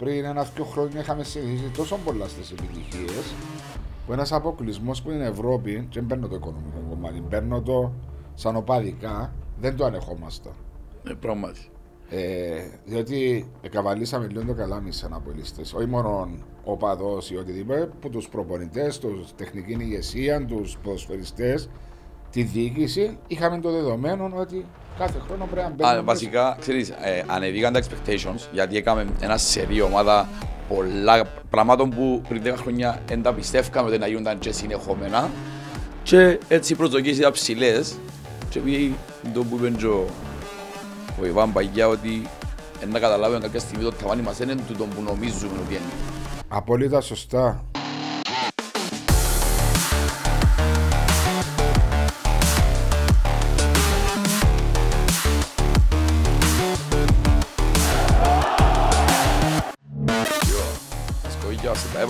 πριν ένα-δύο χρόνια είχαμε συνηθίσει τόσο πολλά στις επιτυχίες που ένας αποκλεισμός που είναι Ευρώπη, και δεν παίρνω το οικονομικό κομμάτι, παίρνω το σαν οπαδικά, δεν το ανεχόμαστε. Ε, πράγματι. Ε, διότι εκαβαλήσαμε λίγο το καλάμι σαν απολύστε. Όχι μόνο ο παδό ή οτιδήποτε, που τους προπονητές, τους τεχνική ηγεσία, τους ποδοσφαιριστές, τη διοίκηση, είχαμε το δεδομένο ότι κάθε χρόνο πρέπει να μπαίνουμε. Α, βασικά, ξέρεις, ε, ανεβήκαν τα expectations γιατί έκαμε ένα σερί ομάδα πολλά πραγμάτων που πριν 10 χρόνια δεν τα πιστεύκαμε ότι να γίνονταν και συνεχόμενα και έτσι οι προσδοκίες ήταν ψηλές και επειδή το που είπε και ο- ο Ιβάν Παγιά ότι ε, να καταλάβουμε κάποια στιγμή το ταβάνι μας είναι τούτο που νομίζουμε ότι είναι. Απόλυτα σωστά.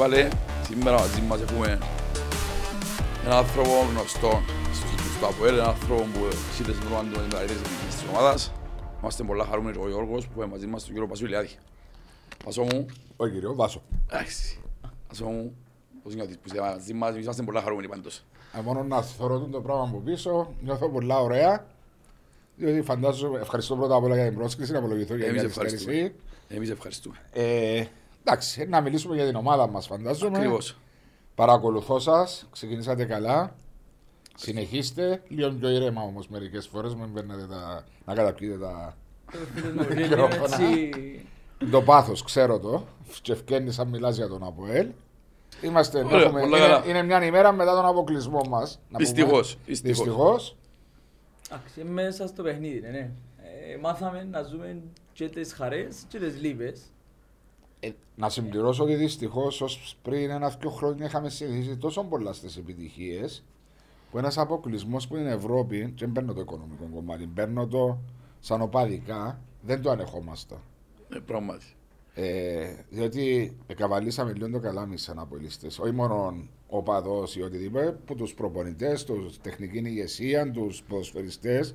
Έβαλε. Σήμερα μαζί μας έχουμε έναν άνθρωπο γνωστό στους του ΑΠΟΕΛ, έναν άνθρωπο που σύντες με τον μεγαλύτερες επιτυχίες της ομάδας. Είμαστε πολλά χαρούμενοι και ο Γιώργος που είναι μαζί μας τον κύριο Πασουλιάδη. Πασό μου, Ο κύριο Βάσο. εντάξει. Πασό μου, πώς νιώθεις που είσαι μαζί μας, εμείς είμαστε πολλά χαρούμενοι πάντως. Ε, μόνο να θεωρώ το πράγμα από πίσω, νιώθω πολλά ωραία. Διότι φαντάζομαι, ευχαριστώ πρώτα απ' όλα για την πρόσκληση, να απολογηθώ για την Εμείς καθυστέρηση. ευχαριστούμε. Εμείς ευχαριστούμε. Ε, εντάξει, να μιλήσουμε για την ομάδα μας, φαντάζομαι. Ακριβώς. Παρακολουθώ σας, ξεκινήσατε καλά. Συνεχίστε. Λίγο πιο ήρεμα όμως μερικές φορές, μην παίρνετε τα. να καταπιείτε τα. Μικρόφωνα. Το πάθος, ξέρω το. Και ευκαιρνή σαν μιλάς για τον Αποέλ. Είμαστε, Ωραία, έχουμε- πολλά είναι, καλά. είναι μια ημέρα μετά τον αποκλεισμό μας. Δυστυχώς, δυστυχώς. Δυστυχώς. Εντάξει, μέσα στο παιχνίδι, ναι, ναι. Ε, μάθαμε να ζούμε και τις χαρές και τις λύπες. Ε, να συμπληρώσω ότι δυστυχώς ως πριν ένα-δύο χρόνια είχαμε συνηθίσει τόσο πολλά στις επιτυχίες που ένας αποκλεισμός που είναι Ευρώπη, και δεν παίρνω το οικονομικό κομμάτι, παίρνω το σαν οπαδικά, δεν το ανεχόμαστε. Ε, Πράγματι. Ε, διότι εκαβαλήσαμε λίγο το καλάμι σαν απολύστε. Όχι μόνο ο παδός ή οτιδήποτε, που τους προπονητές, τους τεχνική ηγεσία, τους ποδοσφαιριστές,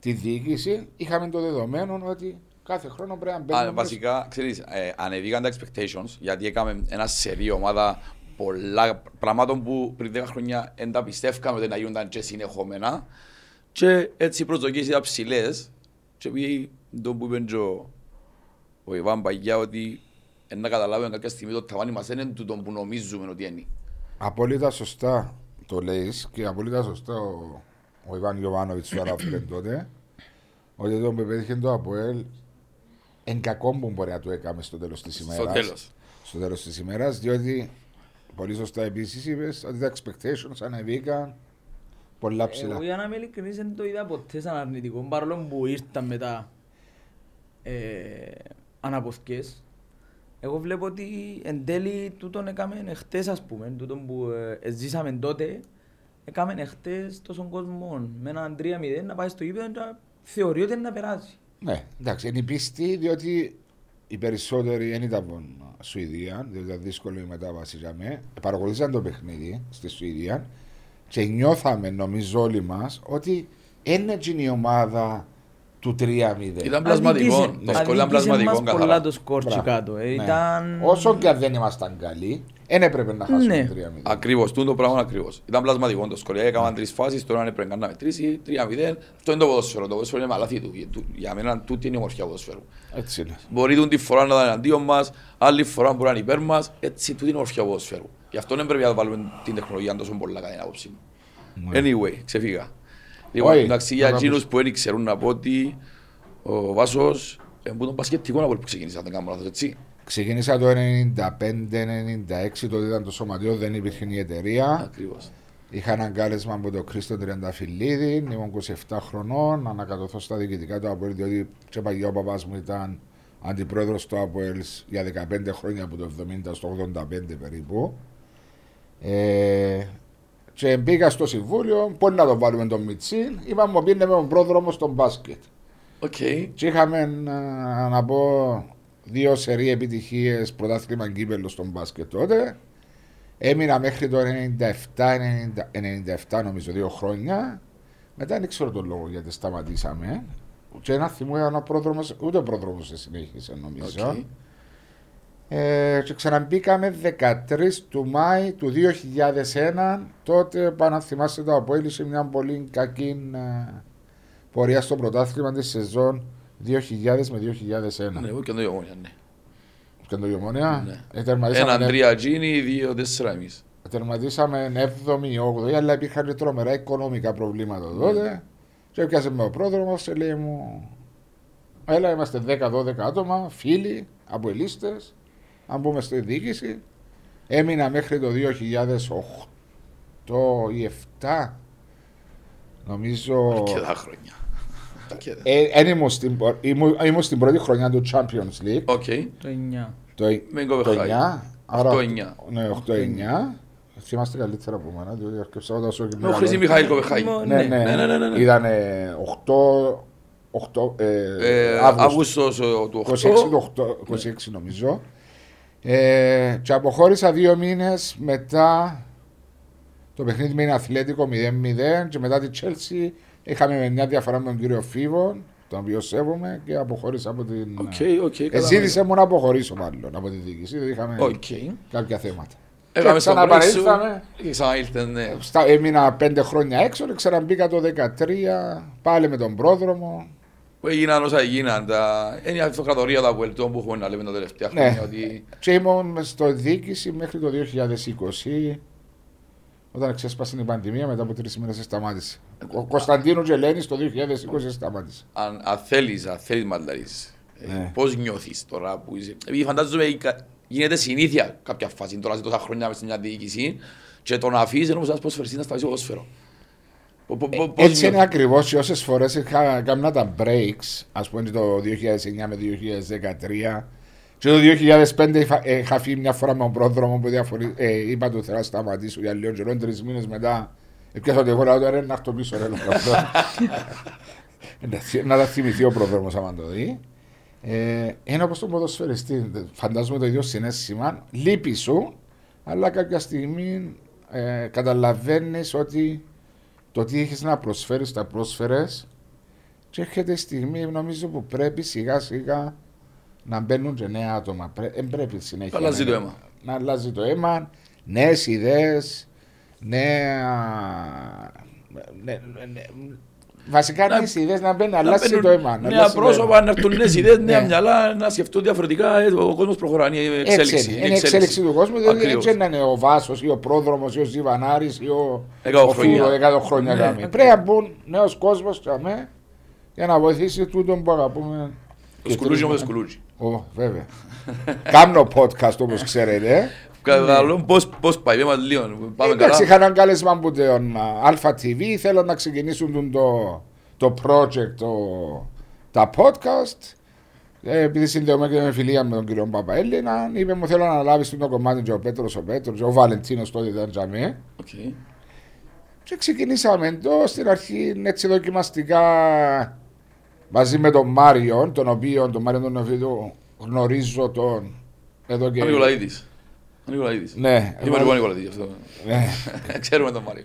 τη διοίκηση, είχαμε το δεδομένο ότι κάθε χρόνο πρέπει να μπαίνουμε. Α, βασικά, ξέρεις, ε, ανεβήκαν τα expectations γιατί έκαμε ένα σερί ομάδα πολλά πραγμάτων που πριν 10 χρόνια δεν τα πιστεύκαμε ότι να γίνονταν και συνεχόμενα και έτσι οι προσδοκίες ήταν ψηλές και επειδή το που είπε και ο, ο Ιβάν Παγιά ότι ε, να καταλάβουμε κάποια στιγμή το ταβάνι μας είναι τούτο που νομίζουμε ότι είναι. Απόλυτα σωστά το λέει και απόλυτα σωστά ο, ο Ιβάν Ιωβάνοβιτ του αναφέρει τότε ότι το που επέτυχε το Αποέλ εν κακό που μπορεί να το έκαμε στο τέλος της ημέρας. Στο τέλος. Στο τέλος της ημέρας, διότι πολύ σωστά επίσης είπες ότι τα expectations ανεβήκαν πολλά ψηλά. Εγώ για να είμαι ειλικρινής δεν το είδα ποτέ σαν αρνητικό, παρόλο που ήρθαν μετά ε, αναποθκές. Εγώ βλέπω ότι εν τέλει τούτον έκαμε εχθές ας πούμε, τούτον που ε, ζήσαμε τότε, έκαμε εχθές τόσον κόσμο με έναν 3-0 να πάει στο γήπεδο και να θεωρεί ότι είναι να περάσει. Ναι, εντάξει, είναι η πίστη διότι οι περισσότεροι δεν ήταν από Σουηδία, διότι ήταν δύσκολη η μετάβαση για μέ. Παρακολουθήσαν το παιχνίδι στη Σουηδία και νιώθαμε, νομίζω όλοι μας, ότι είναι η ομάδα του 3-0. Ήταν πλασματικό, Αδίκησε- το σκορ ήταν αδίκησε πλασματικό μας πολλά καθαρά. το σκορ Μπράβο. κάτω. Ε, Ναι. ήταν... Όσο και αν δεν ήμασταν καλοί, δεν έπρεπε να χάσουμε Ναι. 3-0. Ακριβώς, τούτο το πράγμα ακριβώς. Ήταν πλασματικό το σκορ. Έκαναν τρεις φάσεις, τώρα έπρεπε να μετρήσει, 3-0. Αυτό είναι το ποδόσφαιρο. Το ποδόσφαιρο είναι μαλάθη του. Για- του- Για μένα τούτη είναι η ομορφιά ποδόσφαιρου. Έτσι είναι. Μπορεί τούτη φορά να ήταν εναντίον μας, άλλη φορά μπορεί να είναι υπέρ μας. Έτσι, τούτη είναι η ομορφιά ποδόσφαιρου. Γι' αυτό δεν πρέπει να βάλουμε την τεχνολογία τόσο πολλά κατά την άποψη μου. Anyway, ξεφύγα. Λοιπόν, Όχι, εντάξει, για θα εκείνους που δεν ξέρουν να πω ότι ο Βάσος είναι που τον πασχετικό από που ξεκίνησε, αν δεν κάνω λάθος, έτσι. Ξεκίνησα το 95-96, τότε ήταν το σωματείο, δεν υπήρχε η εταιρεία. Ακριβώς. Είχα ένα κάλεσμα από τον Χρήστο Τριανταφυλλίδη, ήμουν 27 χρονών, να ανακατωθώ στα διοικητικά του Αποέλ, διότι και παγιά ο παπάς μου ήταν αντιπρόεδρος του Αποέλ για 15 χρόνια από το 70 στο 85 περίπου. Ε, και μπήκα στο συμβούλιο, πού να το βάλουμε τον Μιτσίν, είπαμε μου πήγαινε με τον πρόδρομο στον μπάσκετ. Οκ. Και είχαμε να, να πω δύο σερή επιτυχίες πρωτάθλημα κύπελος στον μπάσκετ τότε. Έμεινα μέχρι το 97, 97 νομίζω, δύο χρόνια. Μετά δεν ξέρω τον λόγο γιατί σταματήσαμε. Και ένα θυμό ήταν ο πρόδρομος, ούτε ο πρόδρομος δεν συνέχισε νομίζω. Οκ. Ε, και ξαναμπήκαμε 13 του Μάη του 2001. Τότε, πάνω αν θυμάστε, το Αποέλ είχε μια πολύ κακή ε, πορεία στο πρωτάθλημα της σεζόν 2000 με 2001. Ναι, εγώ και το Ιωμόνια, ναι. Και το Ιωμόνια. Ναι. Ε, τερματίσαμε, Έναν τρία τζίνι, δύο τέσσερα εμείς. τερματίσαμε 7η, 8η, αλλά υπήρχαν και τρομερά οικονομικά προβλήματα τότε. Και έπιασε με ο πρόδρομος και λέει μου: Έλα, είμαστε 10-12 άτομα, φίλοι, ΑΠΟΕΛίστες. Αν μπούμε στη διοίκηση. Έμεινα μέχρι το 2008 ή 7. Νομίζω. Αρκετά χρόνια. Αρκετά. Ε, εν ήμουν, στην, ήμουν, ήμουν στην πρώτη χρονιά του Champions League. Οκ. Το 9. Το, Με το κοβεχάει. 9. Άρα, 8-9. Ναι, 8-9. Θυμάστε καλύτερα από μένα, διότι άρκεψα τόσο και Με ο Χρήση Μιχαήλ κοβεχάει. Μο- Ναι, ναι, Ναι, ναι, ναι, ναι, ναι. Ήταν 8, 8 Ε, ε, Αύγουστο, Αύγουστος ε, του 26, 8. του 8, 26 νομίζω. Ε, και αποχώρησα δύο μήνες μετά το παιχνίδι με Ατλέτικο 0-0 και μετά τη Chelsea είχαμε μια διαφορά με τον κύριο Φίβο, τον οποίο σέβομαι και αποχώρησα από την... Οκ, οκ. Ε, καλά. ζήτησε μου να αποχωρήσω μάλλον από τη διοίκηση, διότι είχαμε Οκ. κάποια θέματα. Έκαμε στον Πρέσου ξαναπαρέλθαμε. και ξαναήλθε, ναι. Στα, έμεινα πέντε χρόνια έξω και ξαναμπήκα το 2013 πάλι με τον πρόδρομο. Που έγιναν όσα έγιναν. Τα... Είναι η αυτοκρατορία τα Βουελτών που έχουμε να λέμε τα τελευταία Ναι. χρόνια. Ότι... Και ήμουν στο διοίκηση μέχρι το 2020 όταν ξέσπασε η πανδημία μετά από τρεις μήνε σταμάτησε. Ο Κωνσταντίνο Τζελένη το 2020 σταμάτησε. αν, αν θέλεις, αν θέλεις μαλλαρίζεις. Ναι. Ε, πώς νιώθεις τώρα που είσαι; Επειδή φαντάζομαι η κα- γίνεται συνήθεια κάποια φάση τώρα σε τόσα χρόνια μες σε μια διοίκηση και το να αφήσεις ενώ σαν ποσφαιριστής να σταματήσεις το ποδόσφαιρο. Έτσι είναι νιώθεις; ακριβώς και όσες φορές είχα κάνει τα breaks, ας πούμε το 2009 με 2013. Και το 2005 είχα, ε, είχα φύγει μια φορά με τον πρόδρομο που διαφορε... ε, είπα του θέλω να σταματήσω για λίγο καιρό, τρεις μήνες μετά. Επιάσα το εγώ, λέω τώρα να έρθω πίσω, ρε, λέω, αυτό. Να θυ- να τα θυμηθεί ο πρόδρομος άμα το δει. Ε, είναι όπως το ποδοσφαιριστή. Φαντάζομαι το ίδιο συνέστημα. Λείπει σου, αλλά κάποια στιγμή ε, καταλαβαίνεις ότι το τι έχεις να προσφέρεις, τα πρόσφερες. Και έρχεται η στιγμή, νομίζω, που πρέπει σιγά σιγά να μπαίνουν και νέα άτομα. Δεν πρέπει συνέχεια. Να αλλάζει να- το αίμα. Να αλλάζει το αίμα, νέες ιδέες, νέα. ναι, ναι, ναι, Βασικά Να- νέες ιδέες να μπαίνουν, να Να αλλάξει μπαίνουν το αίμα. να Νέα αλλάξει το πρόσωπα, αίμα. να έρθουν νέες ιδέες, νέα Ναι. μυαλά, να σκεφτούν διαφορετικά. ε, Ο κόσμος προχωράει, είναι Έτσι εξέλιξη. είναι, είναι εξέλιξη του κόσμου. Δηλαδή Ακριβώς. δεν είναι ο Βάσος ή ο Πρόδρομος ή ο Ζιβανάρης ή ο, Εκατό ο χρόνια. Φίβο 100 χρόνια Ναι. κάμει. Πρέπει να μπουν νέος κόσμος για να βοηθήσει τούτον που αγαπούμε. Το σκουλούζι με το σκουλούζι. Ω, βέβαια. Κάνω podcast όπως ξέρετε. Καλό, πώς, πώς πάει, πέμε μας λίγο, πάμε Εντάξει, καλά. είχα έναν κάλεσμα από τον Αλφα TV. Θέλω να ξεκινήσουν τον το, το project, το, τα podcast. Ε, επειδή συνδέομαι και με φιλία με τον κύριο Παπαέλληνα, είπε μου θέλω να αναλάβεις το κομμάτι και ο Πέτρος ο Πέτρος, ο Βαλεντίνος τότε ήταν τζαμί. Οκ. Και ξεκινήσαμε το στην αρχή έτσι δοκιμαστικά μαζί με τον Μάριο, τον οποίο τον Μάριο τον οποίο γνωρίζω τον εδώ και. Ο Νικολαίδης. Ο Νικολαίδης. Ναι, Είμαι εγώ ο Νικολαίδης, γι' αυτό. ναι. Ξέρουμε τον Μάριο.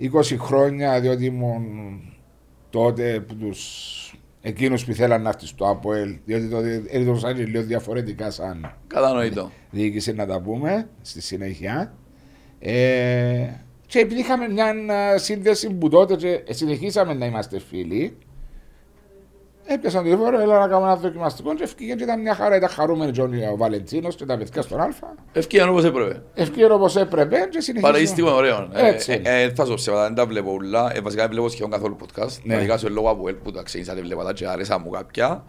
20 χρόνια διότι ήμουν τότε που τους εκείνους που θέλαν να έρθεις στο ΑΠΟΕΛ διότι το έδωσαν λίγο διαφορετικά σαν Κατανοητό. διοίκηση να τα πούμε στη συνέχεια ε, και επειδή είχαμε μια α, σύνδεση που τότε και συνεχίσαμε να είμαστε φίλοι έπιασαν τη φορά, έλα να κάνουμε ένα δοκιμαστικό και ευκήγε και ήταν μια χαρά, ήταν χαρούμενοι και ο Βαλεντίνος και τα παιδιά στον Α Ευκαιρία όπως έπρεπε. ευκήγε όπως έπρεπε και συνεχίσαμε Παραίστημα ωραίο. Ε, Έτσι. ε, ε, Θα σου ψεύδα, δεν τα βλέπω όλα. Ε, Βασικά δεν βλέπω σχεδόν καθόλου podcast. Ναι. Ειδικά σε λόγω από ελ που τα ξεκίνησα δεν βλέπω τα και άρεσα μου κάποια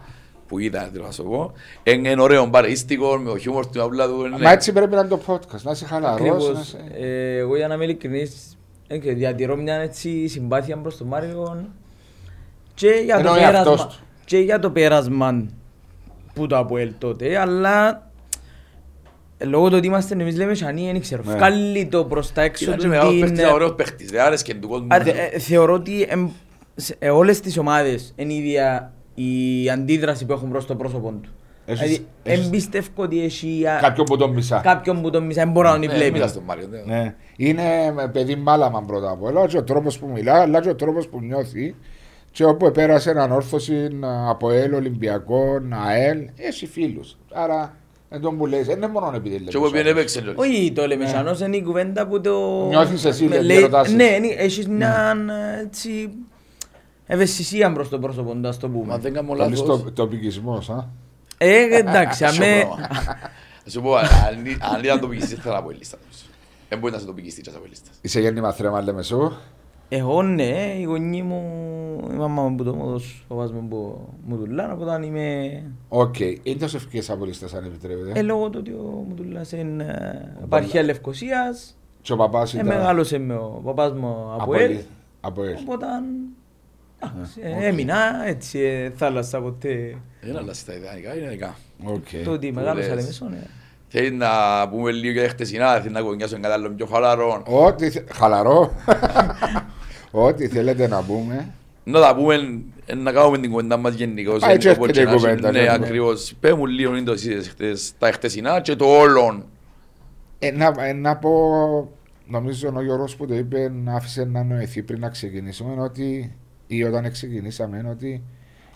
που είδα, θέλω να σου πω. Είναι είναι ωραίο, παραίστικο, με ο χιούμορ του απλά του. ναι. Μα έτσι πρέπει να είναι το podcast, να είσαι χαλαρός, να Ακριβώς. είσαι... Ε, Εγώ για να είμαι ειλικρινής, ε, και διατηρώ μια έτσι συμπάθεια προς τον Μάριο και για, το Εννοεί αυτός πέρασμα, του. Και για το πέρασμα που το ΑΠΟΕΛ τότε, αλλά ε, λόγω του ότι είμαστε εμείς λέμε σανί, δεν ξέρω, Ναι. βγάλει το προς τα έξω Ήταν και του μεγάλος την... παίχτης, ήταν ωραίος παίχτης. Δεν άρεσκε του κόσμου. Α, δε- ε, Θεωρώ ότι εμ- σε ε, όλες τις ομάδες είναι η ίδια η αντίδραση που έχουν προς το πρόσωπο του. Έχεις- Δηλαδή, έχεις- εμπιστεύω ότι έχει α, Κάποιον που τον μισά. κάποιον που τον μισά, δεν μπορώ να τον Ναι, βλέπεις. μίλας στον Μάριο. ναι. Ναι. Είναι με παιδί μάλαμα πρώτα απ' όλα, και ο τρόπος που μιλά, αλλά και ο τρόπος που νιώθει. Και όπου επέρασε ανόρθωση από ΕΛ, Ολυμπιακό, ΑΕΛ, έχει φίλους. Άρα Εν τω που λες, δεν είναι μόνο επειδή Και όπου λέμε. πήγαινε έπαιξε Λόρις. Όχι, το Λεμεσανός είναι η κουβέντα που το... Νιώθεις εσύ, με λέει, ρωτάς Ναι, εσύ. ναι, έχεις μια έτσι... Ευαισθησία προς το πρόσωπο του, ας το Μα πούμε. δεν κάνω Καλής λάθος. το- τοπικισμός, α. Ε, εντάξει, Άσο αμέ... πράγμα. Θα σου πω, αν- αν ήταν τοπικιστής θα ήταν από η λίστα. τους. Δεν μπορεί να είσαι τοπικιστής από η λίστα. Είσαι γέννημα θρέμα, λέμε σου. Εγώ ναι, η γονή μου, η μαμά μου που το μόδος, ο παπάς μου που μου δουλάνε, από όταν είμαι... Οκ. Είναι τόσο ευκαιρίες από λίστες, αν επιτρέπετε. Ε, λόγω του ότι ο μου δουλάς είναι ε, επαρχία Λευκοσίας, Και ο παπάς ε, ήταν... μεγάλωσε με ο παπάς μου από από ελ, ελ. Από ελ. οπότε εντάξει, ε, οκ. έμεινα έτσι, ε, θάλασσα ποτέ, Δεν αλλάζει τα ιδανικά, είναι ιδανικά. Οκ. το ότι μεγάλωσα λες. Λεμεσό, ναι. Θέλει να πούμε λίγο για χτεσινά, θέλει να κονιάσω ένα άλλο πιο χαλαρό. Ό,τι... θε- Χαλαρό. Ό,τι θέλετε να πούμε. Να τα πούμε, ε, να κάνουμε την κουβέντα μας γενικώς. Πάει και όπως έρχεται η να έχει. κουβέντα, Ναι, ναι. ακριβώς. Πες μου λίγο είναι το εσείς χτες- τα χτεσινά και το όλον. Ε, να, ε, να πω, νομίζω ο Γιώργος που το είπε, να άφησε να νοηθεί πριν να ξεκινήσουμε ότι ή όταν ξεκινήσαμε ότι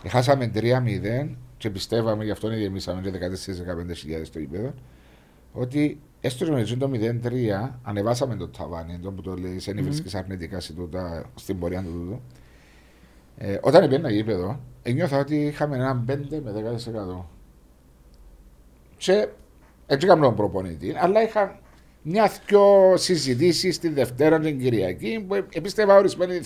χάσαμε 3-0 και πιστεύαμε, γι' αυτό γεμίσαμε και 14-15 στο γήπεδο, ότι έστω και με ζουν το 0-3 ανεβάσαμε το ταβάνι, το που το λέει, σε βρίσκεις αρνητικά σε τούτα, στην πορεία του τούτου. Ε, όταν έπαιρνα γήπεδο, ένιωθα ότι είχαμε έναν 5 με 10%. Και έτσι έκανα τον προπονητή, αλλά είχα μια δυο συζητήσεις την Δευτέρα την Κυριακή που επίστευα ορισμένοι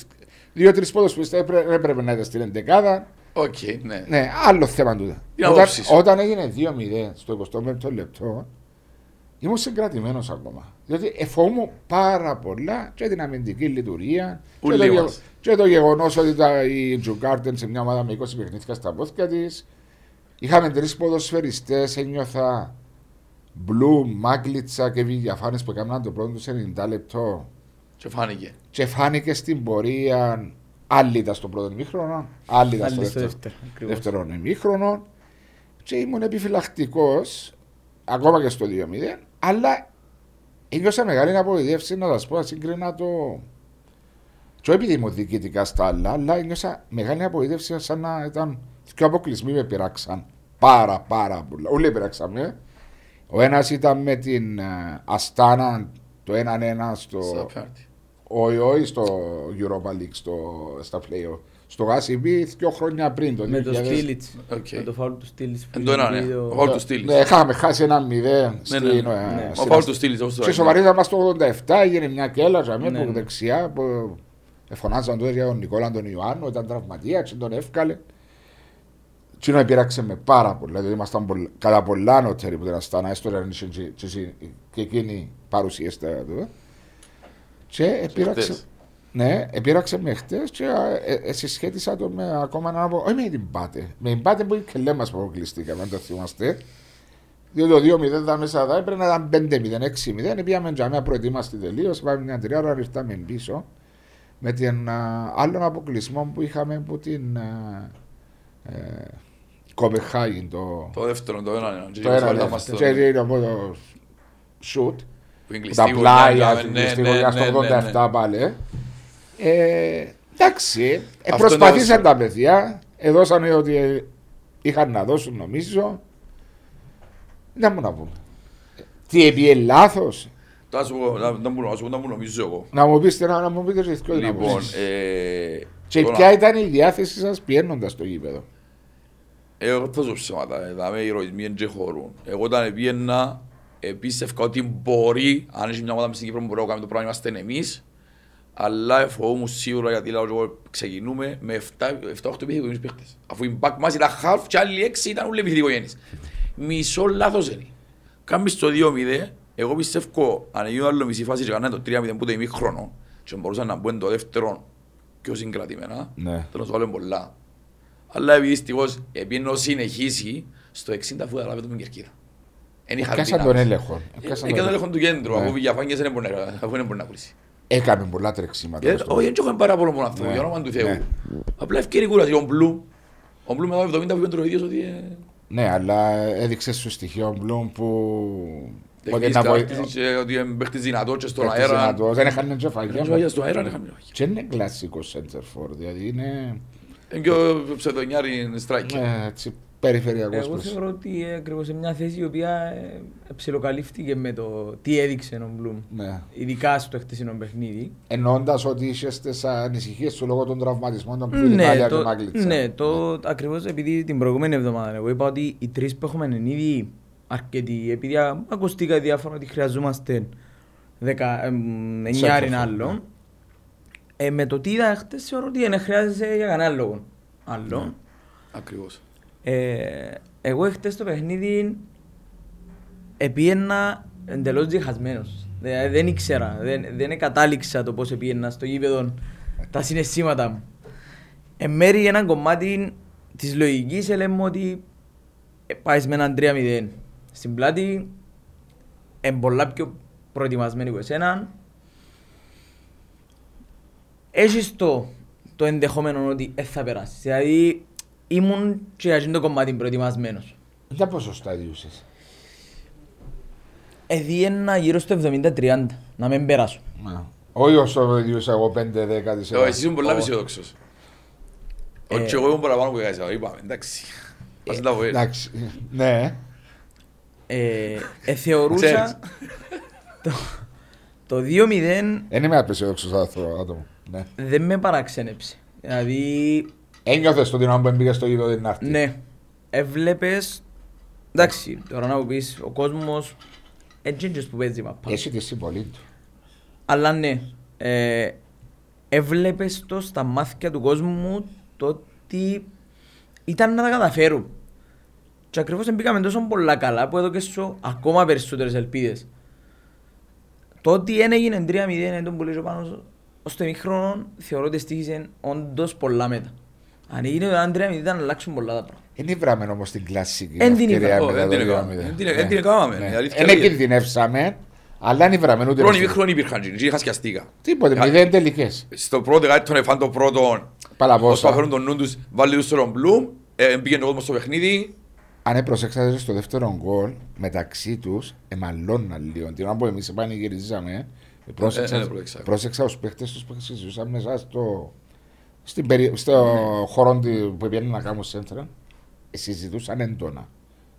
δύο-τρεις ποδοσφαιριστές έπρεπε, έπρεπε να ήταν στην εντεκάδα. Οκ, ναι. Ναι, άλλο θέμα τούτο. Η Όταν, άποψη σου. όταν έγινε 2-0 στο 25ο λεπτό, ήμουν συγκρατημένος ακόμα. Διότι εφόμουν πάρα πολλά και την αμυντική λειτουργία και Ούλοι το, γε- μας. και το γεγονός ότι τα, η Τζουκάρτεν σε μια ομάδα με 20 παιχνίδια στα πόδια της. Είχαμε τρεις ποδοσφαιριστές, ένιωθα Μπλου, Μάγκλιτσα και Βηγιαφάνε που έκαναν το πρώτο τους σε 90 λεπτό. Και φάνηκε. Και φάνηκε στην πορεία άλλη ήταν στο πρώτο ημίχρονο, άλλη ήταν στο Άλλη στο δεύτερο, δεύτερο, ακριβώς. δεύτερο ημίχρονο. Και ήμουν επιφυλακτικός ακόμα και στο 2-0, αλλά ένιωσα μεγάλη απογοητεύση να σας πω, να σύγκρινα το. Και όχι επειδή ήμουν διοικητικά στα άλλα, αλλά ένιωσα μεγάλη απογοήτευση σαν να ήταν και αποκλεισμοί με πειράξαν. Πάρα πάρα πολλά. Όλοι πειράξαμε. Ο ένας ήταν με την ε, Αστάνα το 1-1 στο. Στα πέναλτι. Όχι, όχι στο Europa League, στο, στα play Στο ACB δύο χρόνια πριν. Το Με το 2000. Στίλιτς, Οκ. με το φάουλ του Στίλιτς. που Εν το ένα, ναι. είχε Ο το- φάουλ του Στήλης. Ναι, είχαμε χάσει ένα 0 στην, ναι, ε, ναι. Ο στην φάουλ του Στήλης, όπως το Και λέει. σοβαρίζα μας το 87, έγινε μια κέλα για Ναι, μένα από ναι. δεξιά που εφωνάζαν τότε για τον Νικόλα τον Ιωάννου, ήταν τραυματίας και τον εύκαλε. Τι να πειράξε με πάρα πολλά, δηλαδή ήμασταν πολλά- κατά πολλά νότεροι που δεν αστάνα, έστω να είναι και- και- και εκείνη παρουσίαστα εδώ. Και επήραξε, χτες. Ναι, επήραξε με χτες και ε, ε, συσχέτισα το με ακόμα έναν από, όχι με την Πάτε, με την Πάτε που και λέμε μας που αποκλειστήκαμε, αν το θυμάστε. Διότι το 2-0 ήταν μέσα εδώ, έπρεπε να ήταν 5-0, 6-0. Πήγαμε για μια προετοίμαστη τελείως. Πάμε μια τρία ώρα, ήρθαμε πίσω. Με την α, άλλον αποκλεισμό που είχαμε από την α, ε, Κοπεχάγη. Το, Το δεύτερο, το ένα, ναι. το ένα Βάλα μας το- και είναι από το σουτ. που είναι Τα κλειστή πλάγια, γωνιά, στην ναι, κλειστή ναι, γωνιά ναι, στο ναι, ναι. 87 πάλι. Ε, εντάξει, ε, Αυτό προσπαθήσαν είναι τα παιδιά. Έδωσαν ότι ε, είχαν να δώσουν νομίζω. Δεν μου να πούμε. Τι έπιε λάθος; Θα σου πω, να- να μου- να σου πω να μου νομίζω εγώ. Να μου πείτε να, να μου πείτε και δυο Λοιπόν, άποψεις. ε, Και τώρα- ποια ήταν η διάθεση σας πιένοντας στο γήπεδο; Εγώ θα σου ψέματα, ε, δάμε οι ηρωισμοί δεν χωρούν. Εγώ όταν πήγαινα, πίστευκα ότι μπορεί, αν έχει μια ομάδα μες στην Κύπρο που μπορεί να κάνει το πράγμα, είμαστε εμείς. Αλλά φοβούμουν σίγουρα γιατί λέω εγώ ξεκινούμε με 7-8 επιθυμικούς παίχτες. Αφού η back μας ήταν half και άλλοι 6 ήταν όλοι επιθυμικογένεις. Μισό λάθος είναι. Κάμεις το 2-0, εγώ πιστεύω αν έγινε άλλο μισή φάση και κάνανε το 3-0 που το ημίχρονο και μπορούσαν να μπουν το δεύτερο πιο συγκρατημένα, Ναι. θέλω να σου βάλω πολλά. Αλλά επειδή δυστυχώς επειδή συνεχίσει, στο 60 αφού έλαβε το με κερκίδα. Εν είχα Πιάσαν τον δυνάμεις. έλεγχο. Πιάσαν Έκανε τον έλεγχο του κέντρου, Ναι. αφού Βηγιαφάνιες δεν μπορεί να- αφού δεν μπορεί να πουλήσει. Έκανε πολλά τρεξίματα. Ε, στο- Όχι, δεν είχαν πάρα πολύ μόνο αυτό, Ναι. για όνομα του Θεού. Ναι. Απλά ευκαιρικούρα, ο Μπλου. Ο Μπλου μετά το 70 που είπε το ίδιος ότι... ε, Ναι, αλλά έδειξε στο στοιχείο Μπλουμ που. Ότι τεχνής να τεράστης βοηθήσει. και ότι είναι παίχτης δυνατός και στον αέρα. Δεν είχαν τζεφαγιά. Και στον αέρα δεν είχαμε λόγια. Και είναι κλασικό center for, δηλαδή είναι Είναι και ο ψευδονιάρη striker. Ε, έτσι, περιφερειακός Εγώ προς. θεωρώ ότι ε, ακριβώς σε μια θέση η οποία ε, ψιλοκαλύφθηκε με το τι έδειξε ο Μπλουμ. Ναι. Ειδικά στο χτεσινό παιχνίδι. Εννοώντας ότι είσαι στις ανησυχίες του λόγω των τραυματισμών των πιο Ναι, Ιταλία και το, Μάγκλητσα. ναι, το ακριβώς επειδή την προηγούμενη εβδομάδα εγώ είπα ότι οι τρεις που έχουμε είναι ήδη αρκετοί. Επειδή α- ακουστήκα διάφορα ότι χρειαζόμαστε δεκα, εμ, εννιάριν Centerfold, άλλο. ναι. Ε, με το τι είδα χτες θεωρώ ότι δεν χρειάζεται για κανένα λόγο. Άλλο. Ακριβώς. Ε, εγώ χτες το παιχνίδι επίαινα εντελώς διχασμένος. Δηλαδή δεν ήξερα, δεν, δεν κατάληξα το πώς επίαινα στο γήπεδο τα συναισθήματα μου. Εν μέρει ένα κομμάτι της λογικής ε, λέμε ότι ε, πάεις με έναν 3-0. Στην πλάτη είναι πολλά πιο προετοιμασμένοι από εσένα. Έχεις το, το ενδεχόμενο ότι δεν θα περάσεις. Δηλαδή ήμουν και για εκείνο το κομμάτι προετοιμασμένος. Για πόσο στάδιουσες. Εδιένα γύρω στο 70-30, να μην περάσω. Ναι. Όχι όσο διούσα εγώ 5-10 της Εγώ, Εσύ ήσουν πολλά Ω. αισιόδοξος. Ε, Όχι, εγώ ήμουν παραπάνω που είχα είπαμε, εντάξει. Ας τα πω, ε. Εντάξει, ναι. Ε, ε, θεωρούσα Ξέρεις. το, το 2-0 Δεν είμαι απεσιόδοξος άτομο. άτομο. Ναι. δεν με παραξένεψε. Δηλαδή, Ένιωθες το την ώρα που έμπηκες στο γήπεδο την άρτη. ναι, έβλεπες, εντάξει, τώρα να μου πεις, ο κόσμος έτσι που παίζει μαπά. Έχει της συμβολή του. Αλλά ναι, ε, έβλεπες το στα μάτια του κόσμου το ότι ήταν να τα καταφέρουν. Και ακριβώς μπήκαμε τόσο πολλά καλά που έδωκε σου ακόμα περισσότερες ελπίδες. Το ότι δεν έγινε 3-0 εν τον πουλήσω πάνω ως το ημίχρονο θεωρώ ότι στήχησε όντως πολλά μετά. Αν έγινε το ένα 3-0 ήταν να αλλάξουν πολλά τα πράγματα. Είναι βράμε όμως την κλασική Εν την ευκαιρία είπα. μετά Ω, το δεν την 2-0. έκαμε. Δεν την- Ναι. δεν την έκαμε, η αλήθεια Δεν είναι. κινδυνεύσαμε, αλλά δεν βράμε ούτε Πρώτη ένα μήχρονη υπήρχαν και είχα σκιαστήκα. Τίποτε, Κα- μηδέν τελικές. Στο πρώτο κάτι τον εφάν το πρώτο, Παλαβόσα. όσο αφαιρούν τον νου τους, βάλει τους στον Μπλουμ, ε, πήγαινε ο κόσμος στο παιχνίδι, Αν προσέξατε στο δεύτερο γκολ, μεταξύ τους εμαλώναν λίγο. Την ώρα που εμείς πανηγυρίζαμε, πρόσεξα, ε, ναι, πρόσεξα. πρόσεξα τους παίχτες τους που συζητούσαν μέσα στο, στην περι... Στο ναι. χώρο που πήγαινε να κάνουν σέντρα, ε, συζητούσαν έντονα.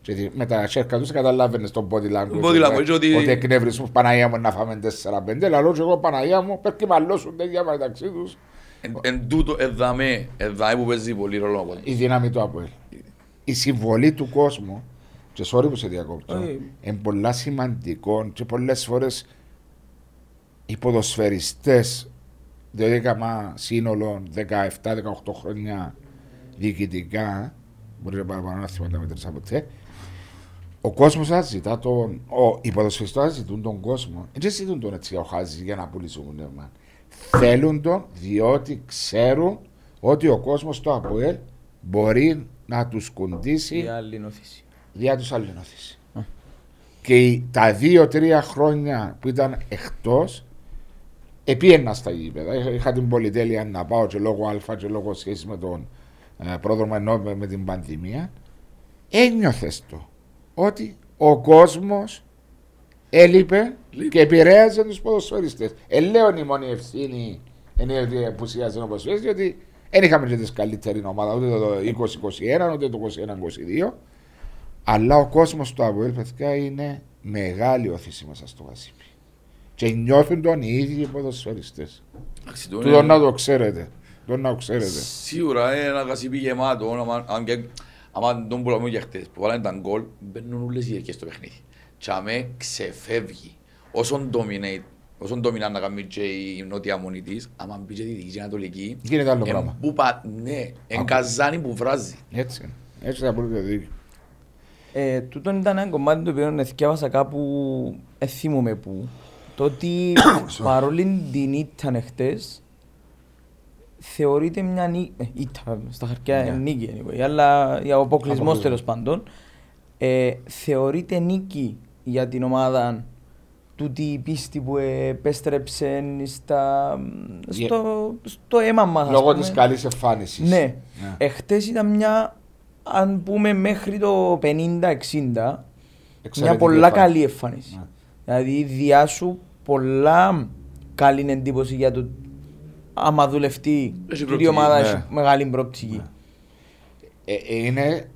Και με τα σέρκα τους καταλάβαινες τον body language, body language ότι... ότι εκνευρισμού Παναγία μου να φάμε 4-5, αλλά και εγώ Παναγία μου πρέπει και μαλώσουν τέτοια μεταξύ τους. Εν, εν τούτο εδαμέ, εδαμέ που παίζει πολύ ρόλο. Η δύναμη του Αποέλ. Η συμβολή του κόσμου, και sorry που σε διακόπτω, είναι πολλά σημαντικό και πολλές φορές οι ποδοσφαιριστές 12 σύνολο 17-18 χρόνια διοικητικά. Μπορεί να παραπάνω να θυμάται μετρήσα ποτέ. Ε. Ο κόσμος ζητά τον. Ο, οι ποδοσφαιριστές ζητούν τον κόσμο. Δεν ζητούν τον έτσι ο Χάζης για να πουλήσουν πνεύμα. Θέλουν τον διότι ξέρουν ότι ο κόσμος το ΑΠΟΕΛ μπορεί να τους κουντήσει. Δια αλληνοθήση. Δια τους αλληνοθήση. Και τα δύο-τρία χρόνια που ήταν εκτός, επίαινα στα γήπεδα. Είχα, είχα την πολυτέλεια να πάω και λόγω Α και λόγω σχέση με τον ε, πρόδρομο ενώ με, με την πανδημία. Ένιωθες το ότι ο κόσμος έλειπε Λείπει. και επηρέαζε τους ποδοσφαιριστές. Ε, λέω η μόνη ευθύνη είναι ότι απουσίαζε ο ποδοσφαιριστή, διότι δεν είχαμε και τη καλύτερη ομάδα ούτε το 2021 ούτε το 2022. Αλλά ο κόσμος του ΑΒΟΕΛ, παιδιά, είναι μεγάλη όθηση μέσα στο γασίπι. Και νιώθουν τον οι ίδιοι οι ποδοσφαιριστές. Εντάξει, το Του είναι- τον να το ξέρετε. Τον να το ξέρετε. Σίγουρα είναι ένα γασίπι γεμάτο, άμα- αν και άμα τον πουλάμε για χτες, που βάλανε τα γκολ, μπαίνουν όλες οι διαρκές στο παιχνίδι. Και αμέ ξεφεύγει. Όσον dominate, όσον dominate να κάνει και η νότια μόνη της, άμα μπει και τη δική ανατολική, Γίνεται άλλο εν πράγμα. που πα- ναι, εν καζάνι που βράζει. Έτσι είναι. Έτσι θα μπορείτε να δείτε. Ε, τούτο ήταν ένα κομμάτι το οποίο εθιάβασα κάπου, εθίμουμε που, το ότι παρόλη την ήττα εχθές, θεωρείται μια νίκη, ε, ήττα, στα χαρτιά Ναι. είναι νίκη anyway, αλλά για ο αποκλεισμός Αποκλεισμός. τέλος πάντων, ε, θεωρείται νίκη για την ομάδα τούτη η πίστη που επέστρεψε στα, στο, στο αίμα μας. ας Λόγω πούμε. της καλής εμφάνισης. Ναι. Εχθές ήταν μια, αν πούμε μέχρι το 50-60, μια πολλά καλή εμφάνιση. Ναι. Δηλαδή διάσου πολλά καλή εντύπωση για το άμα δουλευτεί Έχει η προοπτική, ομάδα ναι. έχει μεγάλη προοπτική. Ε, ε, είναι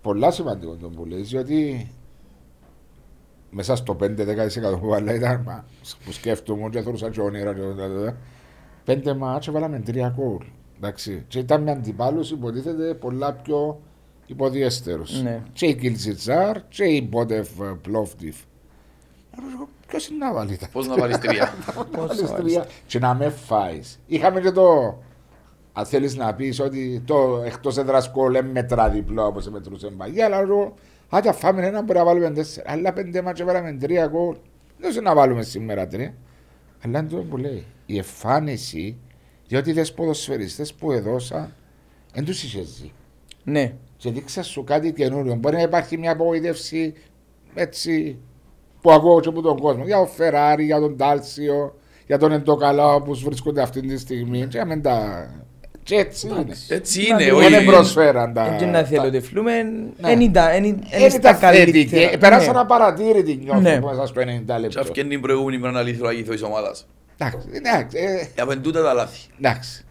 πολλά σημαντικό το που λες, διότι μέσα στο 5-10% που βάλα ήταν μα, που σκέφτομαι και θεωρούσα και όνειρα και όλα αυτά. Πέντε μάτς βάλαμε τρία κόλ. Εντάξει. Και ήταν με αντιπάλους υποτίθεται πολλά πιο υποδιέστερους. Ναι. Και η Κιλτζιτζάρ και η Μπότεφ Πλόφτιφ. Ποιος είναι να βάλει τα Πώς να βάλεις τρία; να βάλεις τρία και να με φάεις. Είχαμε και το... Αν θέλεις να πεις ότι το εκτός έδρας κόλ δεν μετρά διπλό όπως μετρούσε μπαγιά, αλλά εγώ, άντε φάμε ένα μπορεί να βάλουμε τέσσερα. Αλλά πέντε μάτια βάλαμε τρία κόλ. Δεν ξέρω να βάλουμε σήμερα τρία. Αλλά είναι το που λέει. Η εμφάνιση, διότι οι ποδοσφαιριστές που έδωσα, δεν τους είχες ζει. Ναι. Και δείξα σου κάτι καινούριο. Μπορεί να υπάρχει μια απογοήτευση έτσι που ακούω και από τον κόσμο. Για τον Φεράρι, για τον Τάλσιο, για τον Εντοκαλά που βρίσκονται αυτή τη στιγμή. Και να τα. Και έτσι είναι. Έτσι Να είναι. το όχι- Δεν προσφέραν τα. Έτσι να θέλω ότι φλούμε, Ναι. εν ήταν, εν- εν Έτσι στα τα θετική. καλύτερα. Περάσαν Ναι. απαρατήρητη νιώθω Ναι. μέσα στο 90 Και λεπτό. αυκένει την προηγούμενη μέρα να λύθει ο αγίθος της ομάδας. Εντάξει, εντάξει, ε, Ε, Από εν τούτα τα λάθη. Εντάξει.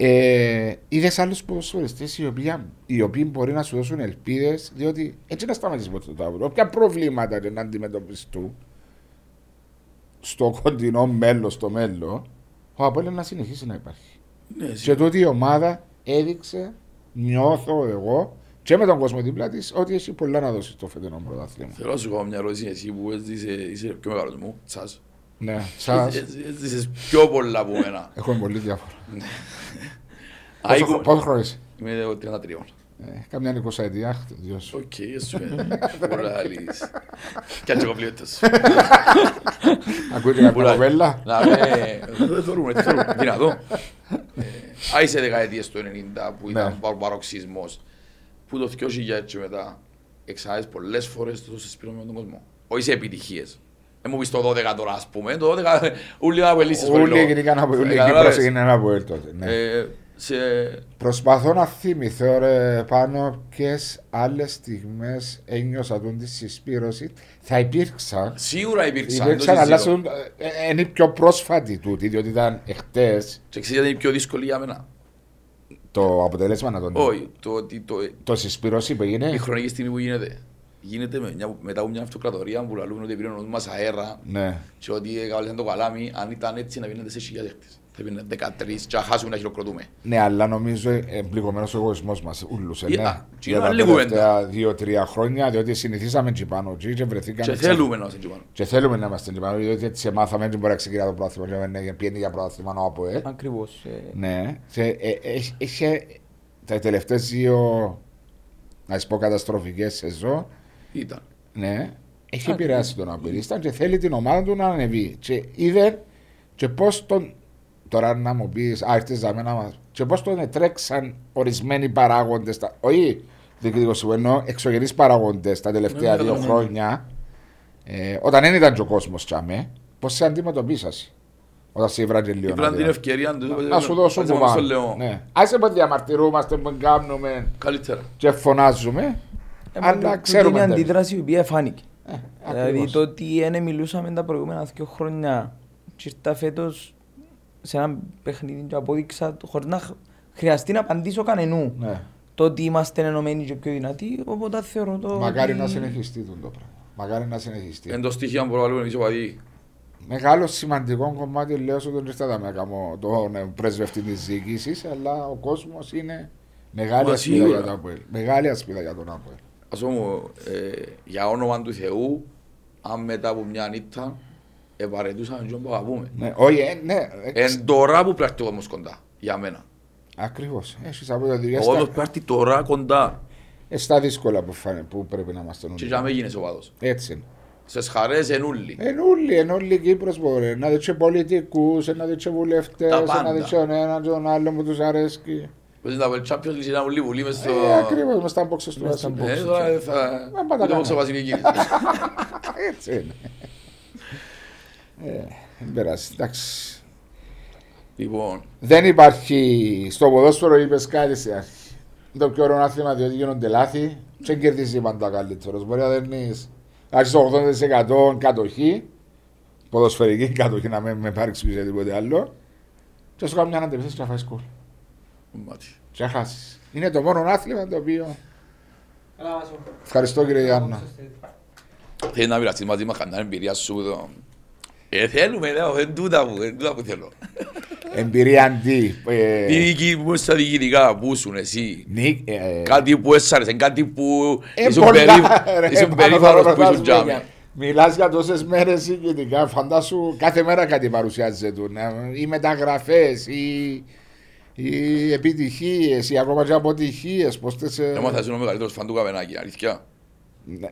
Ε, Είδες άλλους ποδοσφαιριστές οι, οποίοι- οι οποίοι μπορεί να σου δώσουν ελπίδες, διότι έτσι να σταματήσει ποτέ το τάβρο. Όποια προβλήματα και να αντιμετωπιστούν στο κοντινό μέλλον, στο μέλλον, ο Απόλλων να συνεχίσει να υπάρχει. Ναι, Και τούτη η ομάδα έδειξε, νιώθω εγώ και με τον κόσμο δίπλα της, ότι έχει πολλά να δώσει στο φετινό πρωτάθλημα. Θέλω να σου κάνω μια ερώτηση εσύ που έζησε, είσαι πιο μεγάλος μου, σας. Ναι, σας Έζησες πιο πολλά από μένα. έχουμε πολύ διάφορα. Α, Πόσο, είκο- πόσο χρόνος είσαι, Είμαι ο 33. ε, Καμιά εικοσαετία, δυο σου. Οκ, σου Πολλά αλήθεια. Κι αν και κομπλιέτες. Ακούτε κάποια Πολλά. κοπέλα. Να με... Δεν θεωρούμε, δεν θεωρούμε. Δυνατό. Ε, Α, είσαι δεκαετίες του 90 που Ναι. ήταν παρο- παροξισμός. Που το 2000 και μετά εξάρες πολλές φορές το δώσεις πήραμε με τον κόσμο. Όχι σε επιτυχίες. Δεν μου πεις το 12 τώρα ας πούμε. Το 12 ούλοι να απελήσεις Όλοι γενικά από όλοι οι Κύπρος έγινε ένα από τότε. Ναι. Ε, σε... Προσπαθώ να θυμηθώ ρε πάνω ποιες άλλες στιγμές ένιωσα τον τη συσπήρωση. Θα υπήρξαν. Σίγουρα υπήρξαν. Υπήρξαν, το αλλά συζητώ. στον- ε, είναι η πιο πρόσφατη τούτη, διότι ήταν εχθές Και ξέρεις γιατί είναι πιο δύσκολη για μένα; το αποτέλεσμα να τον Όχι, το ότι το, Το συσπήρωση που έγινε. η χρονική στιγμή που γίνεται. Γίνεται με μια, μετά από μια αυτοκρατορία που λαλούν ότι πήραν ο νους μας αέρα Ναι. και ότι έκαβαλαν το καλάμι, αν ήταν έτσι να πίνετε σε χιλιάδες χτες. Θα πίνετε 13 και να χάσουμε να χειροκροτούμε. Ναι, αλλά νομίζω εμπληκωμένος ο εγωισμός μας, ούλους. Ε, Ναι. α, και Για είναι τα άλλη τελευταία δύο-τρία χρόνια, διότι συνηθίσαμε τσι πάνω τσι και βρεθήκαμε. Και εξα- θέλουμε να είμαστε πάνω. Και θέλουμε να είμαστε τσι πάνω, διότι έτσι μάθαμε ότι μπορεί να ξεκινά το πρόθυμα και να πιένει για πρόθυμα ο ΑΠΟΕ. Ακριβώς. ε, Ναι. Και, ε, ε, είχε τα τελευταίες δύο, να σου πω, καταστροφικές σεζόν, Ήταν. ναι, έχει επηρεάσει τον απειρίστα και θέλει την ομάδα του να ανεβεί. Και είδε και πώς τον. Τώρα να μου πεις, Α, ήρθες για μένα μας. Και πώς τον τρέξαν ορισμένοι παράγοντες. Όχι διοικητικό συμβούλιο, ενώ εξωγενείς παράγοντες τα τελευταία Ναι, δύο ναι, ναι. χρόνια. Ε, όταν δεν ήταν και ο κόσμος τσάμε, πώς σε αντιμετωπίσασαι. Όταν σε ήβραν και λίγο. Ήπραν την ευκαιρία του. Να σου δώσω που πάνω. πάνω. Ναι. Άσε που διαμαρτυρούμαστε, που κάνουμε Καλύτερα. και φωνάζουμε. Ε, αλλά τούτη ξέρουμε. Είναι η τέλος. αντίδραση η οποία φάνηκε. Ε, Δηλαδή ακριβώς. το ότι δεν μιλούσαμε τα προηγούμενα δύο χρόνια και ήρθα φέτος σε ένα παιχνίδι και απόδειξα το- χωρίς να χ- χρειαστεί να απαντήσω κανενού. Ναι. Το ότι είμαστε ενωμένοι και πιο δυνατοί, οπότε θεωρώ το Μακάρι ότι- να συνεχιστεί τούτο το πράγμα. Μακάρι να συνεχιστεί. Εν το στοιχείο που προβάλλουμε εμείς οι οπαδοί. Μεγάλο σημαντικό κομμάτι λέω σου τον ήρθα να κάνω τον ε, πρεσβευτή της διοίκησης, αλλά ο κόσμος είναι μεγάλη Μα ασπίδα σίγουρα. για τον Αποέλ. Μεγάλη ασπίδα για τον Αποέλ. Ας πούμε, ε, για όνομα του Θεού, αν μετά από μια νύχτα, επαρετούσαμε και που αγαπούμε. Ναι, όχι, ε, ναι. Εν τώρα που πρέπει όμως κοντά, για μένα. Ακριβώς. Έχει από το Εγώ το πρέπει τώρα κοντά. στα δύσκολα που, φάνε, που πρέπει να είμαστε Και νουλοί. για με γίνεις οπαδός. Έτσι είναι. Στις χαρές εν ούλοι. Εν όλοι, εν όλοι η Κύπρος μπορεί να δεις και πολιτικούς, να δεις και βουλευτές, Τα να πάντα. δεις και τον έναν και τον άλλον που τους αρέσκει. Πώς είναι τα World Champions League, ήταν ούλοι βουλή μες στο... Ε, ακριβώς, μες στα boxes του Μες στα Βασιλείου. Ε, τώρα δεν θα... Μα πάντα Ούτε όπως καλά. ο Βασιλικής. Έτσι είναι. Ε, δεν πειράζει, εντάξει. Λοιπόν, Δεν υπάρχει στο ποδόσφαιρο είπες κάτι σε αρχή. Είναι το πιο ωραίο άθλημα διότι γίνονται λάθη και δεν κερδίζει πάντα καλύτερος. Μπορεί να δίνεις άρχισε το 80% κατοχή, ποδοσφαιρική κατοχή να μην με πάρει πίσω τίποτε άλλο και σου κάνει μια αντεπίθεση και να φάεις σκουλ. Μάτι. Και να χάσεις. Είναι το μόνο άθλημα το οποίο Ευχαριστώ κύριε Γιάννα. Θέλει να μοιραστείς μαζί μας κανένα εμπειρία σου το... Ε, θέλουμε, λέω, δεν τούτα που, δεν τούτα που θέλω. Εμπειρία αντί. ε, Τι δική μου στα διοικητικά που ήσουν εσύ. νι- ε, Κάτι που έσαρες, κάτι που ε, ήσουν πολλά, περί- ρε, ήσουν πάνω περήφανος θα που ήσουν ρωτάς, τζάμι. Μιλάς για τόσες μέρες συγκεκριτικά, φαντάσου κάθε μέρα κάτι παρουσιάζεται του. ναι, Οι μεταγραφές, οι, οι επιτυχίες, οι ακόμα και αποτυχίες. Πώς τες, ε, Έμαθα ήσουν ο μεγαλύτερος φαν του Καβενάκη, αλήθεια.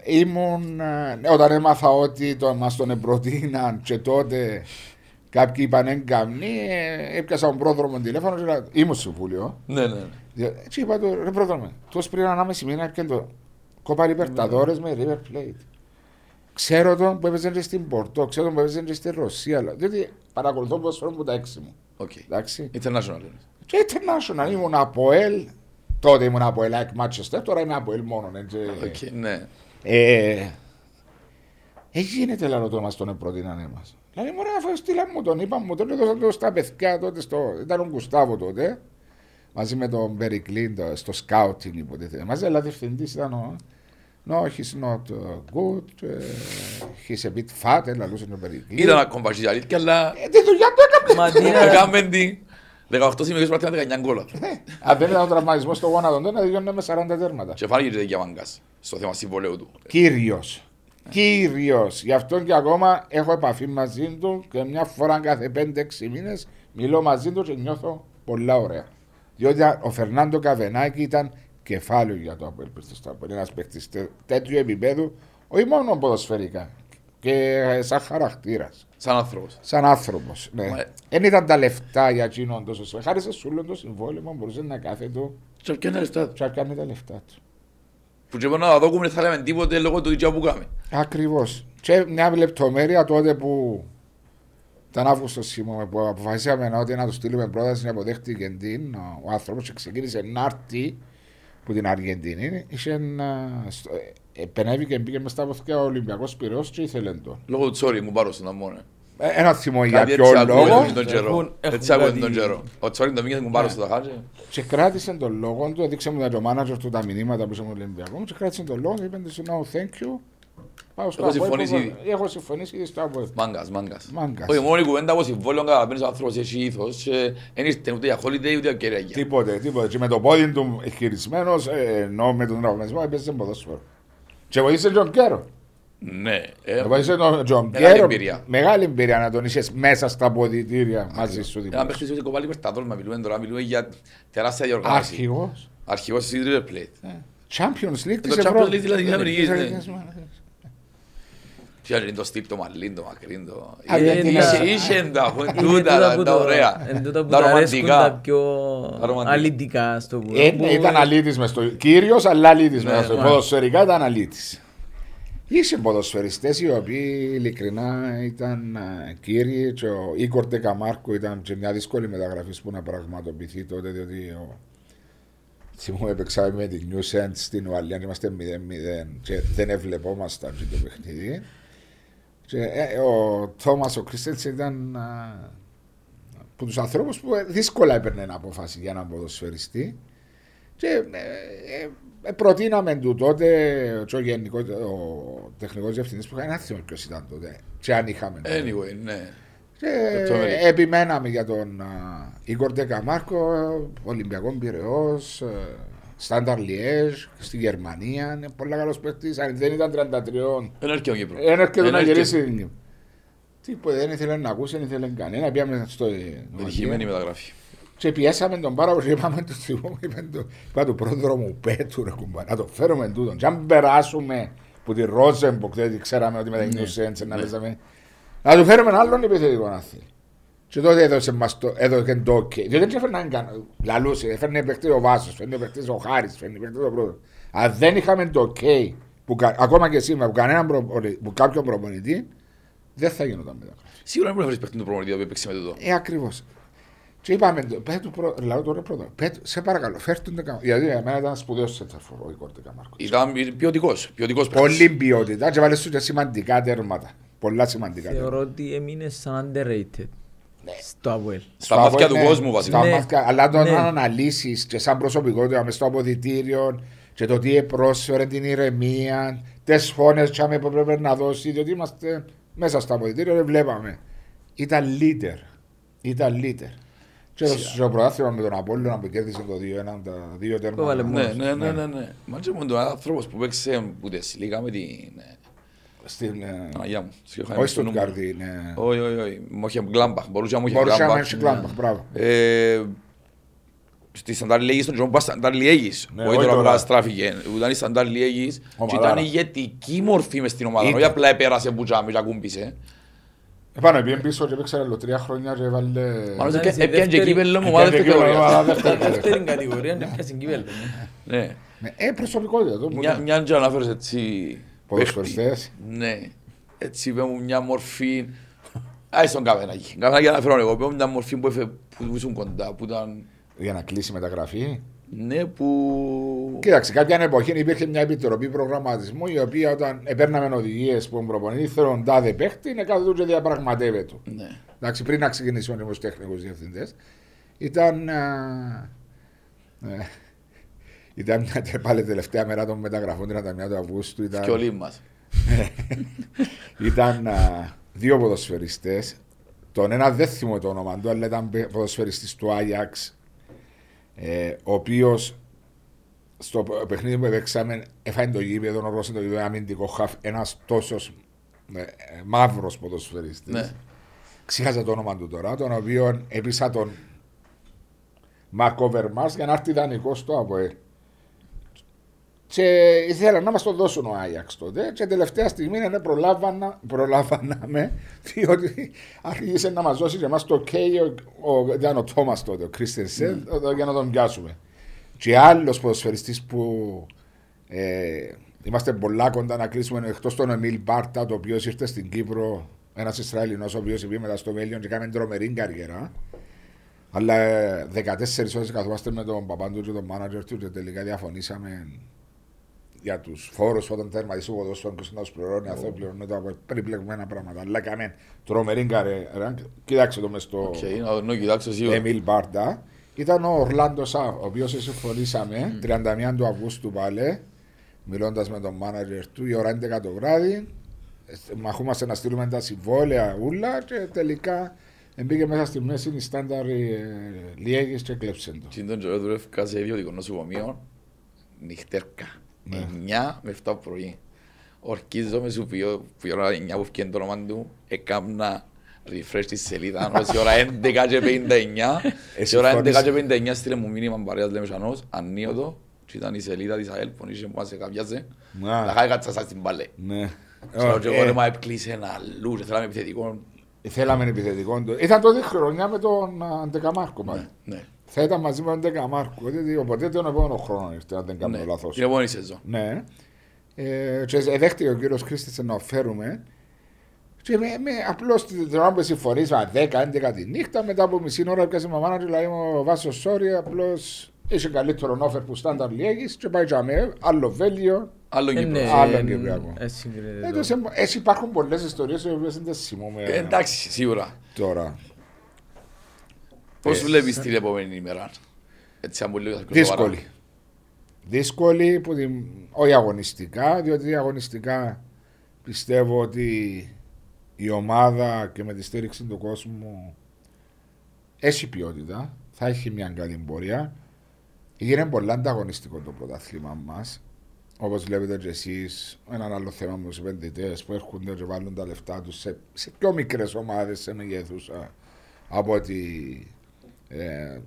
Ήμουν, ε, ναι, όταν έμαθα ότι το, μας τον προτείναν και τότε κάποιοι είπαν εγκαμνή, ε, έπιασα τον πρόδρομο τηλέφωνο και λέω, ήμουν στο συμβούλιο. Ναι, ναι. Και είπα του, ρε πρόδρομε, τόσο πριν ανάμεση μήνα έρχεται το κόπα Λιπερταδόρες με River Plate. Ξέρω τον που έπαιζε και στην Πορτό, ξέρω τον που έπαιζε και στη Ρωσία, λέω, διότι παρακολουθώ πόσο που τα έξι μου. Οκ. Εντάξει. International. Και international ήμουν ΑΠΟΕΛ, τότε ήμουν ΑΠΟΕΛ, like Manchester, τώρα είμαι ΑΠΟΕΛ μόνο. έτσι. Οκ, ναι. Ε, ε, γίνεται λαλό το μας τον προτείνανε μας. Δηλαδή μωρέ αφού στείλαν μου τον, είπαν μου τον, έδωσαν το στα παιδιά τότε, στο, ήταν ο Γκουστάβο τότε, μαζί με τον Περικλίν το- στο scouting υποτίθεται. Μαζί αλλά διευθυντής ήταν ο... No, he's not uh, good, uh, he's a bit fat, λαλούσε τον Περικλίν. Ήταν ακόμα πασχίζει αλήθεια, αλλά Ε, τη δουλειά του έκαμε. Μα τι να- έκαμε την 18 συμμετοχές πρακτικά 19 γκολ. Αν δεν ήταν ο τραυματισμός στο γόνατο, τότε διόταν με 40 τέρματα. Και φάνηκε για μάγκας στο θέμα συμβολέου του. Κύριος. Κύριος. Γι' αυτό και ακόμα έχω επαφή μαζί του και μια φορά κάθε 5-6 μήνες μιλώ μαζί του και νιώθω πολλά ωραία. Διότι ο Φερνάντο Καβενάκη ήταν κεφάλαιο για το Απόελ στο Απόελ. Ένας παίκτης τέτοιου επίπεδου, όχι μόνο ποδοσφαιρικά, και σαν χαρακτήρας. Σαν άνθρωπος. Σαν άνθρωπος. Ναι. Μα- Δεν ήταν τα λεφτά για εκείνον τόσο σφαίρα. Χάρη σε σούλο το συμβόλαιο μπορούσε να κάθεται Και ποια είναι τα λεφτά του. και να κάνει τα λεφτά του. Που και μπορούμε να δω δεν θα λέμε τίποτε λόγω του ίδιου που κάμε. Ακριβώς. Και μια λεπτομέρεια τότε που ήταν Αύγουστο σήμερα που αποφασίσαμε ότι να του στείλουμε πρόταση να αποδέχτηκε την ο, ο άνθρωπος και ξεκίνησε να έρθει που την Αργεντινή. Είχε ένα. στο- ε, Επενέβη και μπήκε μες στα βοθιά ο Ολυμπιακός Πυραιό και ήθελε τον. Λόγω του τσόρι μου πάρω στον αμμόνα. Ε, Ένα θυμό για Κάτι ποιο έτσι ακούγεται λόγο με τον καιρό. Έχουν- έχουν Έτσι ακούγεται κάτι- τον καιρό. Ο τσόρι το μήκε μου πάρω στο ταχάτζε. και κράτησε τον λόγο του. Έδειξε μου το manager του τα μηνύματα που είσαι με τον Ολυμπιακό και κράτησε τον λόγο. Είπε του no, thank you. Πάω στο Έχω Αποέλ, συμφωνήσει που- ήδη. Έχω συμφωνήσει ήδη στο Αποέλ. Μάγκας, μάγκας. Μάγκας. Όχι, μόνο η κουβέντα από συμβόλαιο καταλαβαίνεις ο άνθρωπος έχει ήθος και δεν ήρθε ούτε για holiday ούτε για κεραία. Τίποτε, τίποτε. Και με το πόδι του χειρισμένος, ενώ με τον τραυματισμό έπαιζε ποδόσφαιρο. Και βοήθησε τον Κέρο. Ναι. ε, Βοήθησε τον Τζον Μεγάλη Κέρο. εμπειρία. Μεγάλη εμπειρία να τον είσαι μέσα στα ποδητήρια μαζί σου. Ένα δίπλα. παίχτης ότι κοπάλει Περταδόρ, μα μιλούμε τώρα, μιλούμε για τεράστια διοργάνωση. Αρχηγός. Αρχηγός της River Plate. Champions League Το της Champions Ευρώπης. League δηλαδή της Αμερικής, ναι. Της Αμερικής. Τι άλλο είναι το στυλ, το μαλλίν, το μακρύν, το... Αργεντινά. Είχε- Είχε τα, Είναι τούτα, τούτα τα- που τα το- ωραία. είναι τούτα που Τα τα αρέσκουν τα ρομαντικά. πιο Τα ρομαντικά. αλητικά στο που. Ε, που- ναι, Ήταν αλήτης μες στο κύριος, αλλά αλήτης Ναι, μέσα στο ναι. ποδοσφαιρικά ήταν αλήτης. Είσαι ποδοσφαιριστές οι οποίοι ειλικρινά ήταν ε, κύριοι και ο Ίκορ Τεκαμάρκο ήταν και μια δύσκολη μεταγραφή που να πραγματοποιηθεί τότε διότι ο... Θυμούμαι παίξαμε με την New End στην Ουαλία και είμαστε 0-0 και δεν ευλεπόμασταν και το παιχνίδι. Και ε, ο Θόμας ο Κρίστενς ήταν α, από τους ανθρώπους που ε, δύσκολα έπαιρνε ένα απόφαση για έναν ποδοσφαιριστή. Και ε, ε, ε, προτείναμε του τότε και ο, γενικός, ο τεχνικός διευθυντής που είχαν ένα θυμό ποιος ήταν τότε και αν είχαμε. τότε. Anyway, ναι. Και το Αμερική. επιμέναμε για τον α, Ίγκορ Ντεκαμάρκο, Ολυμπιακό Πυραιός, ε, Στάνταρ Λιέζ, στη Γερμανία. Είναι πολύ καλός παίκτης. Αν δεν ήταν 33, Δεν έρχεται ο Κύπρος. ένα έρχεται Δεν να έρχεται. γυρίσει. Τίποτε, δεν ήθελε να ακούσει, δεν ήθελε κανένα. Πήγαμε στο. Επιτυχημένη μεταγραφή. Και πιέσαμε τον πάρα πολύ. Είπαμε του θυμού, είπαμε του, είπα του πρόδρομου Πέτου, ρε κουμπά, να το φέρουμε τούτον. Και αν περάσουμε που τη Ρόζεμποκ, διότι ξέραμε ότι με τα Ινιουσέντσε να λέζαμε, να του φέρουμε έναν άλλον επιθετικό να θέλει. Και τότε έδωσε μας το, έδωσε το ok. Διότι δεν έφερναν καν, λαλούσε, έφερνε παίχτη ο Βάσος, φέρνει παίχτη ο Χάρης, φέρνει παίχτη ο Πρόδρομος. Αν δεν είχαμε το ok, που, κα- ακόμα και σήμερα, που, κανέναν προ, που κάποιον προπονητή, δεν θα γινόταν μεταγραφή. Σίγουρα δεν μπορεί να βρεις παίχτη του προμονητή που έπαιξε με τούτο. Ε, ακριβώς. Και είπαμε, πέ του προ... λαό τώρα πρώτα. Πέ του, σε παρακαλώ, φέρ τον Ντεκαμάρκο. Γιατί για μένα ήταν σπουδαίος σέντερφορ ο Ικόρ Ντεκαμάρκο. Ήταν ποιοτικός, ποιοτικός Πολύ παίχτης. ποιότητα και βάλες σου και σημαντικά τέρματα. Πολλά σημαντικά Θεωρώ τέρματα. ότι έμεινε σαν underrated στο Αβουέλ. Στα μάτια του ναι, κόσμου βασικά. Στα Ναι. μάτια, αλλά όταν Ναι. αναλύσεις και σαν προσωπικότητα με στο αποδητήριο, και το τι πρόσφερε την ηρεμία, τι φώνες που έπρεπε να δώσει, διότι είμαστε μέσα στα αποδητήρια και βλέπαμε. Ήταν leader. Ήταν leader. Και στο πρωτάθλημα με τον Απόλλωνα που κέρδισε το 2-1, τα δύο τέρμα. Το βάλε Ναι, μόνος. ναι, ναι, ναι, ναι. Μα και μόνο ο άνθρωπος που παίξε που τη λίγα με την... ε, Στην, ε, Παναγιά μου. Σχεδόν όχι στο στο νούμερο. Τουκάρδι, είναι... Όχι, όχι, όχι. Μόχε Γκλάμπαχ. Μπορούσε να μου είχε Μπορούσε να Γκλάμπαχ. έχει Γκλάμπαχ, μπράβο. Ε, Στη Σταντάρ Liège, στον Τζον Πας Σταντάρ Liège. Ναι, Όχι όχι τώρα που τώρα. να στράφηκε. Ήταν η Σταντάρ Liège και Ομαδάρα. ήταν ηγετική μορφή μες στην ομάδα. Ήταν. Όχι απλά επέρασε που τζάμι και ακούμπησε. Επάνω, πήγαινε πίσω και έπαιξε άλλο τρία χρόνια και έβαλε... Μάλλον Ήταν σε έπιανε και δεύτερη- κύπελλο μου έπιανε ομάδα και κύπελλο μου ομάδα κατηγορία. δεύτερη. Δεύτερη κατηγορία και έπιασε κύπελλο. Ναι. Ναι, Ε, προσωπικότητα το. Μια- Μια και αναφέρεις έτσι... Ποδοσφαιριστές. παίχτη. Ναι. Έτσι είπε μου μια μορφή... Άι στον Καβενάκη. Καβενάκη αναφέρω εγώ. Είπε μου μια μορφή που έφε- που ήσουν κοντά. Που ήταν... Για να κλείσει η μεταγραφή. Ναι, που... Κοίταξε, κάποια εποχή υπήρχε μια επιτροπή προγραμματισμού η οποία όταν παίρναμε οδηγίες που τον προπονητή θέλουν τάδε παίχτη, είναι κάθε τους και διαπραγματεύεται. Ναι. Εντάξει, πριν να ξεκινήσουν οι τεχνικούς διευθυντές, ήταν. α, ε, ήταν μια τε- πάλι τελευταία μέρα των μεταγραφών, 31 του Αυγούστου. Ήταν, Και όλοι μας. ήταν α, δύο ποδοσφαιριστές. Τον ένα δεν θυμώ το όνομα του, αλλά ήταν ποδοσφαιριστής του Άγιαξ, ε, ο οποίος στο παιχνίδι που παίξαμε έφαγε το γήπεδο, όργωσε το γήπεδο αμυντικό χαφ, ένας τόσος ε, μαύρος ποδοσφαιριστής. Ναι. Ξέχασα το όνομα του τώρα, τον οποίο έπεισα τον Μακόβερ μας για να έρθει δανεικό στο ΑΠΟΕΛ. Και ήθελα να μας το δώσουν ο Άγιαξ τότε. Και τελευταία στιγμή ναι, προλάβανα, προλάβαναμε, διότι άρχισε να μας δώσει και εμάς το OK. Ο, ο, ήταν ο Τόμας τότε, ο Κρίστενσεν, για να τον πιάσουμε. Και άλλος ποδοσφαιριστής που ε, είμαστε πολλά κοντά να κλείσουμε εκτός τον Εμίλ Μπάρτα, το οποίος ήρθε στην Κύπρο, ένας Ισραηλινός, ο οποίος πήγε μετά στο Βέλγιο και έκανε τρομερή καριέρα. Αλλά ε, 14 ώρες καθόμαστε με τον παπάντου και τον μάνατζερ του και τελικά διαφωνήσαμε για τους φόρους όταν τερματίσει ο ποδόσφαιρο και να του πληρώνει, αυτό πληρώνει το από περιπλεγμένα πράγματα. Αλλά κάμε τρομερή καριέρα. Κοιτάξτε το μες στο Οκ, να να κοιτάξω σίγουρα. Εμίλ Μπάρντα. Ήταν ο Ορλάντο Σα, ο οποίος συμφωνήσαμε 31 του Αυγούστου πάλι, μιλώντας με τον μάνατζερ του, η ώρα 11 το βράδυ. Ε, Μαχούμαστε να στείλουμε τα συμβόλαια ούλα και τελικά μπήκε μέσα στη μέση η στάνταρ Λιέγης και κλέψε το. Τι τον καιρό δουλεύκα σε ιδιωτικό νοσοκομείο, νυχτέρκα. 9 με 7 πρωί. Ορκίζομαι σου πει που η ώρα 9 που φτιάχνει το όνομα του, έκανα refresh τη σελίδα, ενώ σε ώρα 11 και 59, σε ώρα 11 και 59 στείλε μου μήνυμα παρέας λέμες σανός, ανοίγω και ήταν η σελίδα της ΑΕΛ που είχε που μας εκαβιάζε. Να. Τα χάει κατσάσα στην παλέ. Ναι. Ξέρω και εγώ Ε, ρε, μα έπκλεισε ένα αλλού και θέλαμε επιθετικό. Θέλαμε επιθετικό. του. Ήταν τότε χρονιά με τον Αντεκαμάρκο. πάλι. Ναι. Θα ήταν μαζί με τον Αντεκαμάρκο. διότι Οπότε τον επόμενο χρόνο ήρθε, αν δεν κάνω Ναι. λάθος. Την επόμενη σεζόν. Ναι. Ε, και δέχτηκε ο κύριος Κρίστης να φέρουμε. Και με, με απλώς την ώρα που συμφωνήσαμε 10-11 τη νύχτα, μετά από μισή ώρα έπιασε με μάνα και λέει ο Βάσος Σόρι, απλώς είχε καλύτερο όφερ που στάνταρ Liegis και πάει για με άλλο Βέλγιο. Άλλο Ε, Κύπρος. ναι, Άλλο ε, Κυπριακό. ε, συγκρίνεται Ε, το. τόσο εμ- Έτσι υπάρχουν πολλές ιστορίες οι οποίες δεν τις θυμούμε Ε, Εντάξει, σίγουρα. τώρα. Πώς βλέπεις την επόμενη ημέρα; Έτσι αν πολύ Δύσκολη. Δύσκολη, που την... όχι αγωνιστικά, διότι αγωνιστικά πιστεύω ότι η ομάδα και με τη στήριξη του κόσμου έχει ποιότητα, θα έχει μια καλή πορεία. Είναι πολύ ανταγωνιστικό το πρωτάθλημα μας. Όπως βλέπετε και εσείς, έναν άλλο θέμα με τους επενδυτές που έρχονται και βάλουν τα λεφτά τους σε, σε πιο μικρές ομάδες, σε μεγέθουσα από ότι ε,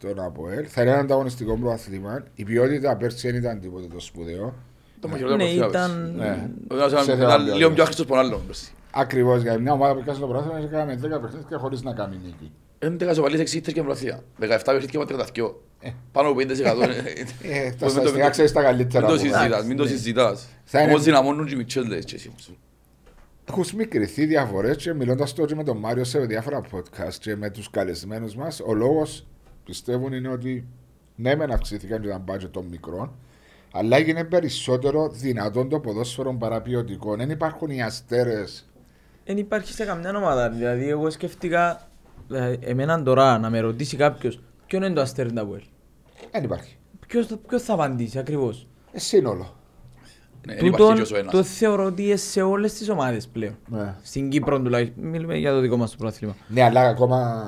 τον ΑΠΟΕΛ. Θα είναι ένα ανταγωνιστικό πρωτάθλημα. Η ποιότητα πέρσι δεν ήταν τίποτα το σπουδαίο. Το μαχαιρό Ναι, ήταν ήταν... Ναι. Ήταν Σε ήταν θέμα λίγο ποιότητας. πιο άχρηστος από τον άλλον. πέρσι. Ακριβώς για μια ομάδα που έκανε το πρωτάθλημα, έκαναμε 10 παιχνίδια χωρίς να κάνει νίκη. Δεν τέγασε ο Βαλής εξήτρες και μπροθεία. 17 παιχνίδια με 32. Πάνω από 50%. Ε, τα Μην το- στατιστικά ξέρεις τα καλύτερα. Μην το από εμάς. συζητάς, μην το Ναι. συζητάς. Θα είναι- Όμως δυναμώνουν και οι μητσές λες και εσύ. Έχουν μικρηθεί διαφορές και μιλώντας τώρα με τον Μάριο σε διάφορα podcast και με τους καλεσμένους μας, ο λόγος πιστεύουν είναι ότι ναι, μεν αυξήθηκαν και τα budget των μικρών, αλλά έγινε περισσότερο δυνατόν το ποδόσφαιρο παραποιωτικό. Δεν υπάρχουν οι αστέρες. Δεν υπάρχει σε καμιά ομάδα. Δηλαδή, εγώ σκέφτηκα, δηλαδή, εμένα τώρα να με ρωτήσει κάποιος ποιο είναι το αστέρι Νταβουέλ; Δεν υπάρχει. Ποιος θα απαντήσει ακριβώς; Ε, Σύνολο. Το ένας. θεωρώ ότι είναι σε όλες τις ομάδες πλέον. Ναι. Στην Κύπρο τουλάχιστον. Μιλούμε για το δικό μας το πρόθλημα. Ναι, αλλά ακόμα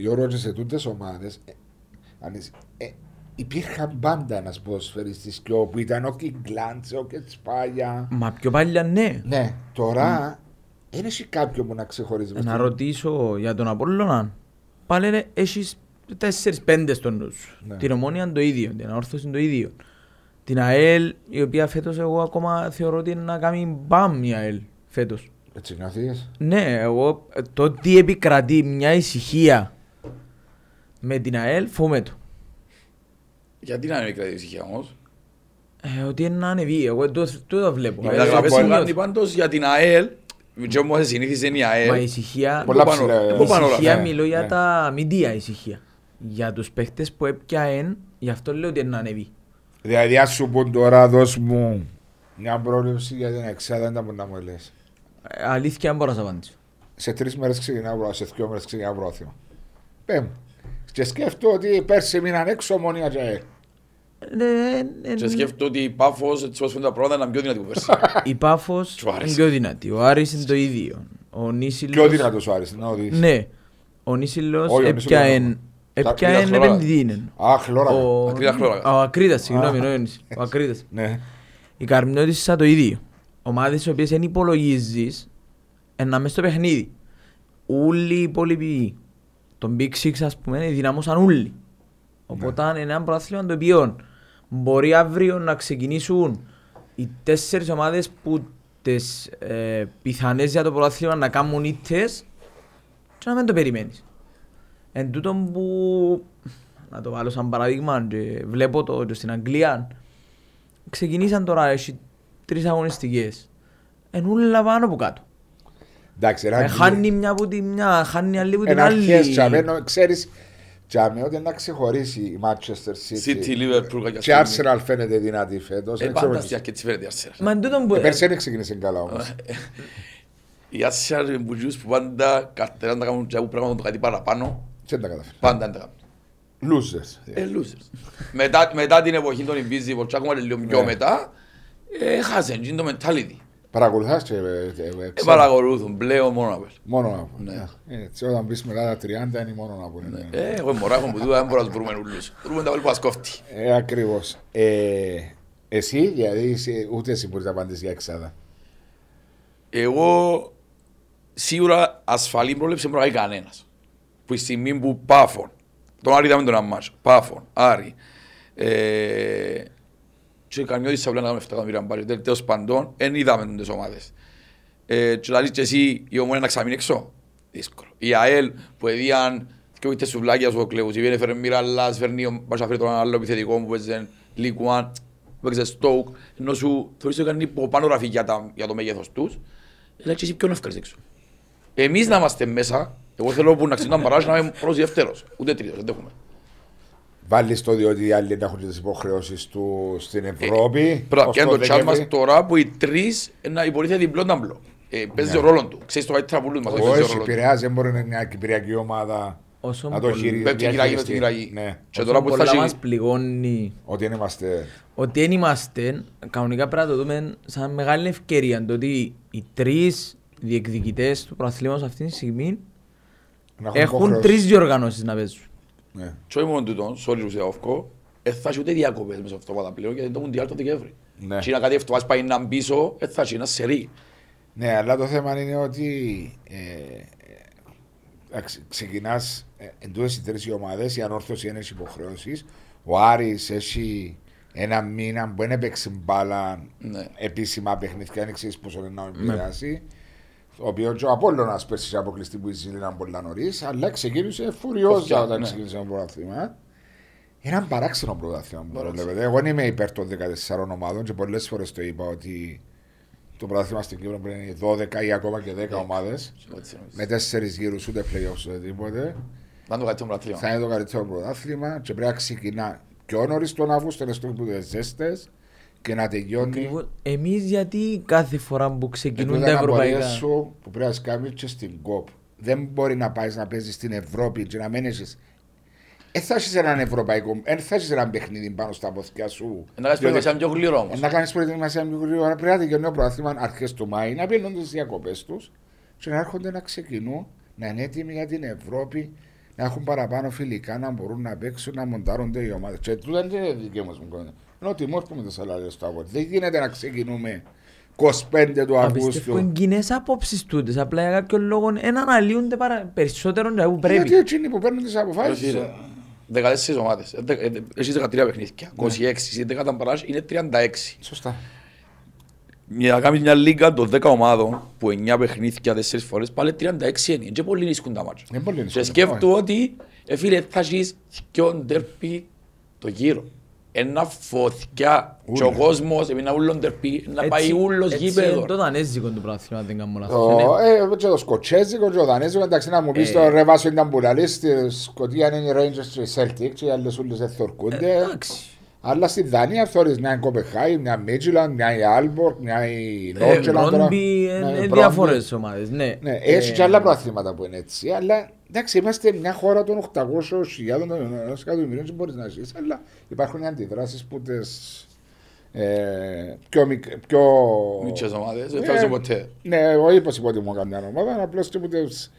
Γιώργο και σε τούτες ομάδες ε, αν είσαι- ε, υπήρχαν πάντα ένας ποδοσφαιριστής και όπου ήταν ο Κιγκλάντσε, ο Κετσπάγια. Μα πιο παλιά ναι. Ναι, τώρα δεν έχει κάποιον που να ξεχωρίζεις. μες Να στην- ρωτήσω για τον Απόλλωνα. Πάλι ρε, έχεις τέσσερις πέντε στον νους σου. Ναι. Την Ομόνια το ίδιο, την Αόρθωση το ίδιο. Την ΑΕΛ, η οποία φέτος εγώ ακόμα θεωρώ ότι είναι να κάνει μπαμ η ΑΕΛ φέτος. Έτσι νιώθεις. Ναι, εγώ ε, το ότι επικρατεί μια ησυχία με την ΑΕΛ φοβούμαι το. Γιατί να είναι μικρή ησυχία όμως; Ε, ότι είναι να ανεβεί, εγώ το, το, το βλέπω. Οι Ε, μεταγραφές το που νιώθω. κάνει πάντως για την ΑΕΛ, και όμως συνήθιζες είναι η Μα η ΑΕΛ. ησυχία, Πολλά πάνω- ψηλά, ε. πού πάνε όλα ησυχία αυτά. Ναι, μιλώ για ναι. τα μηντία ησυχία. Για τους παίχτες που έπιαεν, γι' αυτό λέω ότι είναι να ανεβεί. Δηλαδή, ας σου πω τώρα, δώσ' μου μια πρόληψη για την εξάδα, δεν τα μπορεί να μου λες. Ε, Αλήθεια δεν μπορώ να σας απαντήσω. Σε τρεις μέρες ξεκινάω πρόθυμα, σε δύο μέρες ξεκινάω πρόθυμα. Πέμ. Και σκέφτομαι ότι πέρσι μείναν έξω ομονία και ΑΕΛ. Ε, ε, Και ε, σκέφτομαι ότι η Πάφος, έτσι όπως φαίνεται τα πρώτα, ήταν πιο δυνατή που πέρσι. Η Πάφος Του άρεσε. είναι πιο δυνατή. Ο Άρης είναι το ίδιο. Ο Νίσιλος... Πιο δυνατός ο Άρης, να δεις. Ναι. Ο Νίσιλος Όχι, ο Νίσιλος έπιαεν... δεν Έπιαεν Ακρίδας χλώρακα. επενδυτή είναι; Α, χλώρακα. Ο- Ακρίδα χλώρακα. Ο Ακρίδας, συγγνώμη, Α. όχι ο Νίσιλος. Ο Ακρίδας. Ναι. Η Καρμινότισσα το ίδιο. Ομάδες οι οποίες δεν υπολογίζεις να μες στο παιχνίδι. Όλοι οι υπόλοιποι των Big Six ας πούμε δυνάμωσαν όλοι. Οπότε είναι ένα πρόθλημα το οποίο μπορεί αύριο να ξεκινήσουν οι τέσσερις ομάδες που τις ε, πιθανές για το πρόθλημα να κάνουν ήττες και να μην το περιμένεις. Εν τούτον που, να το βάλω σαν παράδειγμα, και βλέπω το και στην Αγγλία, ξεκινήσαν τώρα, έχει τρεις αγωνιστικές. Εν ούλα πάνω από κάτω. Εντάξει, Ε, χάνει μια από τη μια, χάνει άλλη από την Ένα άλλη. αρχές τσάμε, ενώ ξέρεις τσάμε ότι να ξεχωρίσει η Manchester City, City Liverpool, κάποια και η στιγμή. Arsenal φαίνεται δυνατή φέτος. Ε, δεν πάντα ξέρω στη τι. αρχή της φαίνεται η Arsenal. Μα εν τούτον που... Ε, Πέρσι δεν ξεκίνησε καλά όμως. Η Arsenal είναι μπουζιούς που πάντα καρτεράν τα κάνουν και πράγματα το κάτι παραπάνω. Δεν τα καταφέρει. Πάντα δεν τα κάνουν. Losers. Ε, losers. μετά, μετά την εποχή των Invisible, και ακόμα λίγο πιο Ναι. μετά, ε, χάσαν και είναι το mentality. Παρακολουθάς και ε, ε, ε, Ε, ξέρω. παρακολουθούν πλέον μόνο να πέλ. Μόνο να πω. Ναι. Ε, Έτσι όταν μπεις μετά τα 30 είναι μόνο να πω. ναι. Ε, εγώ μωρά έχω που τούτα δεν μπορώ να τους βρούμε ούλους. Βρούμε τα βάλει που ασκόφτει. Ε, ακριβώς. Ε, εσύ, γιατί είσαι- ούτε εσύ μπορείς να απαντήσεις για εξάδα. Εγώ σίγουρα ασφαλή πρόληψη δεν μπορεί να κάνει κανένας. Που η στιγμή που πάφων, τον Άρη είδαμε τον αμμάτσο, πάφων, Άρη, ε, και καμιώτης θα πλέον να κάνουμε 7 εκατομμύρια μπάρι, τέλος παντών, δεν είδαμε τις ομάδες. Ε, και δηλαδή και εσύ η ομόνια να ξαμείνει έξω, δύσκολο. Η ΑΕΛ που έδιαν και ούτε σουβλάκια σου ο Κλέους, η Βιέννε φέρνει Μιραλάς, φέρνει ο Μπασαφρή τον άλλο επιθετικό που παίζε Λικουάν, που παίζε Στόουκ, ενώ σου θεωρείς ότι κάνει πάνω γραφή για, τα, για το μέγεθος τους, αλλά και εσύ ποιον ευκαιρίες έξω; Εμείς να είμαστε μέσα, εγώ θέλω που να ξεκινάμε παράδειγμα να είμαι πρώτος ή δεύτερος, ούτε τρίτος, δεν το έχουμε. Βάλεις το διότι οι άλλοι έχουν και τις υποχρεώσεις του στην Ευρώπη. Πρέπει να ως πιάνει το τσάλ μας Δεκέμβρη. τώρα που οι τρεις ε, να υποτίθεται διπλό ταμπλό. Ε, παίζει Ναι. ο ρόλο του. Ξέρεις το καλύτερα πουλούς μας, παίζει ο Όχι, ρόλο του. επηρεάζει, δεν μπορεί να είναι μια κυπριακή ομάδα Όσο να το πολύ- χειριστεί. Πέφτει η Κυριακή, πέφτει η Κυριακή. Ναι, Και όσο τώρα που θα πολλά έχει... μας πληγώνει ότι δεν είμαστε. ότι δεν είμαστε, κανονικά πρέπει να το δούμε σαν μεγάλη ευκαιρία το ότι οι τρεις διεκδικητές του προαθλήματος αυτή τη στιγμή να έχουμε έχουν υποχρεώσεις. τρεις διοργανώσεις να παίζουν. Ναι. Και όχι μόνο τούτον, sorry που σε όφκω, ε, θα έχει ούτε διακοπές μέσα στο εβδομάδα πλέον γιατί είναι το Μουντιάλ το Δεκέμβρη. Ναι. Και είναι κάτι εβδομάδας πάει να πίσω, ε, θα έχει ένα σερί. Ναι, αλλά το θέμα είναι ότι ε, ξεκινάς εντό οι τρεις ομάδες, η ανόρθωση είναι υποχρεώσεις. Ο Άρης έχει ένα μήνα που δεν έπαιξε μπάλα Ναι. επίσημα παιχνίδια, δεν ξέρεις πόσο είναι να επηρεάσει. Το οποίος και ο Απόλλωνας πέρσι είχε αποκλειστεί που ήταν πολύ νωρίς, αλλά ξεκίνησε φουριόζα Φωτιά, όταν ναι. ξεκίνησε το πρωτάθλημα. Ένα παράξενο πρωτάθλημα που το Παράξενο. βλέπετε. Εγώ δεν είμαι υπέρ των 14 ομάδων και πολλές φορές το είπα ότι το πρωτάθλημα στην Κύπρο πρέπει να είναι 12 ή ακόμα και 10 ομάδες. Έτσι νομίζω. Με τέσσερις γύρους ούτε playoffs ούτε τίποτε. Να είναι το καλύτερο πρωτάθλημα. Θα είναι το καλύτερο πρωτάθλημα και πρέπει να ξεκινά πιο νωρίς τον Αύγουστο, να στο που ζέστες και να τελειώνει. Ακριβώς. Εμείς γιατί κάθε φορά που ξεκινούν Τούτα τα είναι απορίες ευρωπαϊκά σου που πρέπει να κάνεις και στην κόπ. Δεν μπορεί να πάεις να παίζεις στην Ευρώπη και να μένεις Δεν θα έχεις έναν ευρωπαϊκό, δεν θα έχεις έναν παιχνίδι πάνω στα πόθηκια σου. Να κάνεις προετοιμασία πιο γλύρο όμως. Να κάνεις προετοιμασία πιο γρήγορα. Πρέπει να τελειώνει ο πρωτάθλημα αρχές του Μάη, να πίνουν τις διακοπές τους και να έρχονται να ξεκινούν, να είναι έτοιμοι για την Ευρώπη, να έχουν παραπάνω φιλικά, να μπορούν να παίξουν, να μοντάρονται οι ομάδες. Και τούτα δεν είναι δική μας μου κόμμα. Ενώ τιμώ που με το σαλάριο στο αγόρι. Δεν γίνεται να ξεκινούμε 25 του Μα πιστεύω είναι Αυγούστου. κοινές απόψεις τούτες, απλά για κάποιον λόγο δεν αναλύονται παρα... περισσότερο από που Γιατί πρέπει. εκείνοι που παίρνουν τις Όχι, αποφάσεις. ρε. 14 ομάδες. Ε, δε- ε, Έχεις 13 παιχνίδια. 26. Η 10 παράς είναι 36. Σωστά. Για να κάνεις μια λίγα των 10 ομάδων που 9 παιχνίδια 4 φορές πάλι 36 είναι. Και πολύ ρίσκουν τα μάτια. Είναι πολύ Και δύσκολο. σκέφτομαι ότι ε, φίλε θα έχεις και ντέρπι το γύρο. Ένα φωτιά και ο Ούλα. κόσμος επειδή να ούλον ντέρπι να πάει ούλος έτσι γήπεδο. είναι το δανέζικο του πρωτάθλημα, αν δεν κάνω λάθος. είναι. Το, ε, και το σκοτσέζικο και το δανέζικο, εντάξει να μου πεις το ρε Βάσο ήταν που λαλείς, στη Σκοτία είναι οι Rangers και οι Celtic και οι άλλες όλες δεν θορκούνται. Εντάξει. Αλλά στη Δανία θωρείς μια η Κοπεγχάγη, μια η Μίντιλαντ, μια η Άλμποργκ, μια η Ε, Νόρτζελαντ. τώρα. Μπρόντμπι, Ναι, είναι Μπρόντμπι. διάφορες ομάδες, ναι. Ναι, έχει Ε, και άλλα πρωταθλήματα που είναι έτσι, αλλά εντάξει είμαστε μια χώρα των 800.000 των ενός εκατομμυρίων και μπορείς να ζεις, αλλά υπάρχουν οι αντιδράσεις που τις ε, πιο, μικ, πιο... Μίτσιες ομάδες, δεν Ε, θα ζω ποτέ. Ναι, όχι πως υποτιμώ καμιά ομάδα, απλώς και που τις...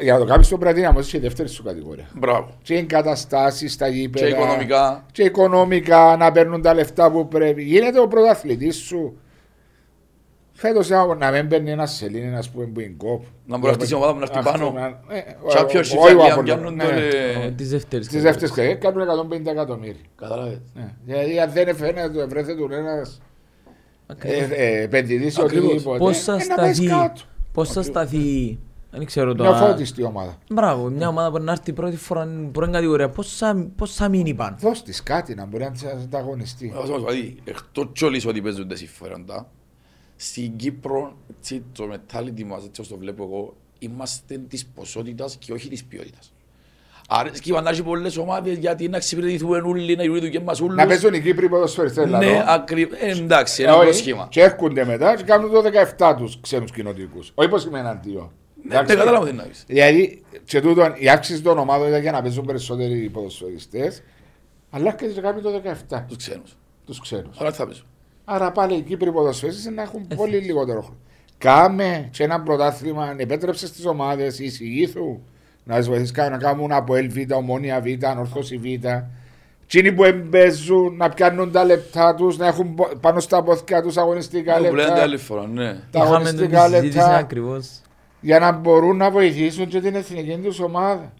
Για να το κάνεις το πρέπει να δυναμώσεις και η δεύτερη σου κατηγορία. Μπράβο. Και εγκαταστάσεις στα γήπεδα. Και οικονομικά. Και οικονομικά να παίρνουν τα λεφτά που πρέπει. Γίνεται ο πρωταθλητής σου. Φέτος να, να μην παίρνει ένα σελήνη, ένας πούμε που είναι κόπ. Να μπορεί αυτή η ομάδα που να έρθει Αυτό πάνω. να- ε, Championship όχι ο για Απόλλων, πιάνουν ναι. το... ο, ε, Της δεύτερης. Στις δεύτερες κατηγορίες κάνουν 150 εκατομμύρια. Κατάλαβες. Ναι. Δηλαδή αν δεν φαίνεται, βρέθηκε του ένας Ακριβώς. ε, ε, επενδυτής ή Ακριβώς. οτιδήποτε. Πώς θα ε, να πες σταθεί, κάτω. πώς θα σταθεί, δεν ξέρω Μια το... φώτιστη ομάδα. Μπράβο, μια ομάδα που να έρθει πρώτη φορά πρώτη κατηγορία, πώς θα, πώς θα μείνει πάνω. Δώσ' της κάτι να μπορεί να της ανταγωνιστεί. Θα σας πω κάτι, εκτός κιόλις ότι παίζονται συμφέροντα, στην Κύπρο έτσι, το mentality μας, έτσι όπως το βλέπω εγώ, είμαστε της ποσότητας και όχι της ποιότητας. Αρέσκει να έχει πολλές ομάδες γιατί να εξυπηρετηθούν όλοι, να γίνουν οι δουλειές μας όλους. Να παίζουν οι Κύπροι ποδοσφαιριστές Ναι, δηλαδή. ακριβώς. Ε, εντάξει, Ε, ένα όχι. πρόσχημα. Και έρχονται μετά και κάνουν το 17 τους ξένους κοινοτικούς. Όχι πως είμαι εναντίον. Ναι, ναι, κατάλαβα τι να πεις. Δηλαδή, και τούτο, η αύξηση των ομάδων ήταν για να παίζουν περισσότεροι ποδοσφαιριστές, αλλά έρχεται και κάνει το 17 Τους ξένους. τους ξένους. Αλλά τι θα παίζω. Άρα πάλι οι Κύπροι ποδοσφαιριστές να έχουν πολύ λιγότερο χρόνο. Κάμε και ένα πρωτάθλημα, επέτρεψες στις ομάδες, εισηγήθου, να τις βοηθήσεις να κάνουν από ΕΛΒ, ομόνια Β, ανορθώση Β. Εκείνοι που εμπέζουν να πιάνουν τα λεπτά τους, να έχουν πο- πάνω στα πόθηκα τους αγωνιστικά Το που λέτε λεπτά. άλλη φορά, ναι. Τα Είχαμε αγωνιστικά την συζήτηση λεπτά ακριβώς. Για να μπορούν να βοηθήσουν και την εθνική τους ομάδα.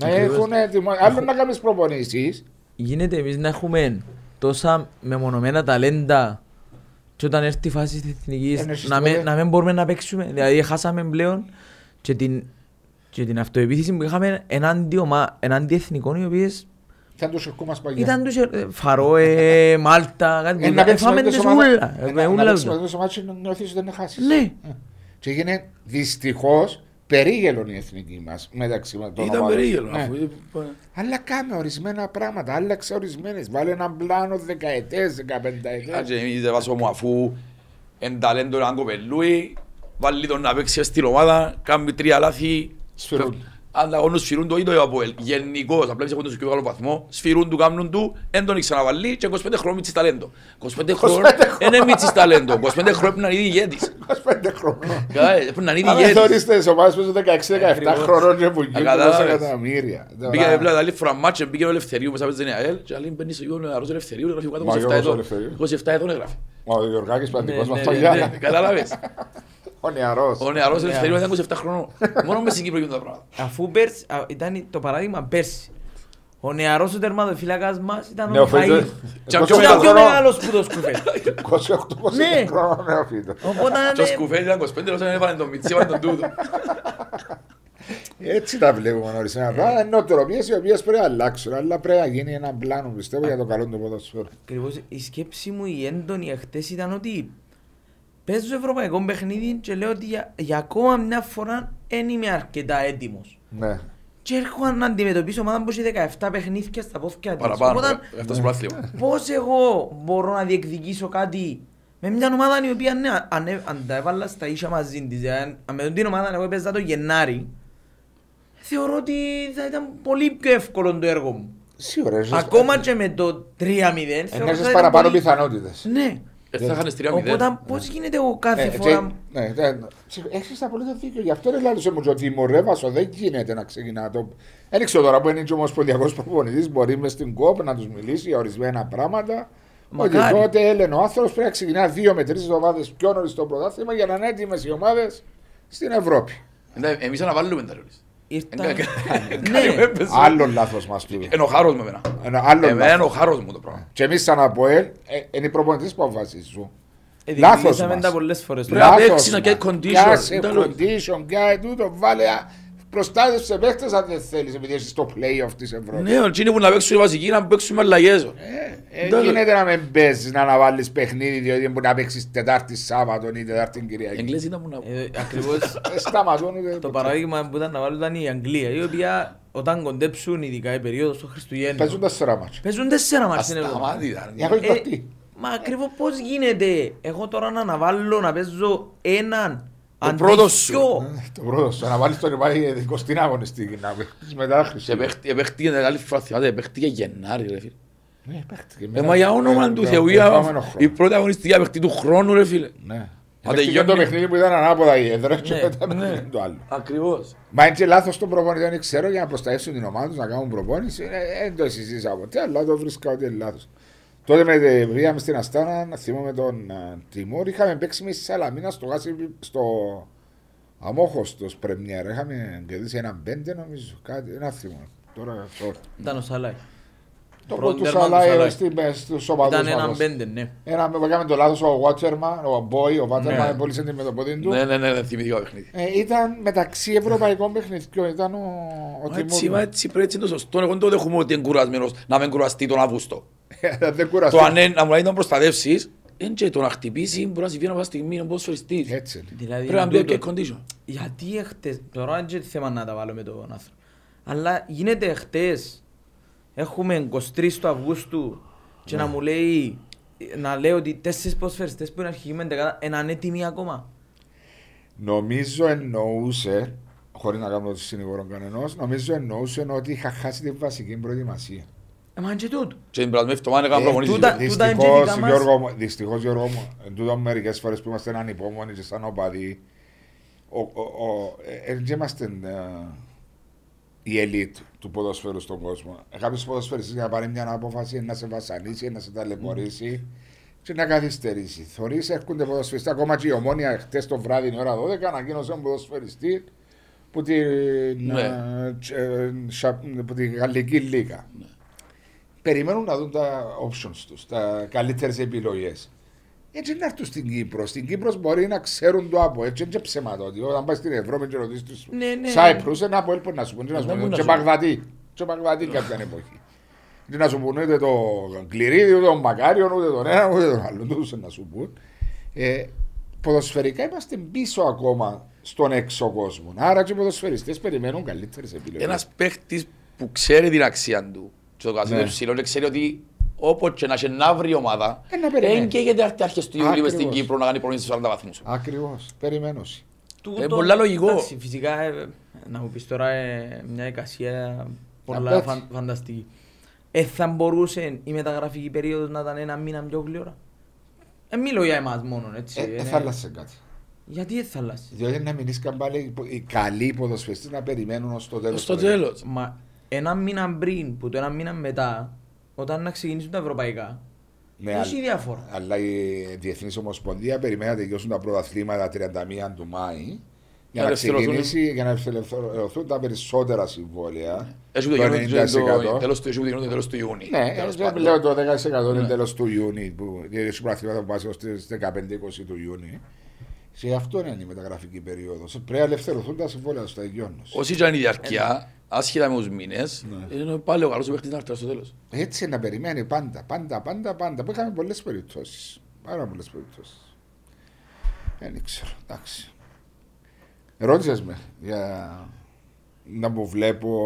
Να Ακριβώς. έχουν έτοιμο. Άλλο να κάνεις προπονήσεις. Γίνεται εμείς να έχουμε τόσα μεμονωμένα ταλέντα και όταν έρθει η φάση της εθνικής Εννοείς να, μην- τίποτε. να μην μπορούμε να παίξουμε. Δηλαδή χάσαμε πλέον και την, και την αυτοεπίθεση που είχαμε ενάντια, ομα, ενάντια εθνικών οι οποίες Ήταν το σοκού μας παγιά. ήταν τους ε, Φαρόε, Μάλτα, κάτι Ε, που να παίξεις Φάμε με τις τις ομάδες- ούλα. ε, ε, να- ούλα Να παίξεις τούτα. με το μάτσο να νιώθεις ότι δεν να χάσεις. Ναι. Ε. Και έγινε δυστυχώς περίγελον η εθνική μας μεταξύ των Ήταν ομάδων. περίγελο. Ναι. αφού- Αλλά κάμε ορισμένα πράγματα, άλλαξε ορισμένες. Βάλε έναν πλάνο δεκαετές, δεκαπενταετές. Κάτσε εμείς δεν βάζω μου αφού εν ταλέντο έναν κοπελούι, βάλει τον να παίξει στην ομάδα, κάνει τρία λάθη, Σφυρούν. Αλλά onu σφυρούν το ίδιο η ΑΠΟΕΛ. Γενικώς, απλά έχουν το πιο καλό βαθμό, σφυρούν του, κάνουν του, εν τον ξαναβαλεί και 25 χρόνια μίτσις ταλέντο. 25 χρόνια δεν είναι μίτσις ταλέντο, 25 χρόνια πρέπει να είναι ήδη ηγέτης. 25 χρόνια. Κατάλαβες, Πρέπει να είναι Αλλά ηγέτης. θεωρείς τις ομάδες που είναι 16-17 Ακριβώς. χρονών και που γίνουν τόσα Κατάλαβες. εκατομμύρια. Μπήκε πλέον άλλη φορά μάτσε, μπήκε ο Ελευθερίου μέσα από την ΑΕΛ και άλλη μπαίνει στο γιο νεαρός Ελευθερίου, γράφει κάτω Μα 27 Γιώργος ετών. Ελευθερίου. 27 ετών έγραφε. Ο Γιωργάκης Παντικός Ναι, μας ναι, το ναι, Γιάννα. ναι. Κατάλαβες. Ο νεαρός. Ο νεαρός Ελευθερίου ήταν 27 χρονών. Μόνο μες στην Κύπρο γίνονται τα πράγματα. Αφού πέρσι, α, ήταν το παράδειγμα πέρσι. Ο νεαρός ο τερματοφύλακας μας ήταν ο Νεοφύτος. Μιχαήλ. Και Εγώ πιο Ήταν ξέρω πιο χρόνο. μεγάλος που το σκουφέ. 28 Ναι. χρόνο νεοφύτο. Οπότε Και ο ναι, Σκουφέλη ήταν 25, όσο έβαλε τον Μιτσί, έβαλε τον τούτο. Έτσι τα βλέπουμε ορισμένα πράγματα. Είναι νοοτροπίες οι οποίες πρέπει να αλλάξουν. Αλλά πρέπει να γίνει ένα πλάνο πιστεύω για το καλό του ποδοσφαίρου. Ακριβώς η σκέψη μου η έντονη εχθές ήταν ότι παίζω ευρωπαϊκό παιχνίδι και λέω ότι για, για ακόμα μια φορά δεν είμαι αρκετά έτοιμος. Ναι. Και έρχομαι να αντιμετωπίσω ομάδα που έχει 17 παιχνίδια στα πόθηκια της. Παραπάνω, Οπότε ε, αυτό στο πλάθλημα. πώς εγώ μπορώ να διεκδικήσω κάτι με μια ομάδα η οποία ναι, αν, αν, αν τα έβαλα στα ίσια μαζί της, δηλαδή, αν με την ομάδα εγώ έπαιζα το Γενάρη, θεωρώ ότι θα ήταν πολύ πιο εύκολο το έργο μου. Σίγουρα. έχεις- Ακόμα και με το 3-0 ε, θεωρώ ότι έχεις θα ήταν παραπάνω πολύ- πιθανότητες. Ναι. Ε, θα είχαν 3-0. Οπότε πώς γίνεται εγώ κάθε Ε, φορά... Ναι, έχεις απολύτως δίκιο. Γι' αυτό δεν λέω μου ότι τιμωρεύασο δεν γίνεται να ξεκινά το. Δεν ξέρω τώρα που είναι και ο ομοσπονδιακός προπονητής, μπορεί μες στην κόπ να τους μιλήσει για ορισμένα πράγματα. Ότι Μακάρι. τότε έλεγε ο άνθρωπος πρέπει να ξεκινά δύο με τρεις εβδομάδες πιο νωρίς το πρωτάθλημα για να είναι έτοιμες οι ομάδες στην Ευρώπη. Εντάξει, Εμείς αναβάλουμε τα ρόλες. Ήρθα... Εν κα- Ναι. κάνει έπαιζε. Άλλο λάθος μας του. Είναι ο χάρος μου εμένα. Ένα άλλο Εμένα είναι ο λάθος. χάρος μου το πράγμα. Και εμείς σαν ΑΠΟΕΛ, ε, είναι οι προπονητές που αποφασίζουν. Ε, Λάθος διεκδικήσαμε μας. τα πολλές φορές. Πρέπει να Λάθος παίξεις, να μας. κάνει condition. Κάσε Ήταν λόγο. condition, κάνε τούτο, βάλε α, προστάτευσε παίχτες αν δεν θέλεις επειδή είσαι στο play-off της Ευρώπης. Ναι, εκείνοι που να παίξουν οι βασικοί να παίξουν αλλαγές. Ε, Εντάξει. γίνεται να μην παίζεις, να αναβάλεις παιχνίδι διότι μπορεί να παίξεις Τετάρτη Σάββατο ή Τετάρτη Οι Κυριακή. Εγγλέζοι ήταν που να Ε, Ακριβώς Ε, Σταματούν ούτε το παράδειγμα που ήταν να βάλουν ήταν η Αγγλία, η οποία όταν κοντέψουν ειδικά η περίοδος των Χριστουγέννων Παίζουν τέσσερα μάτια. παίζουν τέσσερα μάτς στην εβδομάδα. Ασταμάτητα. Για να Ε, κολλητή. Μα ακριβώς πώς γίνεται εγώ τώρα να αναβάλω να παίζω έναν Το αντί πρώτος σου. δυο. Το πρώτος σου, να βάλεις τον υπάρχει δικοστή αγωνιστική να παίξεις μετά Σε Χριστούγεννα. παίχτη- Επέχτηκε την άλλη φορά, θυμάται, επέχτηκε Γενάρη ρε φίλε. Ναι, παίχτηκε. Ε, μετά- μα για όνομα ε, του το Θεού, επόμενο η- χρόνο. η πρώτη αγωνιστική απέχτη του χρόνου ρε φίλε. Ναι. Μα Παίχτηκε το τελειώνει. παιχνίδι που ήταν ανάποδα η έδρα και Ναι, μετά ναι. παίχτηκε το άλλο. Ακριβώς. Μα είναι και λάθος των προπονητών, δεν ξέρω, για να προστατεύσουν την ομάδα τους να κάνουν προπόνηση. Ε, Δεν το συζήτησα ποτέ, αλλά το βρίσκα ότι είναι λάθος. Τότε με τε- πήγαμε στην Αστάνα, να θυμάμαι τον ε, Τιμούρ, είχαμε παίξει με στη Σαλαμίνα στο Γάσι, στο Αμόχωστο Πρεμιέρα. Είχαμε κερδίσει ένα πέντε νομίζω, κάτι, ένα θυμό. Τώρα το, Ήταν ο Σαλάι. το Πρώτο πρώτο τέρμα του Σαλάι Σαλάι. στη- μες στους οπαδούς Ήταν έναν μας. πέντε, ναι. Ένα, έκαμε το λάθος ο Βάτσερμαν, ο Μπόι, ο Βάτσερμαν Ναι. πολύ σέντη με το πόδι του. Ναι, ναι, ναι, ναι, θυμηθήκα το παιχνίδι. Ε, ήταν μεταξύ ευρωπαϊκών παιχνιδιών, ήταν ο, ο Μα έτσι, Τιμούρ. μα έτσι πρέπει έτσι είναι το σωστό. Εγώ δεν το δέχομαι ότι είναι κουρασμένος να μην κουραστεί τον Αύγουστο. Δεν κουραστεί. Το αν είναι- να μου λέει να τον προστατεύσεις, είναι και το να χτυπήσει μπορεί να συμβεί ένα στιγμή, είναι ποδοσφαιριστής. Έτσι. είναι. Δηλαδή, Πρέπει να μπει τούτο. και condition. Γιατί εχθές, τώρα δεν είναι θέμα να τα βάλω με τον άνθρωπο. Αλλά γίνεται εχθές, έχουμε 23 του Αυγούστου και Ναι. να μου λέει, να λέει ότι τέσσερις ποδοσφαιριστές που είναι αρχηγοί με δεκάδα είναι ανέτοιμοι ακόμα. Νομίζω εννοούσε, χωρίς να κάνω το συνηγόρο κανενός, νομίζω εννοούσε ότι είχα χάσει τη βασική προετοιμασία. Ε, μα είναι και τούτο. Και την περασμένη εβδομάδα έκανα Ε, προπονήσεις. τούτα- ρε. τούτα είναι και Δυστυχώς, δικά μας. Γιώργο, μου- δυστυχώς, Γιώργο μου, εν τούτο μερικές φορές που είμαστε ανυπόμονοι και σαν οπαδοί, ο, ο, ο, ε, δεν είμαστε ε, η ελίτ του ποδοσφαίρου στον κόσμο. Ε, Κάποιος ποδοσφαιριστής για να πάρει μια απόφαση να σε βασανίσει, να σε ταλαιπωρήσει και να καθυστερήσει. Θωρείς έρχονται ποδοσφαιριστές, ακόμα και η ομόνια χτες το βράδυ η ώρα 12 ανακοίνωσε έναν ποδοσφαιριστή που την, Ναι. ε, τ- ε, σα- που την Γαλλική Λίγα. Περιμένουν να δουν τα options τους, τα καλύτερες επιλογές. Έτσι να έρθουν στην Κύπρο. Στην Κύπρος μπορεί να ξέρουν το από έτσι, είναι ψέματα ότι όταν πάει στην Ευρώπη και ρωτήσεις τους Ναι, ναι. Σάιπρους, ένα από έλπο να σου πούν, τι να σου Δεν πούν, μπορεί και να σου Μπαγδατή, και Μπαγδατή κάποια εποχή. Τι να σου πούν ούτε το Κληρίδι, ούτε τον Μακάριον, ούτε τον ένα, ούτε τον άλλο, τους να σου πούν. Ε, ποδοσφαιρικά είμαστε πίσω ακόμα στον έξω κόσμο. Άρα και οι ποδοσφαιριστές περιμένουν καλύτερες επιλογές. Ένας παίχτης που ξέρει την αξία του και το καθένα ψηλό ξέρει ότι όποτε και να έχει να αύριο ομάδα, ε, δεν καίγεται αρχές του Ιουλίου στην Κύπρο να κάνει πρόγραμμα στους 40 βαθμούς. Ακριβώς. Περιμένω. Είναι πολλά λογικό. Φυσικά, ε, να μου πεις τώρα ε, μια εικασία πολλά φανταστική. Ε, θα μπορούσε η μεταγραφική περίοδος να ήταν ένα μήνα πιο γλυόρα; Ε, μιλώ για εμάς μόνο, έτσι. Ε, ε, ναι. θα άλλασε κάτι. Γιατί δεν θα αλλάξει. Διότι να μην είσαι καμπάλι οι καλοί ποδοσφαιριστές να περιμένουν ως το τέλος. Στο τέλος. Μα ένα μήνα πριν, που το ένα μήνα μετά, όταν να ξεκινήσουν τα ευρωπαϊκά, Ναι, έχει αλλά- διαφορά. Αλλά η Διεθνής Ομοσπονδία περιμένει να τελειώσουν τα πρωταθλήματα 31 του Μάη για Να να ελευθερωθούν. ξεκινήσει για να ελευθερωθούν τα περισσότερα συμβόλαια. Έχει το το γεγονός 90%. το τέλος του Ιουλίου, γίνονται τέλος του Ιούνιου. Ναι, Τέλος δεν πάντων. λέω το 10% είναι Ναι. τέλος του Ιούνιου, που έχει πρωταθλήματα που πάνε στις 15-20 του Ιούνιου. Σε αυτό είναι η μεταγραφική περίοδος. Πρέπει να ελευθερωθούν τα συμβόλαια στα εγγιόνους. Όσοι ήταν η διαρκεία, άσχετα με τους μήνες, Ναι. είναι πάλι ο καλός ο παίχτης να έρθει στο τέλος. Έτσι να περιμένει πάντα, πάντα, πάντα, πάντα. Που είχαμε πολλές περιπτώσεις. Πάρα πολλές περιπτώσεις. Δεν ξέρω, εντάξει. Ρώτησε με για να μου βλέπω.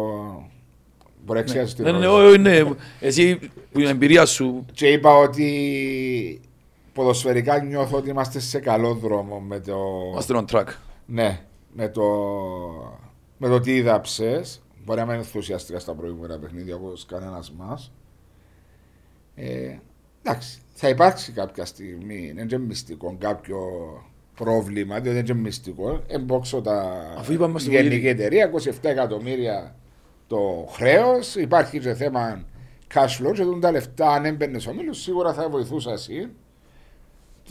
Μπορεί να ξέρει τι Ναι, ναι, ναι, ρώτησες. όχι, ναι. Εσύ που είναι εμπειρία σου, Και είπα ότι ποδοσφαιρικά νιώθω ότι είμαστε σε καλό δρόμο με το. είμαστε on track. Ναι, με το. με το τι είδαψες, μπορεί να μην είναι ενθουσιαστικά στα προηγούμενα παιχνίδια όπως κανένας μας. Ε, εντάξει, θα υπάρξει κάποια στιγμή, δεν είναι μυστικό, κάποιο πρόβλημα, διότι δεν είναι μυστικό. Εμπόξω τα Αφού είπαμε στο γενική πολύ- εταιρεία, 27 εκατομμύρια το χρέος, υπάρχει και θέμα cash flow και δουν τα λεφτά αν έμπαινε ο μήλος, σίγουρα θα βοηθούσα εσύ.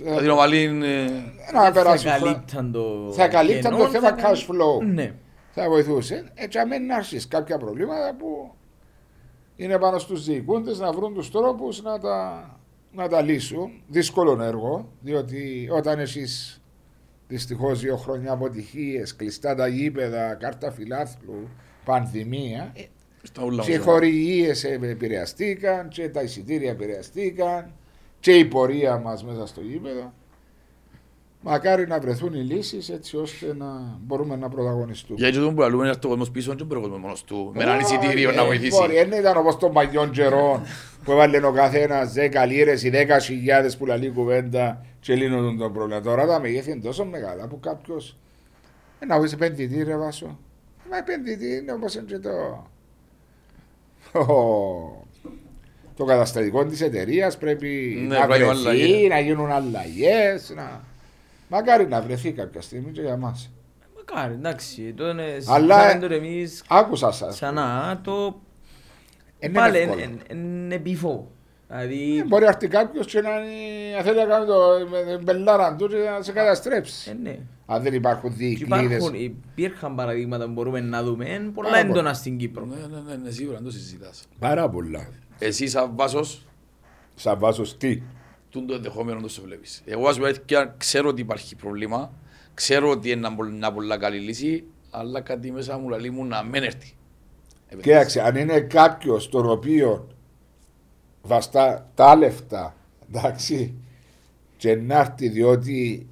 Θα την ομαλή είναι... Να Θα περάσει χρόνο. καλύπταν το Θα καλύπταν το κενό, θέμα θα καλύ- cash flow. Ναι. Θα βοηθούσε. Έτσι, αν μην έρθει κάποια προβλήματα που είναι πάνω στους διοικούντες να βρουν τους τρόπους να τα, να τα λύσουν. Δύσκολο έργο, διότι όταν έχεις δυστυχώς δύο χρόνια αποτυχίες, κλειστά τα γήπεδα, κάρτα φιλάθλου, πανδημία, ε, Στα ούλα και οι μας. χορηγίες επηρεαστήκαν, και τα εισιτήρια επηρεαστήκαν, και η πορεία μας μέσα στο γήπεδο. Μακάρι να βρεθούν οι λύσεις έτσι ώστε να μπορούμε να πρωταγωνιστούμε. Για έτσι που λαλούμε είναι ο κόσμος πίσω, δεν μπορεί ο κόσμος μόνος του. Με έναν Ε, εισιτήριο να ε, βοηθήσει. Μπορεί, δεν ήταν όπως των παλιών καιρών που έβαλε ο καθένας 10 λίρες ή 10 χιλιάδες που λαλεί κουβέντα και λύνουν το πρόβλημα. Τώρα τα μεγέθη είναι τόσο μεγάλα που κάποιος ε, να βγεις επενδυτή ρε Βάσο. Μα επενδυτή είναι όπως είναι και το... ο- Το καταστατικό της εταιρείας πρέπει Ναι, να πρέπει να βρεθεί, αλλαγές. να γίνουν αλλαγές. Να... Μακάρι να βρεθεί κάποια στιγμή και για μας. Μακάρι, εντάξει. Το είναι Αλλά- συζητάμε τώρα εμείς Άκουσα σας. ξανά το... Είναι Πάλι εύκολο. είναι επιφό. Δηλαδή, Ε, Μπορεί να έρθει κάποιος και να είναι- να θέλει να κάνει το με την μπελάρα του και να σε καταστρέψει. ε, ναι. Αν δεν υπάρχουν Και δικλείδες. Υπάρχουν, υπήρχαν παραδείγματα που μπορούμε να δούμε ε, πολλά Πάρα πολλά. έντονα στην Κύπρο. Ναι, ναι, ναι, ναι, σίγουρα, δεν το συζητάς. Πάρα πολλά. Εσύ σαν βάσος, Σαν βάζω τι; Τούν το ενδεχόμενο το σε βλέπεις. Εγώ ας πούμε και ξέρω ότι υπάρχει πρόβλημα, ξέρω ότι είναι ένα πολύ- ένα πολλά καλή λύση, αλλά κάτι μέσα μου λαλεί μου να μην έρθει. Κοίταξε, αν είναι κάποιος τον οποίο βαστά τα λεφτά, εντάξει, και να έρθει διότι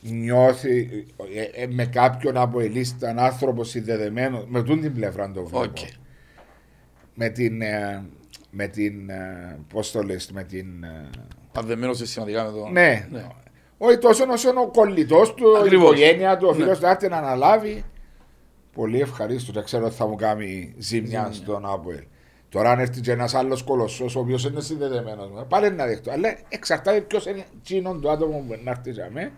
νιώθει ε, ε, με κάποιον αποελίσταν άνθρωπο συνδεδεμένο, με τούν την πλευρά το βλέπω. Οκ. Με την, ε, με την, ε, πώς το λες, με την, ε, Παδεμένος σημαντικά με το... ναι, όχι τόσο όσο είναι ο κολλητός του, η Ακριβώς. οικογένεια του, ο Ναι. φίλος του, έρθει να αναλάβει. Πολύ ευχαρίστω και ξέρω ότι θα μου κάνει ζημιά στον Άπουελ. Τώρα, αν έρθει και ένας άλλος κολοσσός, ο οποίος είναι συνδεδεμένος, πάλι να δεχτώ. Αλλά εξαρτάται ποιος είναι εκείνον το άτομο που να έρθει για μέ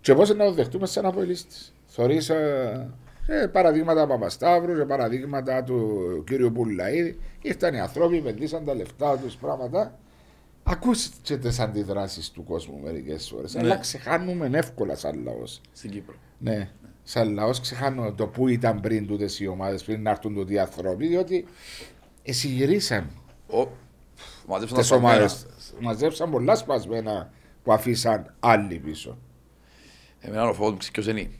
και πώς να το δεχτούμε σαν Αποελίστη. Θεωρεί ε, παραδείγματα Παπασταύρους και παραδείγματα του κύριου Πουλαίδη. Ήρθαν οι άνθρωποι, επενδύσαν τα λεφτά τους πράγματα. Ακούστε τις αντιδράσεις του κόσμου μερικές φορές. Ναι. Αλλά ξεχάνουμε εύκολα σαν λαός. Στην Κύπρο. Ναι. Σαν λαός ξεχάνω το που ήταν πριν τούτες οι ομάδες, πριν να έρθουν τούτοι οι άνθρωποι, διότι εσυγυρίσαν Ω, μαζέψαν τα τις σπασμένα. ομάδες. Μαζέψαν πολλά σπασμένα που αφήσαν άλλοι πίσω. Εμένα ο φόβος μου ξέρεις ποιος είναι.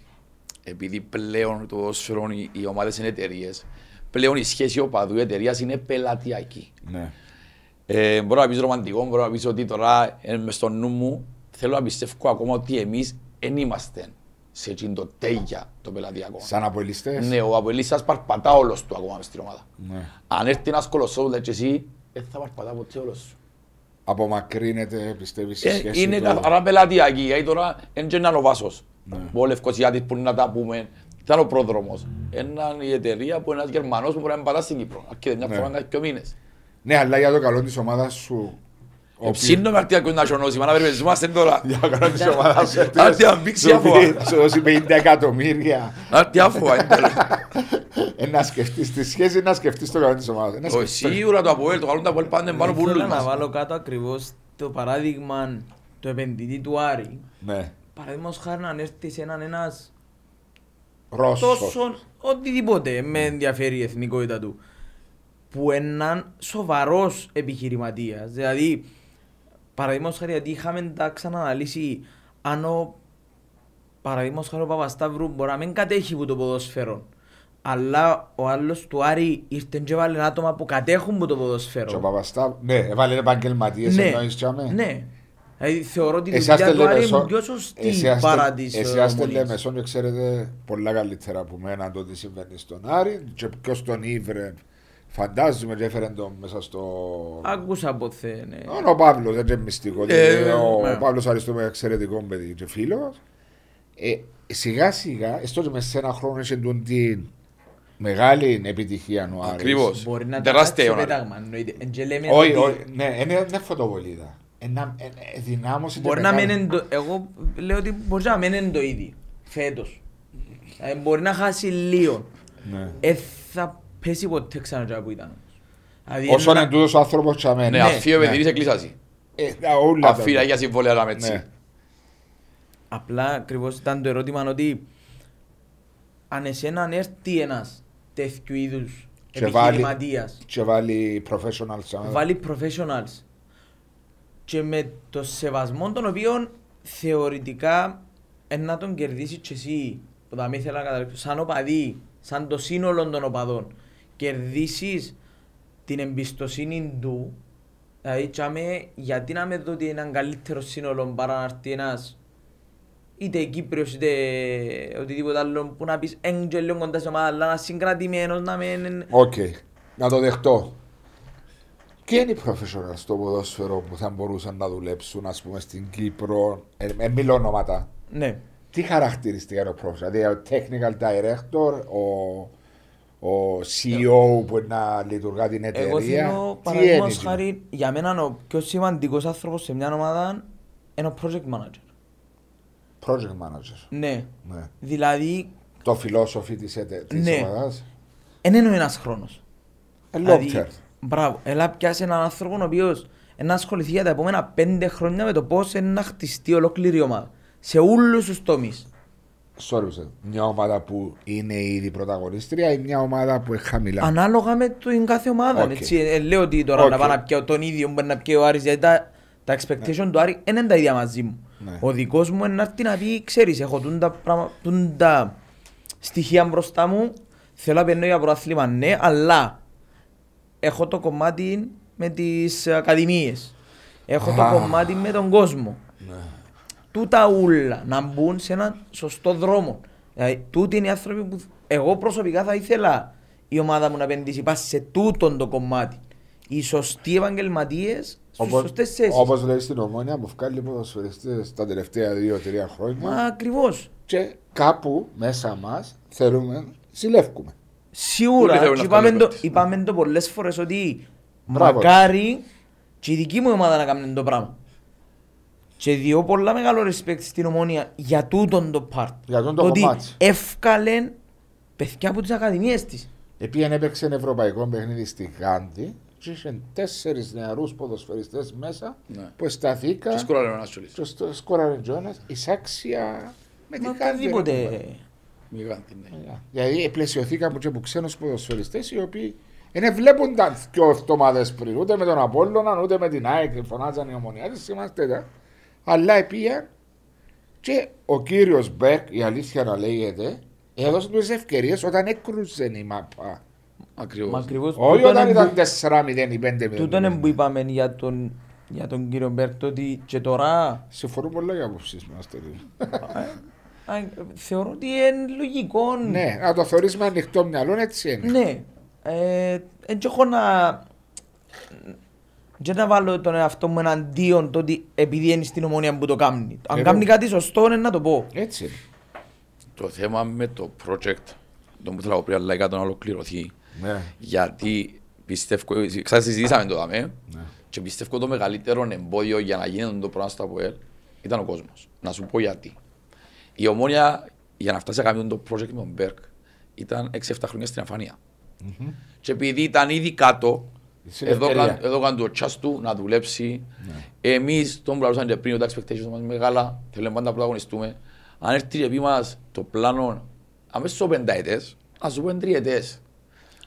Επειδή πλέον το ποδόσφαιρο οι, οι ομάδες είναι εταιρείες, πλέον η σχέση οπαδού εταιρείας είναι πελατειακή. Ναι. Ε, μπορώ να πεις ρομαντικό, μπορώ να πεις ότι τώρα ε, μες στο νου μου θέλω να πιστεύω ακόμα ότι εμείς δεν είμαστε σε εκείνο το τέγια το πελατειακό. Σαν αποελιστές. Ναι, ο Αποελής σας παρπατά όλος του ακόμα μες στην ομάδα. Ναι. Αν έρθει ένας κολοσσός λέει και εσύ, δεν θα παρπατά ποτέ όλος σου. Απομακρύνεται, πιστεύεις, η Ε, σχέση είναι του. καθαρά πελατειακή, γιατί τώρα δεν είναι ο Βάσος. Ναι. Που ο Λευκοσιάτης που είναι να τα πούμε, ήταν ο πρόδρομος. Ένα η εταιρεία που είναι ένας Γερμανός που μπορεί να μην πατά στην Κύπρο. Αρκεί μια Ναι. φορά κάθε δύο μήνες. Ναι, αλλά για το καλό της ομάδας σου. ο οποίος- Ψήνω με αρτιακό να σιωνώσει, μα να περιπεζόμαστε τώρα. Για το καλό της ομάδας σου. Άντε, αν μπήξει άφοα. Σου δώσει 50 εκατομμύρια. Άρτη άφοα, είναι τέλος. Ε, Να σκεφτείς τη σχέση, να σκεφτείς το καλό της ομάδας. Όχι, Σίγουρα το Αποέλ, το καλό του Αποέλ πάνε πάνω από Θέλω όλους να μας. βάλω κάτω ακριβώς το παράδειγμα του επενδυτή του Άρη. Ναι. Παραδείγματος χάρη να έρθει σε έναν ένας Ρώσος. τόσο οτιδήποτε με ενδιαφέρει η εθνικότητα του που έναν σοβαρός επιχειρηματίας. Δηλαδή, παραδείγματος χάρη, γιατί είχαμε τα ξαναναλύσει αν ο παραδείγματος χάρη ο Παπασταύρου μπορεί να μην κατέχει που το ποδοσφαίρο. Αλλά ο άλλος του Άρη ήρθε και βάλε άτομα που κατέχουν που το ποδοσφαίρο. Και ο Παπαστά, ναι, έβαλε επαγγελματίες Ναι, εννοείς και αμέ. ναι. Δηλαδή θεωρώ ότι η Εσύ δουλειά άστε του Άρη είναι Λεμεσόν, πιο σωστή εσύ άστε- παρά της εσύ ε, άστε Ομονίας. Λεμεσόν και ξέρετε πολλά καλύτερα από μένα το τι συμβαίνει στον Άρη και ποιος τον ήβρε. Φαντάζομαι και έφερε τον μέσα στο... Άκουσα ποθέ, ναι. Ο, ο Παύλος, δεν είναι μυστικό. Ε, δηλαδή, ο, ναι. ο Παύλος Αριστούμε εξαιρετικό παιδί και φίλος. Ε, σιγά σιγά, έστω και μέσα σε ένα χρόνο έχει τον την μεγάλη επιτυχία ο Άρης. Ακριβώς. Μπορεί να Τεράστια ταράξει η το ώρα. πέταγμα. εννοείται. Εν και λέμε Όχι, ότι όχι, ναι, είναι είναι φωτοβολίδα. Ένα ε, δυνάμωση. Μπορεί να μην είναι το... Εγώ λέω ότι μπορεί να μην είναι το ίδιο. Φέτος. Ε, Μπορεί να χάσει λίγο. Ναι. Ε, θα πέσει ποτέ ξανά τζά που ήταν. Δηλαδή, Όσο ένα- είναι τούτος ο άνθρωπος τσαμέν. Ναι, αφή ο Πετηρής εκλείσασαι. Ε, τα όλα τα- Αφήρα για συμβόλαια να με έτσι. Ναι. Απλά ακριβώς ήταν το ερώτημα ότι αν εσένα έρθει ένας τέτοιου είδους Και βάλει- επιχειρηματία, Και βάλει professional τσαμέν. βάλει professionals και με το σεβασμό των οποίων θεωρητικά εν να τον κερδίσεις και εσύ που θα μην ήθελα να καταλήξω σαν οπαδί, σαν το σύνολο των οπαδών κερδίσεις την εμπιστοσύνη του δηλαδή τσάμε, γιατί να με δω ότι είναι ένα καλύτερο σύνολο παρά να έρθει ένας είτε Κύπριος είτε οτιδήποτε άλλο που να πεις «Εν και λίγο κοντά σε ομάδα αλλά να συγκρατημένος να μην Οκ. Να το δεχτώ. Ποιοι είναι οι professionals στο ποδόσφαιρο που θα μπορούσαν να δουλέψουν, ας πούμε, στην Κύπρο. Ε, ε, μιλώ ονόματα. ναι Τι χαρακτηριστικά είναι ο professional, δηλαδή ο technical director, ο, ο CEO που είναι να λειτουργά την εταιρεία. Εγώ θέλω Τι παραδείγματος είναι, χάρη για μένα ο πιο σημαντικός άνθρωπος σε μια ομάδα είναι ο project manager. project manager. Ναι. Ναι. Δηλαδή Το philosophy της, ετε- της Ναι. ομάδας. δεν είναι ένας χρόνος. Ε, long Δηλαδή, term. Μπράβο. Έλα πιάσει έναν άνθρωπο ο οποίος να ασχοληθεί για τα επόμενα πέντε χρόνια με το πώς είναι να χτιστεί ολόκληρη η ομάδα. Σε όλους τους τομείς. Sorry, σε- μια ομάδα που είναι ήδη πρωταγωνίστρια ή μια ομάδα που είναι χαμηλά; Ανάλογα με την κάθε ομάδα. Οκ. Έτσι, ε, λέω ότι τώρα Οκ. να πάω να πιάω τον ίδιο που μπορεί να πιέει ο Άρης γιατί τα, τα expectation του Άρη δεν είναι τα ίδια μαζί μου. Ναι. Ο δικός μου είναι να έρθει να πει, ξέρεις, έχω τούν τα, πραγμα, τούν τα στοιχεία μπροστά μου, θέλω να πιένω για προάθλημα, ναι, αλλά έχω το κομμάτι με τις ακαδημίες. Έχω Α. το κομμάτι με τον κόσμο. Ναι. Τούτα ούλα να μπουν σε έναν σωστό δρόμο. Δηλαδή, τούτοι είναι οι άνθρωποι που εγώ προσωπικά θα ήθελα η ομάδα μου να επενδύσει πάνω σε τούτον το κομμάτι. Οι σωστοί επαγγελματίες στους Όπως, σωστές θέσεις. όπως λέει στην Ομόνια που βγάλει ποδοσφαιριστές τα τελευταία δύο-τρία χρόνια Μα ακριβώς. και κάπου μέσα μας θέλουμε, συλλεύκουμε. Όλοι Σίγουρα. θέλουν Και να είπαμε, βγάλουν το, παίκτες. είπαμε το πολλές φορές ότι Μπράβο. μακάρι και η δική μου ομάδα να κάνει το πράγμα. Και διώ πολλά μεγάλο respect στην ομόνια για τούτον το part. Για τούτον το ότι κομμάτι. εύκαλεν παιδιά από τις ακαδημίες της. Επειδή έπαιξε ένα ευρωπαϊκό παιχνίδι στη Γάντη και είχε τέσσερις νεαρούς ποδοσφαιριστές μέσα Ναι. που σταθήκαν Και σκόραρε ο Νάσολης. και στο σκόραρε Τζόνας εισάξια με την Μα Γάντη. ρε οτιδήποτε. κουμπάρε. Γιγάντη, ναι. Δηλαδή πλαισιωθήκαμε και από ξένους ποδοσφαιριστές οι οποίοι δεν βλέπονταν δυο εβδομάδες πριν ούτε με τον Απόλλωνα ούτε με την ΑΕΚ φωνάζαν οι ομονιάτες είμαστε τα αλλά πήγαν και ο κύριος Μπέρκ η αλήθεια να λέγεται έδωσε τους ευκαιρίες όταν έκρουζε η μαπά Μα Ακριβώς. ακριβώς όχι τούτον όταν είναι ήταν που- 4-0 ή 5-0 Τούτον είναι που είπαμε για τον, για τον κύριο Μπέρκ το ότι και τώρα Συμφωνώ πολλά για απόψεις μας τελείως. α, θεωρώ ότι είναι λογικό. Ναι, να το θεωρείς με ανοιχτό μυαλό έτσι είναι. Ναι. Ε, δεν έχω να... Και να βάλω τον εαυτό μου εναντίον το ότι επειδή είναι στην ομονία που το κάνει. Αν Εγώ- κάνει κάτι σωστό είναι να το πω. Έτσι είναι. Το θέμα με το project, το που θέλω πριν αλλά να ολοκληρωθεί, Ναι. γιατί πιστεύω, ξέρετε συζητήσαμε το δάμε, Ναι. και πιστεύω το μεγαλύτερο εμπόδιο για να γίνει το πράγμα στο ΑΠΟΕΛ ήταν ο κόσμος. Να σου πω γιατί. Η ομόνια για να φτάσει να κάνει το project με τον Μπέρκ ήταν 6-7 χρόνια στην αφανεια Και επειδή ήταν ήδη κάτω, Είσαι εδώ ευκαιρία. καν- εδώ κάνει το τσάς του να δουλέψει. Εμείς, τον που λαλούσαν και πριν, τα expectations μας μεγάλα, θέλουμε πάντα να πρωταγωνιστούμε. Αν έρθει και πει μας το πλάνο, αμέσως στο πενταετές, ας σου πω εν τριετές.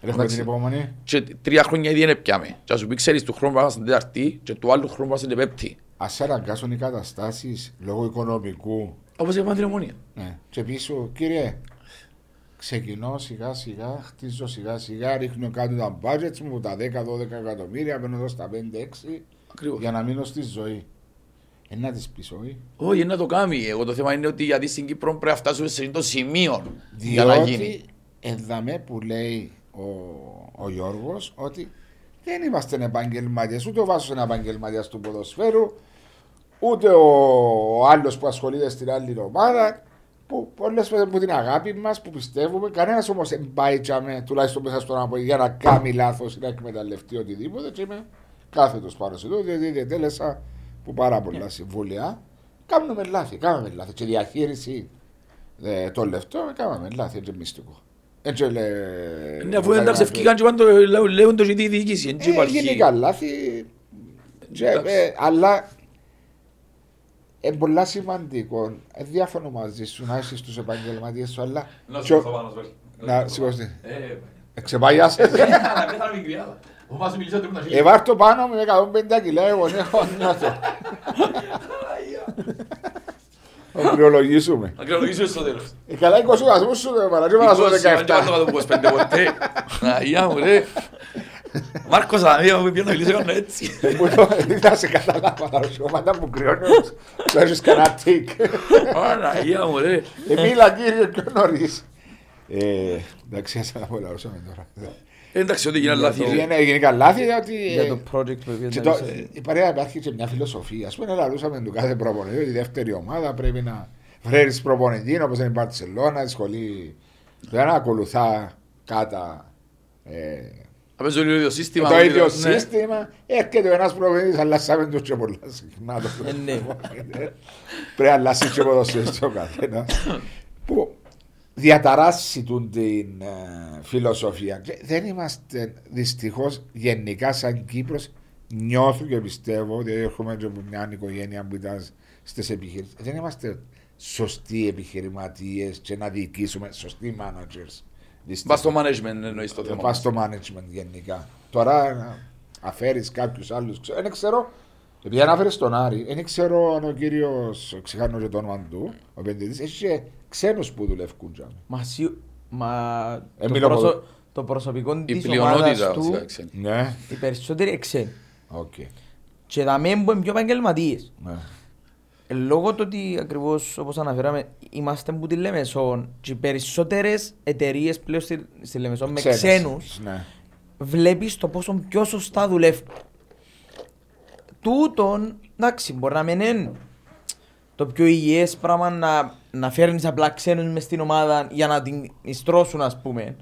Έχουμε Εντάξει. την υπομονή. Και τρία χρόνια ήδη είναι πιάμε. Και ας σου πει ξέρεις του χρόνου πάμε στην τέταρτη και του άλλου χρόνου πάμε στην πέπτη. Ας σε αναγκάσουν οι καταστάσεις λόγω οικονομικού. Όπως είπαμε την ομονία. Ναι. Και πίσω, κύριε, ξεκινώ σιγά σιγά, χτίζω σιγά σιγά, ρίχνω κάτω τα budgets μου, τα 10-12 εκατομμύρια, μπαίνω εδώ στα 5-6 Ακριβώς. για να μείνω στη ζωή. Ε, να τις πεις όχι. Όχι, να το κάνει. Εγώ το θέμα είναι ότι γιατί στην Κύπρο πρέπει να φτάσουμε σε αυτό το σημείο για να γίνει. Διότι εδαμε που λέει ο, ο Γιώργος ότι δεν είμαστε επαγγελματίες, ούτε ο Βάσος είναι επαγγελματίας του ποδοσφαίρου, ούτε ο άλλος που ασχολείται στην άλλη ομάδα. που πολλέ φορέ από την αγάπη μα που πιστεύουμε, κανένα όμω δεν πάει τσάμε, τουλάχιστον μέσα στον από για να κάνει λάθο ή να εκμεταλλευτεί οτιδήποτε. Και είμαι κάθετο πάνω σε αυτό, διότι διατέλεσα που πάρα πολλά συμβούλια. Κάνουμε λάθη, κάνουμε λάθη. Και διαχείριση ε, των λεφτών, κάναμε λάθη, έτσι μυστικό. Έτσι λέει. Ναι, αφού εντάξει ευκήκαν και πάντο λέουν το γιατί η διοίκηση. δεν Ε, υπάρχει. γενικά λάθη. Και, Εντάξει. ε, αλλά είναι πολλά σημαντικό. Ε, διάφωνο μαζί σου να είσαι στου επαγγελματίε σου, αλλά. Να και- σηκωθώ πάνω, sorry. Να σηκωθεί. Ε, Εξεπαγιάσαι. αλλά πέθανα μικρή, αλλά. Ο Πάσου μιλήσε ότι ήμουν χίλια. Ε, βάρ' το πάνω με 150 κιλά, εγώ έχω νιώθω. Θα κρυολογήσουμε. Να κρυολογήσω στο τέλος. Ε, καλά 20 βαθμούς σου, δεν παρά, και παρά σου 17. 25 ποτέ. Αγία μου ρε. Μάρκος Αδαμία μου πιένω να μιλήσω κάνω έτσι. Που το- Δεν σε καταλάβα, θα σου πάντα μου κρυώνεις, σου έχεις κανένα τικ. Αγία μου ρε. Ε, μίλα κύριε πιο νωρίς. Ε, Εντάξει, ας απολαούσαμε τώρα. Εντάξει, ότι γίνανε λάθη. ρε. Είναι γενικά λάθη, διότι... Για ε, το project που Και είπες το, να είσαι- η παρέα υπάρχει και μια φιλοσοφία. Α πούμε, λαλούσαμε του κάθε προπονητή ότι η δεύτερη ομάδα πρέπει να φέρει προπονητή όπω είναι η Μπαρσελόνα, η σχολή. Δεν ακολουθά κατά ε, Θα παίζω το ίδιο σύστημα. το όλοι ίδιο ναι. σύστημα. Έρχεται ένας προπονητής, αλλάσαμε το και πολλά συχνά. το Ε, ναι. Πρέπει να αλλάσει και ποδοσφαιριστής ο καθένας. Που διαταράσσει τούν την ε, φιλοσοφία. Και δεν είμαστε δυστυχώς γενικά σαν Κύπρος νιώθω και πιστεύω, διότι έρχομαι και από μια οικογένεια που ήταν στις επιχειρήσεις. Δεν είμαστε σωστοί επιχειρηματίες και να διοικήσουμε σωστοί managers. Πας στο management εννοείς το θέμα. Πας στο management γενικά. Τώρα να αφέρει κάποιους άλλους. Δεν ξέρω, επειδή ανάφερες τον Άρη, δεν ξέρω αν ο κύριος, ξεχάνω και το όνομα του, ο επενδυτής, έχει και ξένους που δουλεύουν. τζιαμαί. Μα σι- Μα Ε, το, μιλώ προσω- από- το προσωπικό Η της πλειονότητα ομάδας βασικά του, ξένοι. Ναι, οι περισσότεροι εν ξένοι. οκ. Και τα μεν που είναι πιο επαγγελματίες. Ναι. Ε, Λόγω του ότι ακριβώς όπως αναφέραμε είμαστε που τη Λεμεσόν και οι περισσότερες εταιρείες πλέον στη, στη Λεμεσόν με Ξένες. ξένους Ναι. βλέπεις το πόσο πιο σωστά δουλεύουν. Τούτον, εντάξει, μπορεί να μην είναι το πιο υγιές πράγμα να, να φέρνεις απλά ξένους μες στην ομάδα για να την ιστρώσουν ας πούμε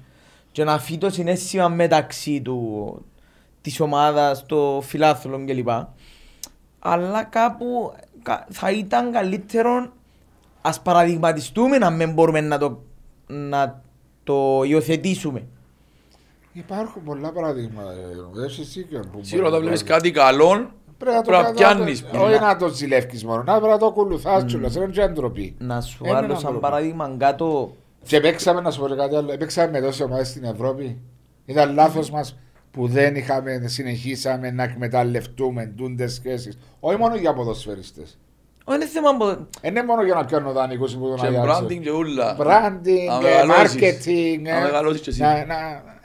και να φύγει το συνέστημα μεταξύ του, της ομάδας, το φιλάθλων κλπ. Αλλά κάπου κα- θα ήταν καλύτερο ας παραδειγματιστούμε να μην μπορούμε να το, να το υιοθετήσουμε. Υπάρχουν πολλά παραδείγματα. ε, Έχει δίκιο. που Σίγουρα όταν μπορεί βλέπεις να- κάτι καλό, Πρέπει να το πρέπει να κάνω- πιάνεις. Όχι να το ζηλεύεις μόνο, να πρέπει να το ακολουθάς κιόλας, δεν είναι ντροπή. Να σου Είναι βάλω ένα σαν πρόβλημα. παράδειγμα κάτω Και παίξαμε, να σου πω και κάτι άλλο, παίξαμε με τόσες ομάδες στην Ευρώπη. Ήταν λάθος μας που δεν είχαμε, συνεχίσαμε να εκμεταλλευτούμε τούντες σχέσεις. Όχι μόνο για ποδοσφαιριστές. Όχι είναι θέμα από... Δεν είναι μόνο για να πιάνω δανεικούς που τον και branding και ούλα. Branding, Να ε, μεγαλώσεις. marketing. Να ε, μεγαλώσεις και εσύ. να- να-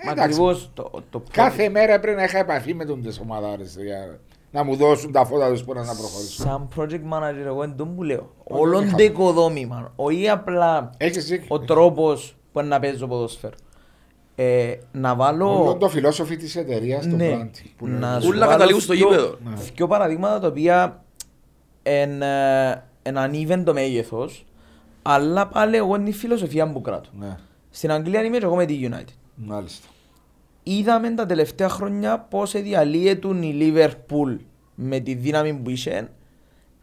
Μα εντάξει. ακριβώς το, το Κάθε μέρα πρέπει να είχα επαφή με τούντες ομάδες για να μου δώσουν τα φώτα τους που να προχωρήσουν. Σαν project manager εγώ είναι το που λέω. Όχι, Όλον είχα- το οικοδόμημα. Όχι απλά Έχεις δίκιο. ο τρόπος που να παίζω ποδόσφαιρο. Ε, να βάλω... Όλο το φιλόσοφι της εταιρείας, το Ναι, branding. που να λέμε. σου Ούλα βάλω καταλήγουν στο δυο- γήπεδο. Ναι. Δυο παραδείγματα τα οποία είναι ανίβεν το μέγεθος, αλλά πάλι εγώ είναι η φιλοσοφία που κράτω. Ναι, Στην Αγγλία είμαι και εγώ με τη United. μάλιστα. Είδαμε τα τελευταία χρόνια πώς διαλύεται η Liverpool με τη δύναμη που είχε.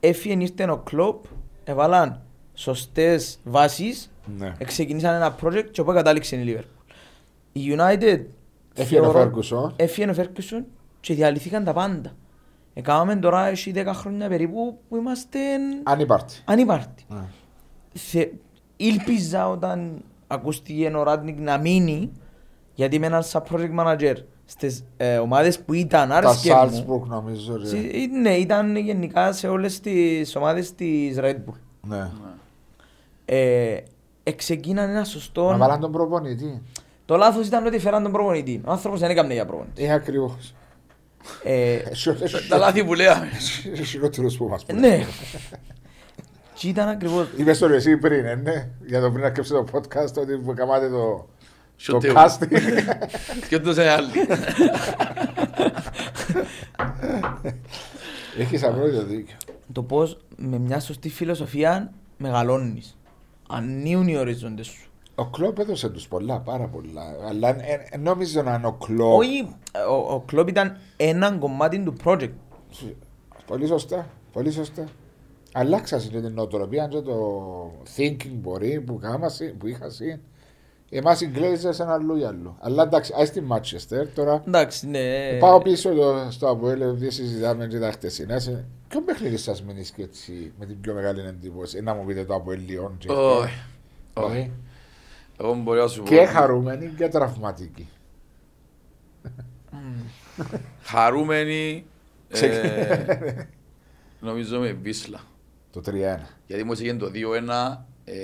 Έφυγε ήρθε ο Κλόπ, έβαλαν σωστές βάσεις, Ναι. ξεκινήσαν ένα project και όπου κατάληξε η Liverpool. Η United Έφυγε ο θεωρώ- Ferguson. Έφυγε ο Ferguson και διαλύθηκαν τα πάντα. Έκαναμε τώρα έχει 10 χρόνια περίπου που είμαστε Ανύπαρτη. ανύπαρτοι. Ναι. Θε... Ήλπιζα όταν ακούστηκε ο Ράτνικ να μείνει γιατί με έναν σαν project manager στις ε, ομάδες που ήταν Τα άρεσκες μου. Salzburg νομίζω. ρε. Συ- ε, Ναι, ήταν γενικά σε όλες τις ομάδες της Red Bull. Ναι. Ε, εξεκίναν ένα σωστό... Να βάλαν τον προπονητή. Το λάθος ήταν ότι φέραν τον προπονητή. Ο άνθρωπος δεν έκαμε για προπονητή. Ε, ακριβώς. Ε, Τα λάθη που λέμε. Χειρότερος που μας πούν. ναι. Και ήταν ακριβώς... Είπες το ρε εσύ πριν, ε, ναι, για το πριν να κρύψει το podcast, ότι που καμάτε το, το Σωτέου. casting. Και το σε άλλη. Έχεις απόλυτο δίκιο. το πώς με μια σωστή φιλοσοφία μεγαλώνεις. ανοίγουν οι οριζόντες σου. Ο Κλόπ έδωσε τους πολλά, πάρα πολλά. Αλλά ε, ε, νόμιζα να είναι ο Κλόπ. Όχι, ο, ο Κλόπ ήταν ένα κομμάτι του project. Πολύ σωστά. Πολύ σωστά. Αλλάξασε και την νοοτροπία και το thinking μπορεί που, κάμασαι, που είχα συν. Εμάς οι Γκλέιζερ σε ένα αλλού ή αλλού. Αλλά εντάξει, ας στη Μάτσεστερ τώρα. Εντάξει, ναι. Πάω πίσω το, στο Αποέλ, επειδή συζητάμε και τα χτεσινά. σε- Ποιο παιχνίδι σας μείνεις και έτσι με την πιο μεγάλη εντύπωση; Να μου πείτε το Αποέλ Λιόν. και- Όχι. Όχι. Όχι. Εγώ μπορεί να σου πω. Και χαρούμενοι και τραυματικοί. Χαρούμενοι. ε, Νομίζω με Βίσλα. Το 3-1. Γιατί μόλις έγινε το 2-1. ε,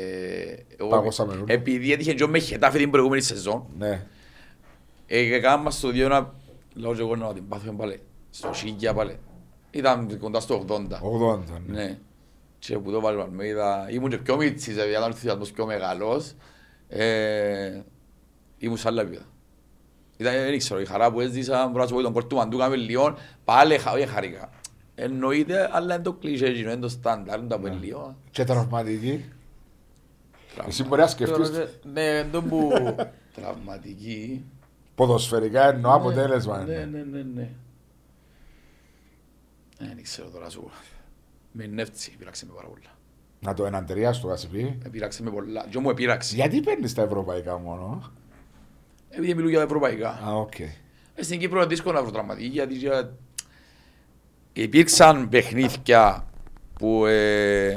εγώ- Πάγωσαμε όλοι. Επειδή έτυχε και με χετάφη την προηγούμενη σεζόν. Ναι. Ε, Έκανα στο 2-1. Λέω και εγώ να την πάθουμε πάλι. Στο Σίγια πάλι. Ήταν κοντά στο 80. 80. Ναι. Ναι. Και που το βάλω Αλμέιδα, ήμουν και πιο μίτσις, δηλαδή ήταν ο ενθουσιασμός πιο μεγάλος. Ε, ήμουν σε άλλα επίπεδα. Ήταν, δεν ξέρω, η χαρά που έζησα, μπορώ να σου πω τον κόρ του Μαντούκα με Λιόν, πάλι χα- όχι χαρήκα. Εννοείται, αλλά είναι το κλεισέ, εκείνο, είναι το στάνταρ, είναι το από Λιόν. Και τραυματικοί. Εσύ μπορεί να σκεφτείς Ναι, το που... Τραυματική. ποδοσφαιρικά εννοώ αποτέλεσμα. Ναι, είναι. ναι, ναι, ναι. Ε, Δεν ξέρω τώρα σου πω. Με νεύτσι, πειράξε με πάρα πολλά. Να το εναντεριάσει το Κασιπί. Ε, Πειράξε με πολλά. Και μου επήραξε. Γιατί παίρνεις τα ευρωπαϊκά μόνο; Επειδή μιλούν για ευρωπαϊκά. Α, οκ. Ε, Στην Κύπρο είναι δύσκολο να βρω τραυματική γιατί για- υπήρξαν παιχνίδια που ε,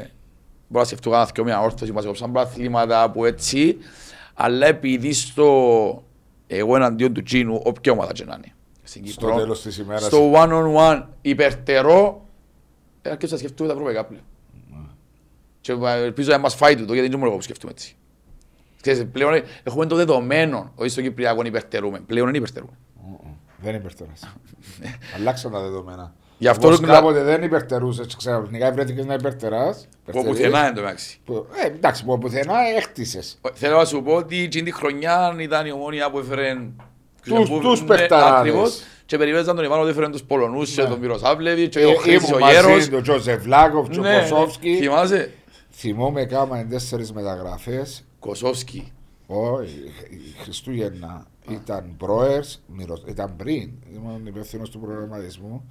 μπορώ να σκεφτώ κάνα δυο μια όρθωση, μας έκοψαν πρωταθλήματα που έτσι, αλλά επειδή στο εγώ εναντίον του Τζίνου, όποια ομάδα και να είναι. Στην Στο Κύπρο, τέλος της ημέρας. στο one-on-one υπερτερό, ε, αρκετά να σκεφτούμε τα ευρωπαϊκά πλέον. Και ε, ελπίζω να μας φάει τούτο, γιατί δεν είναι μόνο εγώ που σκεφτούμε έτσι. Ξέρεις, πλέον ε, έχουμε το δεδομένο, όχι στο Κυπριακό να υπερτερούμε, πλέον είναι υπερτερούμε. Μμμ. Δεν υπερτεράς. Αλλάξαν τα δεδομένα. Γι' αυτό Όπως μιλά- κάποτε δεν υπερτερούσες και ξαφνικά βρέθηκες να υπερτεράς. Που πουθενά εν τω μεταξύ. Που- Ε, εντάξει, που πουθενά έχτισες. Θέλω να σου πω ότι εκείνη τη χρονιά ήταν η ομόνια που έφερε. Τους- που- τους ναι, παιχταράδες. ακριβώς. Και περιβέζαν τον Ιβάνο ότι έφερε τους Πολωνούς και Ναι. τον Μυροσάβλεβιτ και Ε, ο Χρήστης ο Ήμουν μαζί Γέρος. του Τζοζεφ Λάκοφ, του Ναι, Κοσόφσκι. Θυμάσαι; Θυμόμαι κάμα τέσσερις μεταγραφές. Κοσόφσκι. Όχι, η Χριστούγεννα ήταν Μπρόερς, ήταν πριν. Ήμουν υπεύθυνος του προγραμματισμού.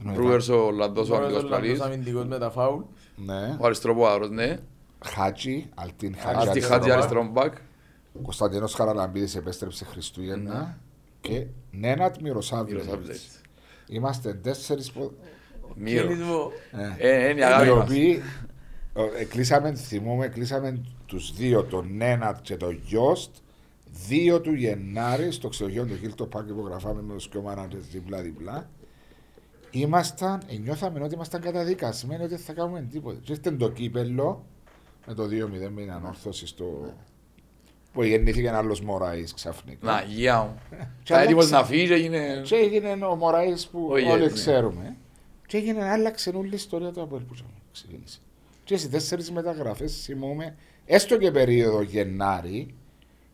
Ενώ ήταν- Μπρούερς ο Ολλανδός ο Τώρα αμυντικός το πλαλής. λάθος αμυντικός με τα φάουλ. Ναι. Ο αριστεροπόδαρος, ναι. Χάτζι, Αλτίν Αστή Χάτζι. Χάτζη αριστερό αριστερόν μπακ. μπακ. Κωνσταντίνος Χαραλαμπίδης επέστρεψε Χριστούγεννα. Και Νένατ Μυροσάβλεβιτς. Μυροσάβλεβιτς. Είμαστε τέσσερις που... Μύρος. Χαιρετισμό. Ε, Ε, Είναι η αγάπη οι μας. οποίοι ε, κλείσαμε, θυμούμε, κλείσαμε τους δύο, τον Νένατ και τον Γιώστ, 2 του Γενάρη στο ξενοδοχείο του Χίλτο Πάρκ υπογραφάμε με τους και μάνατζες διπλά-διπλά. Ήμασταν, ε, νιώθαμε ότι ήμασταν καταδικασμένοι ότι δεν θα κάνουμε τίποτα. Και ήρθε το κύπελο με το 2-0 με την ανόρθωση στο... που γεννήθηκε ένα άλλος Μωράης ξαφνικά. Να, γεια μου. Και Θα έτοιμος άλλαξε. να φύγεις και έγινε... Και έγινε ο Μωράης που Ο όλοι Ιες, ναι. ξέρουμε. Και έγινε άλλαξε όλη η ιστορία του Αποέλ που ξεκίνησε. Και σε τέσσερις μεταγραφές θυμούμε, έστω και περίοδο Γενάρη,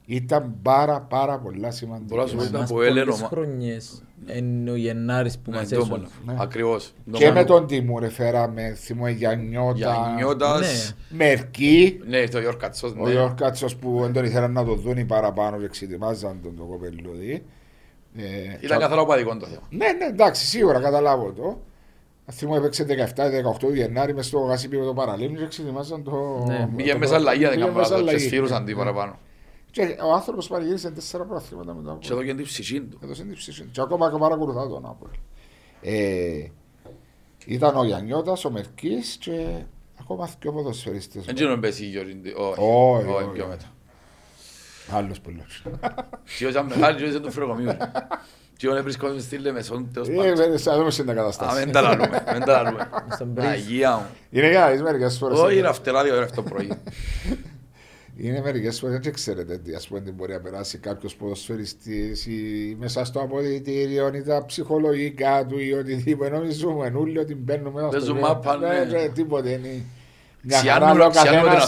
ήταν πάρα πάρα πολλά σημαντικά. Μπορώ να σου πω, ήταν Μας από Έλενο, πολλές μα- χρονιές είναι ο Γενάρης που Ναι, μας το έσωσε. μόνο. Ναι. Ακριβώς. Και με τον Τιμούρ φέραμε, θυμούμε Γιαννιώτα, Γιαννιώτας. Μερκή, Ναι, ήρθε ο Γιώργος Κατσός, ο ναι. Γιώργος Κάτσος που δεν τον ήθελαν να το δουν οι παραπάνω και εξετοιμάζαν τον το κοπελούδι. Ε, Ήταν καθαρά οπαδικό το θέμα. Ναι, ναι, εντάξει, σίγουρα καταλάβω το. Θυμώ έπαιξε 17-18 Γενάρη μες στο γάσιπι με το παραλίμνη και εξετοιμάζαν το... Ναι. Πήγε το- μέσα αλλαγή, δεν πήγε κάνω μέσα λάθος, και αλλαγή. σφύρουσαν τι Ναι. παραπάνω. Και ο άνθρωπος παρηγύρισε τέσσερα προαθλήματα μετά. Και εδώ και την ψυχή του. Έδωσε την ψήση. Και ακόμα και παρακολουθά τον Άπολ. Ε, ήταν ο Γιαννιώτας, ο Μερκής και ακόμα δύο ποδοσφαιριστές. Δεν ξέρω αν πέσει η Γιώργη. Όχι, Όχι, όχι, όχι. πιο μετά. Άλλος πολλός. Τι ήταν μεγάλη ζωή του φρεγομείου. Τι όταν βρισκόμαστε στη Λεμεσόν, τέλος Ε, πάντων. βέβαια, θα δούμε στην Α, εγκαταστάση. μην τα λαλούμε, μην τα λαλούμε. Στον brief. Αγία μου. Είναι για να δεις μερικές φορές. Όχι, είναι αυτερά δύο ώρα αυτό το πρωί. Είναι μερικέ φορέ δεν ξέρετε τι ας πούμε, τι μπορεί να περάσει κάποιο ποδοσφαιριστή ή μέσα στο αποδητήριο ή τα ψυχολογικά του ή οτιδήποτε. Νομίζουμε όλοι ότι μπαίνουμε μέσα Παίζουν στο μάπα, ναι. ναι. Τίποτε είναι. Μια χαρά, Σιάνουμε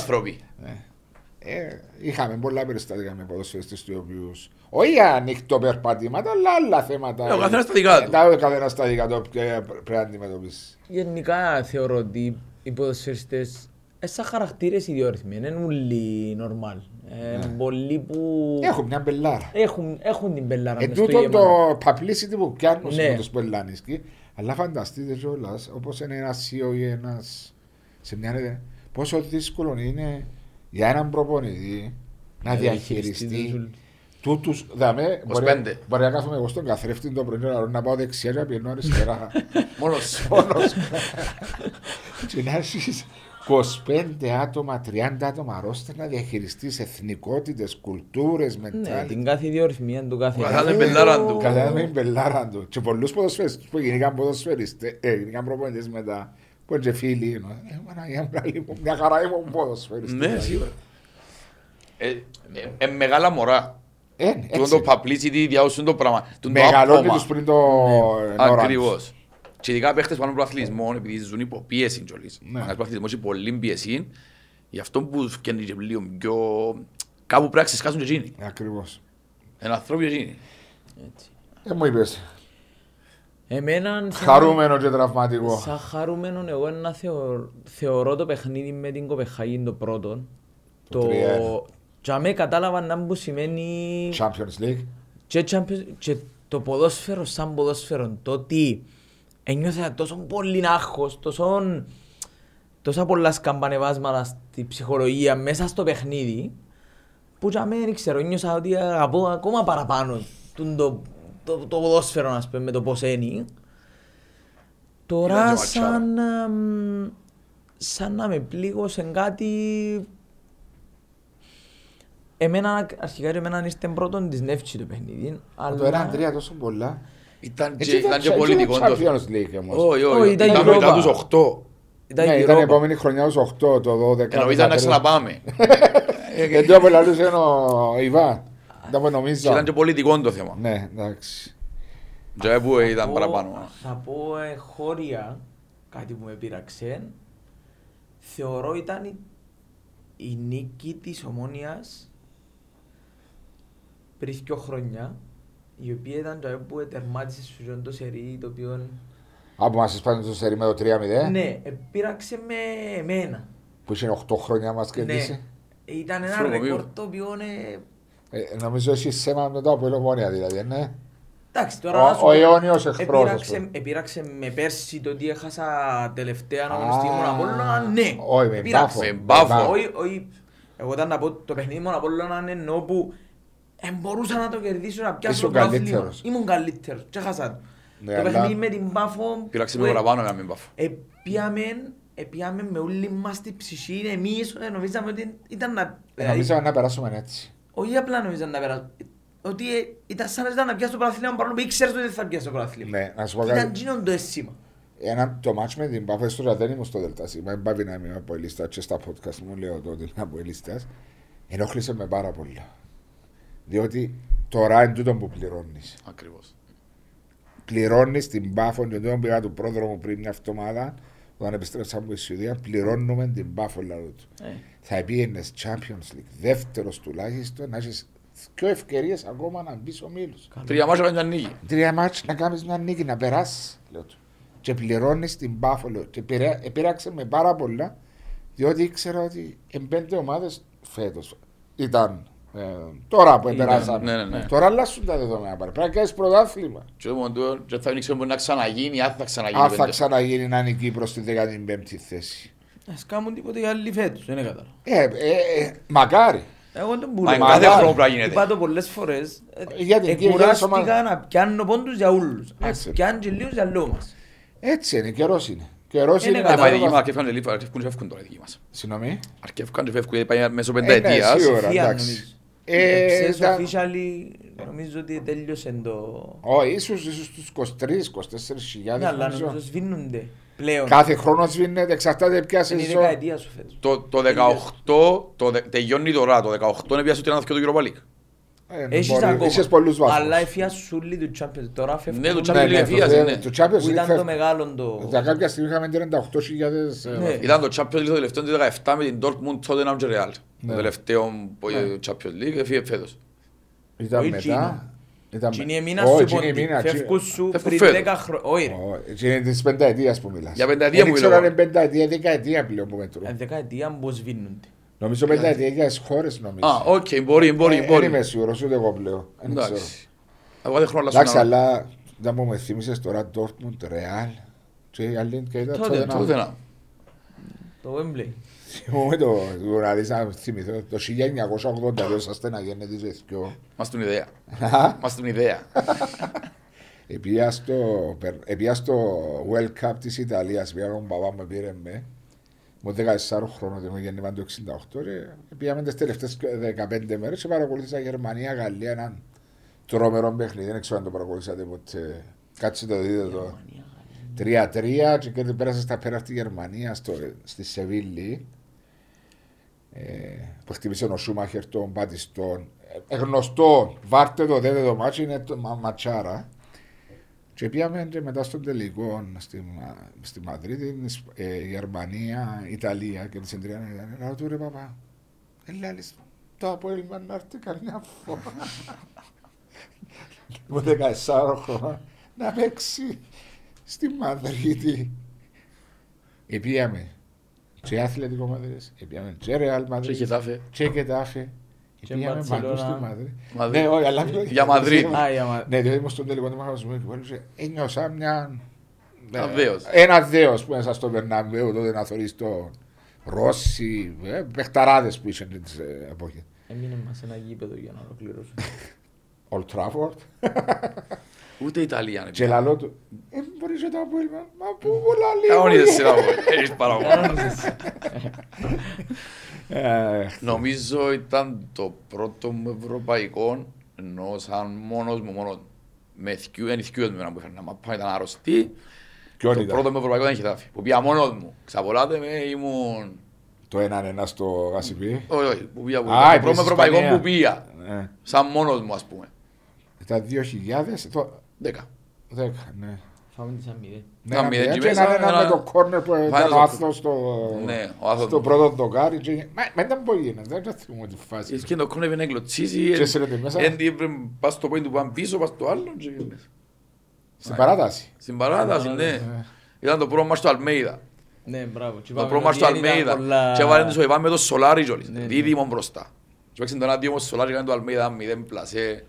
Ε, είχαμε πολλά περιστατικά με ποδοσφαιριστές του οποίου. Όχι για ανοιχτό περπατήματα, αλλά άλλα θέματα. Ε, ο καθένας τα δικά του. Ε, τα- Ο καθένας τα δικά του που πρέπει να αντιμετωπίσει. Γενικά θεωρώ ότι οι ποδοσφαιριστές Ε, σαν χαρακτήρες ιδιόρυθμοι, είναι όλοι νορμάλ. Ε, πολλοί που Έχουν μια μπελάρα. έχουν, έχουν την πελάρα Εν μες στο τούτο γεμάτο. το publicity που πιάνουν Ναι. με τους πελάνισκοι, αλλά φανταστείτε κιόλας, όπως είναι ένας CEO ή ένας σε μια εταιρεία, πόσο δύσκολο είναι για έναν προπονητή να Να διαχειριστεί διαχειριστεί τους- τούτους, δαμε, μπορεί, 25. μπορεί να κάθομαι εγώ στον καθρέφτη το πρωί να- να πάω δεξιά και να πιένω αριστερά. Μόνος. Μόνος. και να έχεις 25 άτομα, 30 άτομα ρόστερ να διαχειριστείς εθνικότητες, κουλτούρες, Ναι, mentality. την κάθε ιδιορυθμία του κάθε. Ο καθένας με μπελάρα του. Κατά με την πελάρα του. Και πολλούς ποδοσφαιριστές που γίνηκαν ποδοσφαιριστές, ε, γίνηκαν προπονητές μετά, που είναι και φίλοι, ενώ, ε, Παναγία μου, λέει μου, μια χαρά ήμουν ποδοσφαιριστής. Ναι, σίγουρα. Ε, ε, ε, μεγάλα μωρά. Ε, Τούτο έτσι. το publicity διάουσουν το πράγμα. Τούτο το Μεγαλώνει άπομα. τους πριν το ώρα τους. Ακριβώς. Και ειδικά παίχτες πάνω από αθλητισμό, επειδή ζουν υπό πίεση κιόλας. Ναι. Αν ο αθλητισμός έχει πολύ πίεση, γι' αυτό που φτιάχνει και λίγο πιο... Κάπου πρέπει να ξεσκάσουν και εκείνοι. Ακριβώς. Ένα ανθρώπου και εκείνοι. Έτσι. Ε, μου είπες, Εμένα, σαν- χαρούμενο και τραυματικό. Σαν χαρούμενο εγώ να θεω- θεωρώ το παιχνίδι με την Κοπεχάγη το πρώτο. Το Το... 3-1. Για μέ κατάλαβα να που σημαίνει Champions League. και, Champions- και το ποδόσφαιρο σαν ποδόσφαιρο. Το ότι ένιωθα τόσο πολύ άγχος, τόσο, τόσα πολλά σκαμπανεβάσματα στη ψυχολογία μέσα στο παιχνίδι που για μέ δεν ξέρω, ένιωσα ότι αγαπώ ακόμα παραπάνω τούν το, το, το ποδόσφαιρο ας πούμε, με το πώς είναι. Ήταν Τώρα και σαν, αμ, σαν να με πλήγωσε κάτι Εμένα, αρχικά και εμένα ήρθε πρώτον της Νεύτσι το παιχνίδι. Το ένα Αντρία τόσο πολλά. Ήταν και, Έτσι ήταν και ήταν πολιτικό το θέμα. Champions League όμως. Όχι, Όχι, όχι. ήταν Ήταν Europa. μετά τους 8. Ήταν Ναι, η ήταν η Europa. επόμενη χρονιά τους 8, το 12. Ενώ ήταν να ξαναπάμε. Δεν το απελαλούσε ο Ιβάν. Δεν μου Και νομίζω. ήταν και πολιτικό το θέμα. Ναι, εντάξει. Και που ήταν πω- παραπάνω. Θα πω ε, χώρια, κάτι που με πείραξε. Θεωρώ ήταν η, η νίκη της Ομόνιας πριν δύο χρόνια, η οποία ήταν το που τερμάτισε στο ζώο το σερί, το οποίο... Από μας σπάνε το σερί με το 3-0. Ναι, ε, πείραξε με εμένα. Που είχε 8 χρόνια μας κερδίσει. Ναι. Ήταν ένα Φρονομίου. ρεκόρ το οποίο... ε, Ε, νομίζω έχει σέμα μετά από ελογόνια δηλαδή, ναι. Εντάξει, τώρα Ο- να σου ο πω, αιώνιος εχθρός, ας επήραξε- πούμε. Επήραξε με πέρσι το ότι έχασα τελευταία Α, αγωνιστική μου Απόλλωνα, ναι. όχι, με Επήραξε. μπάφο. Με μπάφο. Όχι, όχι. Εγώ ήταν να πω το παιχνίδι μου Απόλλωνα εννοώ που εν μπορούσα να το κερδίσω να πιάσω Ήσουν το πρωτάθλημα. καλύτερος. Ήμουν καλύτερος και έχασα το. Ναι, Το αλλά- παιχνίδι με την Πάφο Πήραξε που με ε- παραπάνω να μην πάφω. Επίαμεν, επίαμεν με όλη μας την ψυχή, εμείς ε, νομίζαμε ότι ήταν να... Ε, Νομίζαμε να περάσουμε έτσι. Όχι απλά νομίζαν να περάσουν. Ότι ε, ήταν σαν να ήταν να πιάσει το πρωτάθλημα παρόλο που ήξερες ότι δεν θα πιάσει το πρωτάθλημα. Ναι, να σου πω Ήταν κάτι. γίνον το αίσθημα. Ένα, το μάτς με την Πάφο στο δεν ήμουν στο Δελτάσι. Μα μπάβει να είμαι από ελίστα και στα podcast μου λέω το ότι είμαι από ελίστας. Ενόχλησε με πάρα πολλά. Διότι τώρα είναι τούτο που πληρώνεις. Ακριβώς. Πληρώνεις την Πάφο και τον πήγα του πρόδρομου πριν μια εβδομάδα όταν επιστρέψαμε από τη Σουηδία, πληρώνουμε την Πάφο λαού του. Ε. Θα πήγαινες Champions League, δεύτερος τουλάχιστον, να έχεις δύο ευκαιρίες ακόμα να μπεις ο Μήλος. Τρία μάτια κάνεις μια νίκη. Τρία μάτς να κάνεις μια νίκη, να περάσεις, λέω του. Και πληρώνεις την Πάφο, λέω. Και πειρα- επήραξε με πάρα πολλά, διότι ήξερα ότι εν πέντε ομάδες φέτος ήταν ε, τώρα που Ήταν, περάσαμε. ναι, ναι, ναι. Τώρα αλλάσουν τα δεδομένα. Πρέπει να κάνεις πρωτάθλημα. Και το μόνο και θα ήξερε μπορεί να ξαναγίνει, αν θα ξαναγίνει. Αν θα πέντε. ξαναγίνει να είναι εκεί προς τη 15η θέση. Ας κάνουν τίποτε για άλλη φέτος, δεν κατάλαβα. Ε, ε, ε, μακάρι. Εγώ δεν Μα μπορώ. είναι κάθε Μα, χρόνο πρέπει να Είπα γίνεται. το πολλές φορές. ε, Για την κύρια Εκουράστηκα ομάδα. να πιάνω πόντους για όλους. Έτσι. Ας πιάνουν και λίγους για λόγους μας. Έτσι είναι, καιρός είναι. Καιρός Είναι είναι Ε, να μα οι δικοί δούμε- μας αρκεύκαν και λίγο, αρκεύκουν και φεύγουν τώρα οι δικοί μας. Συγγνώμη. Αρκεύκαν και φεύγουν, γιατί πάει μέσω Ε, ναι, πενταετίας. σίγουρα, Φία, εντάξει. νομίζω. Ε, Ξέρεις, ήταν- officially, νομίζω ότι τέλειωσε το... Όχι, ίσως, ίσως τους 23-24 Ναι, χιλιάδες αλλά νομίζω. νομίζω σβήνονται πλέον. Κάθε χρόνο σβήνεται, εξαρτάται ποια Είναι η σεζόν. δεκαετία σου φέτος. Το, το 18, το, δε- τελειώνει τώρα, το 18 είναι πια στο 32 του Europa League. Ε, Έχεις μπορεί, ακόμα. Είχες πολλούς βαθμούς. Αλλά εφιασούλη του Champions τώρα φεύγουν. Ναι, του Ναι, Champions ναι, League το εφίασε, θε- ναι. Το Champions Που League ήταν το φεύγει. μεγάλο το... Για κάποια στιγμή είχαμε 38.000 ε, Ναι. βαθμούς. Ήταν το Champions League το τελευταίο του 17 με την Dortmund, Tottenham και Real. Το Ναι. τελευταίο που- Ναι. Champions League έφυγε φέτος. Ήταν Όχι μετά. Gino. Ήταν- Τι είναι μήνα Όχι, σου τι είναι πόντι. μήνα, τι- Φεύγουν σου Φεύγουν πριν φέτος. 10 χρόνια. Όχι ρε. Ω, έτσι Είναι της πενταετίας που μιλάς. Για πενταετία Δεν που ξέρω λέω. αν είναι πενταετία, δεκαετία πλέον που μετρούν. Ε, Δεκαετία πως σβήνονται. Νομίζω πενταετία για τις χώρες νομίζω. Α, οκ, μπορεί, μπορεί, Ε, Δεν μπορεί. είμαι σίγουρος ούτε εγώ πλέον. Δεν ξέρω. Εντάξει. Εγώ δεν χρόνο Εντάξει, να αλλά δεν μου με θύμισες τώρα Dortmund, Real και η άλλη και ήταν Τότε, τότε να- Τότε να. Το Wembley. Θυμούμαι το, το να δεις να θυμηθώ, το 1982 σας στένα γέννητες εθκιό. Μας την ιδέα. Μας την ιδέα. Επία στο, περ- επία στο World Cup της Ιταλίας, πήγα με τον παπά μου πήρε με, μου 14 χρόνων, δεν μου γέννημα το 68 και πήγαμε τις τελευταίες 15 μέρες και παρακολούθησα Γερμανία, Γαλλία, έναν τρομερό παιχνίδι, δεν ξέρω αν το παρακολουθήσατε ποτέ. Κάτσε το δείτε το. 3-3 και κέρδη πέρασε στα πέρα στη Γερμανία, στο, στη Σεβίλη. Ε, που χτύπησε ο Σούμαχερ τον Πατιστόν. Ε, γνωστό, βάρτε το, δέτε το μάτσι, είναι το μα, ματσάρα. Και πήγαμε και μετά στον τελικό στη, Μα- στη Μαδρίτη, Ισπ- ε, Γερμανία, Ιταλία και τρία. Να του ρε παπά, ελάλες, το ΑΠΟΕΛ μας να έρθει καμιά φορά. Μου 14 χρόνια να παίξει στη Μαδρίτη. Επίαμε και Αθλητικό Μαδρίτης, επίαμε και Ρεάλ Και Μαδρίτης Χετάφε. και Γετάφε. Και Επίαμε παντού Μπαρτσελώνα. στη Μαδρίτη. Μαδρίτη. Ναι, όχι, αλλά Για Μαδρίτη. Α, για μα- Ναι, διότι ήμουν στον τελικό του μαγαζιού και έλεγε, ένιωσα μια... Ένα ε, δέος. Ένα δέος που μέσα στο Βερναμπέου τότε να θωρείς το Ρώση, ε, παιχταράδες που είσαι τις ε, εποχές. Έμεινε μας ένα γήπεδο για να ολοκληρώσουμε. Old Trafford. Ούτε Ιταλία. είναι Και πια. λαλό του, ε, μπορείς να το απόλυμα, μα πού πολλά λίγο. Κανόνιζες σειρά μου. Έχεις παραπάνω. Κανόνιζες. Ε, Νομίζω ήταν το πρώτο μου ευρωπαϊκό, ενώ σαν μόνος μου, μόνο με θκιού, είναι θκιούς μου που έφερνα μαπά, ήταν αρρωστή. Ποιον Το ήταν; πρώτο μου ευρωπαϊκό ήταν χιτάφι, που πήγα μόνος μου. Ξαπολάτε με, ήμουν... Το έναν ένα στο Γασιπί. Όχι, όχι, που πήγα, που Α, πήγα. Το είπες πρώτο μου ευρωπαϊκό Ισπανία. που πήγα, Ναι. σαν μόνος μου ας πούμε. Ήταν 2000, το Δέκα. 10, ναι. Φάμε τις αμοιβές. Ναι, Να ένα μην μηδέν εκεί και μέσα, έναν ένα ένα- με το κόρνερ που ήταν το- ο άθλος στο, Ναι, ο άθλος στο μου. πρώτο δοκάρι. και- Μα μα ήταν που γίνεται, δεν θυμούμαι τη φάση. Και το κρόνευε να γλωτσίσει, Και έσυρε τη μέσα. έντι έπρεπε πας στο πόντο που πάνε πίσω, πας στο άλλο και γίνες. Στην παράταση. Στην παράταση, ναι. Ναι. Ήταν το πρώτο μας στο Αλμέιδα. Ναι, μπράβο. Και Το είπαμε πρώτο μας στο ότι ήταν Αλμέιδα. πολλά- Και έβαλε τους ο Ιβάν με το Σολάρι κιόλας. Ναι, ναι. Δίδυμο μπροστά. Και παίξαν τον άδειο όμως Σολάρι κάνει το Αλμέιδα μηδέν πλασέ.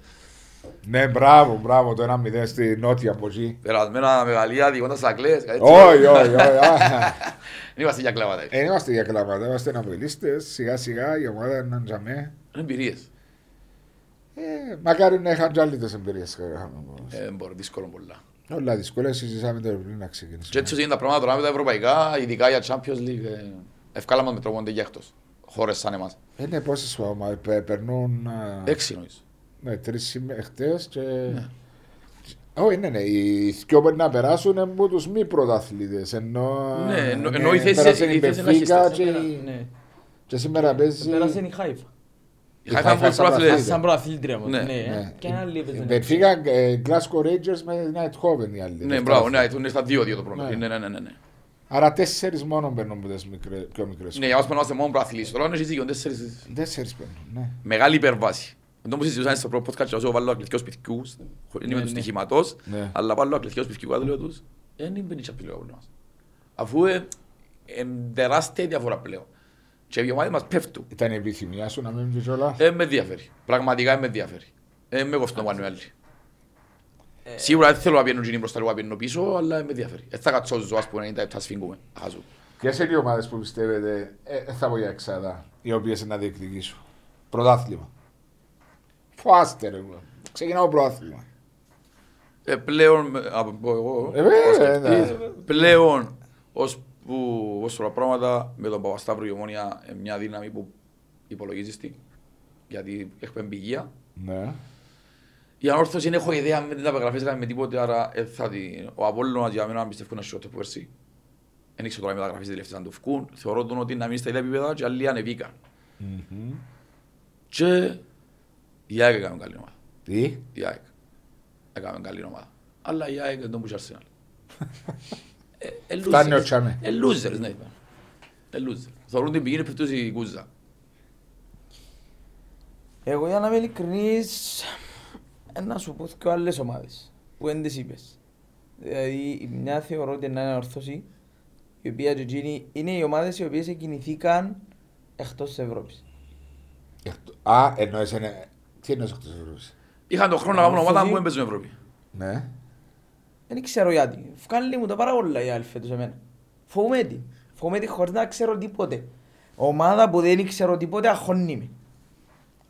Ναι, μπράβο, μπράβο, το ένα μηδέν στη νότια από εκεί. Περασμένα μεγαλεία διηγώντας τα κλαίες. κάτι έτσι. Όχι, όχι, όχι. α. Δεν είμαστε για κλάματα. Ε, Δεν είμαστε για κλάματα, είμαστε ναυελίστες, σιγά σιγά η ομάδα είναι τζαμέ. Είναι εμπειρίες. Ε, Μακάρι να είχαν και άλλες εμπειρίες. Ε, Δεν μπορεί, δύσκολο πολλά. Όλα δύσκολα, συζητάμε το πριν να Και ξεκινήσουμε. έτσι είναι τα πράγματα τώρα με τα ευρωπαϊκά, ειδικά για Champions League. ε, Ευκάλαμε με τρόπο για εκτός. Χώρες σαν εμάς. Είναι πόσες ομάδες πε- περνούν α, Έξι νομίζω. Ναι, τρεις σήμερα χτες και... Όχι, ναι, ναι, οι δυο μπορεί να περάσουν από τους μη πρωταθλητές, ενώ... Ναι, ενώ- ναι, ενώ η θέση- πέρασε η η θέση να Μπενφίκα έχεις και, Ναι. και σήμερα παίζει... Πέρασε η Χάιφα. Η Χάιφα είναι Χάιφα σαν προαθλητές. πρωταθλήτρια. Σαν προαθλήτρια μου. Ναι. Ναι. Ναι. Και ένα άλλη Η έπαιζε. Μπενφίκα, ε, Glasgow Rangers με Nighthoven οι άλλοι. Ναι, μπράβο, ναι, είναι στα δύο-δύο το Ναι. πρόβλημα. Ναι, ναι, ναι, ναι, ναι. Άρα τέσσερις μόνο παίρνουν από τις μικρές- πιο μικρές. Ναι, για μας περνάμε μόνο προαθλητές. Τώρα είναι συζήτηση, τέσσερις Τέσσερις παίρνουν, ναι. μεγάλη υπερβάση. Δεν μου συζητούσαν στο πρώτο podcast και όσο βάλω ακληθικούς σπιτικούς, είναι με τους ναι. στοιχηματός, Ναι. αλλά βάλω ακληθικούς σπιτικούς, λέω τους, δεν είναι πενίτσια πλέον από μας. Αφού είναι τεράστια διαφορά πλέον. Και οι ομάδες μας πέφτουν. Ήταν η επιθυμία σου να μην πεις όλα. Δεν με ενδιαφέρει. Πραγματικά δεν με ενδιαφέρει. Δεν με κοφτώ πάνω οι άλλοι. Σίγουρα δεν θέλω να πιένουν γίνει μπροστά, εγώ να πιένουν πίσω, αλλά δεν με ενδιαφέρει. Δεν θα κάτσω ζω, ας πούμε, 97 σφίγγουμε. Θα χάσω. Ποιες είναι οι ομάδες που πιστεύετε, ε, ε, θα πω για εξάδα, οι οποίες είναι να διεκδικήσουν; Πρωτάθλημα. Φάστε ρε. εγώ. Ξεκινάω πρωτάθλημα. Ε, πλέον, με- από πω εγώ, Ε, βέβαια, ως σκεφτής, ναι. πλέον, ως που, ως τώρα πράγματα, με τον Παπασταύρο η Ομόνια είναι μια δύναμη που υπολογίζεις τι, γιατί έχουμε εμπειρία. Ναι. Η ανόρθωση δεν έχω ιδέα με την απεγραφή έκανε με τίποτε, άρα ε, θα την... ο Απόλλωνας για μένα πιστεύω είναι σιώτε που πέρσι. Δεν ήξερα τώρα οι μεταγραφές τελευταίες αν το φκούν. Θεωρώ τον ότι να μείνει στα ίδια επίπεδα και άλλοι ανεβήκαν. Μμμ. Και η ΑΕΚ έκαμε καλή ομάδα. Τι; Η ΑΕΚ έκαμε καλή ομάδα. Αλλά η ΑΕΚ δεν τον πούσε Αρσενάλ. Ε, ε, Φτάνει losers. ο Τσάμε. Ε, losers, ναι. Ε, losers. Θεωρούν την πηγή είναι περίπτωση η Κούζα. Εγώ για να είμαι ειλικρινής, Ε, να σου πω και άλλες ομάδες που δεν τις είπες. Δηλαδή η μια θεωρώ ότι είναι ανορθώση η οποία και εκείνη είναι οι ομάδες οι οποίες κινηθήκαν εκτός της Ευρώπης. Εκτό- Α, εννοείς, είναι- τι εννοείς εκτός της Ευρώπης. Είχαν τον χρόνο να κάνουν ομάδα Ορθώση. που έμπαιζουν Ευρώπη. Ναι. Δεν ξέρω γιατί. Βγάλει μου τα πάρα πολλά η άλλη φέτος εμένα. Φοβούμαι τη. Φοβούμαι τη χωρίς να ξέρω τίποτε. Ομάδα που δεν ξέρω τίποτε αγχώνει με.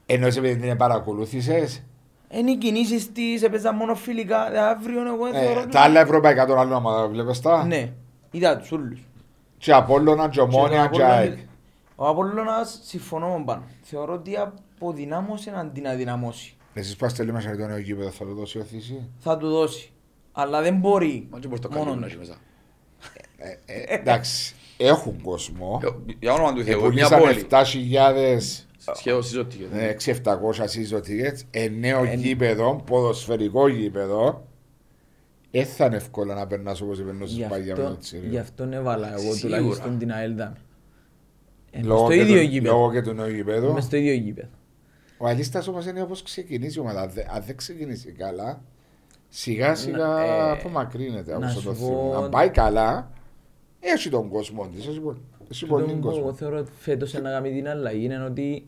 Εννοείς επειδή την παρακολούθησες; Είναι οι κινήσεις της, έπαιζαν μόνο φιλικά. Ε, Αύριο εγώ θεωρώ... Ε, τους- τα άλλα ευρωπαϊκά των άλλων ομάδων βλέπεις τα; Ναι, είδα τους όλους. Και Απόλλωνα, και Ομόνια, Και και ο ΑΕΚ. Απόλλωνας- Ο Απόλλωνας συμφωνώ με πάνω. Θεωρώ ότι αποδυνάμωσε να την αδυναμώσει. Εσείς πάστε λίγο μέσα το νέο γήπεδο, θα το δώσει οθήση; Θα του δώσει. Αλλά δεν μπορεί Μα και μπορείς το μόνο κάνεις να του. έχει μέσα. Ε, ε, εντάξει, έχουν κόσμο. Ε, Για όνομα του Θεού, μια Επουλήσαν πόλη. 7.000 Σχεδόν συζωτική. ε, 6-700 season tickets, νέο Εν- γήπεδο, ποδοσφαιρικό γήπεδο. Δεν θα είναι εύκολο να περνάς όπως περνούσες Γι' παλιά με αυτό, το Τσίριο. γι' αυτόν έβαλα εγώ Σίγουρα. τουλάχιστον την ΑΕΛΔΑ. Μες Λόγω στο και ίδιο του- γήπεδο. Λόγω και του νέου γήπεδου. Μες στο ίδιο γήπεδο. Ο Αλίστας όμως είναι όπως ξεκινήσει η ομάδα. Αν δεν- Αν δεν ξεκινήσει καλά, σιγά σιγά Να- ε, απομακρύνεται από να όσο σου το πω- θυμό. Αν πάει καλά, έχει τον κόσμο της. Έχει πο- Έχει πολύ Τούτο που εγώ κόσμο. θεωρώ ότι φέτος να κάνει την αλλαγή είναι ότι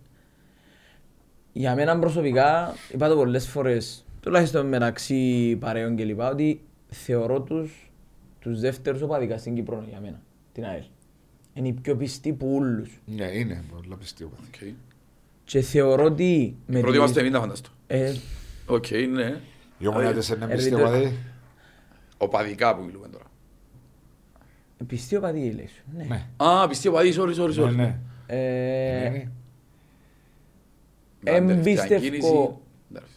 για μένα προσωπικά, είπα το πολλές φορές, τουλάχιστον μεταξύ παρέων και λοιπά, ότι θεωρώ τους, τους δεύτερους οπαδικά στην Κύπρο για μένα, την ΑΕΛ. Είναι οι πιο πιστοί που όλους. Ναι, είναι πολλά πιστεύω. Οκ. Και θεωρώ ότι... με Πρώτοι τη- είμαστε εμείς να φανταστώ. Ε, Οκ, ναι. Οι ομονιάτες είναι ε, πιστεύω. ρε, δηλαδή. Οπαδικά που μιλούμε τώρα. πιστοί οπαδοί λέει σου. Ναι. Ναι. Α, πιστοί οπαδοί, sorry, sorry, Ναι, sorry. ναι. Ε, Ναι. Με την τελευταία Εμπιστεύω- κίνηση- Εντάξει.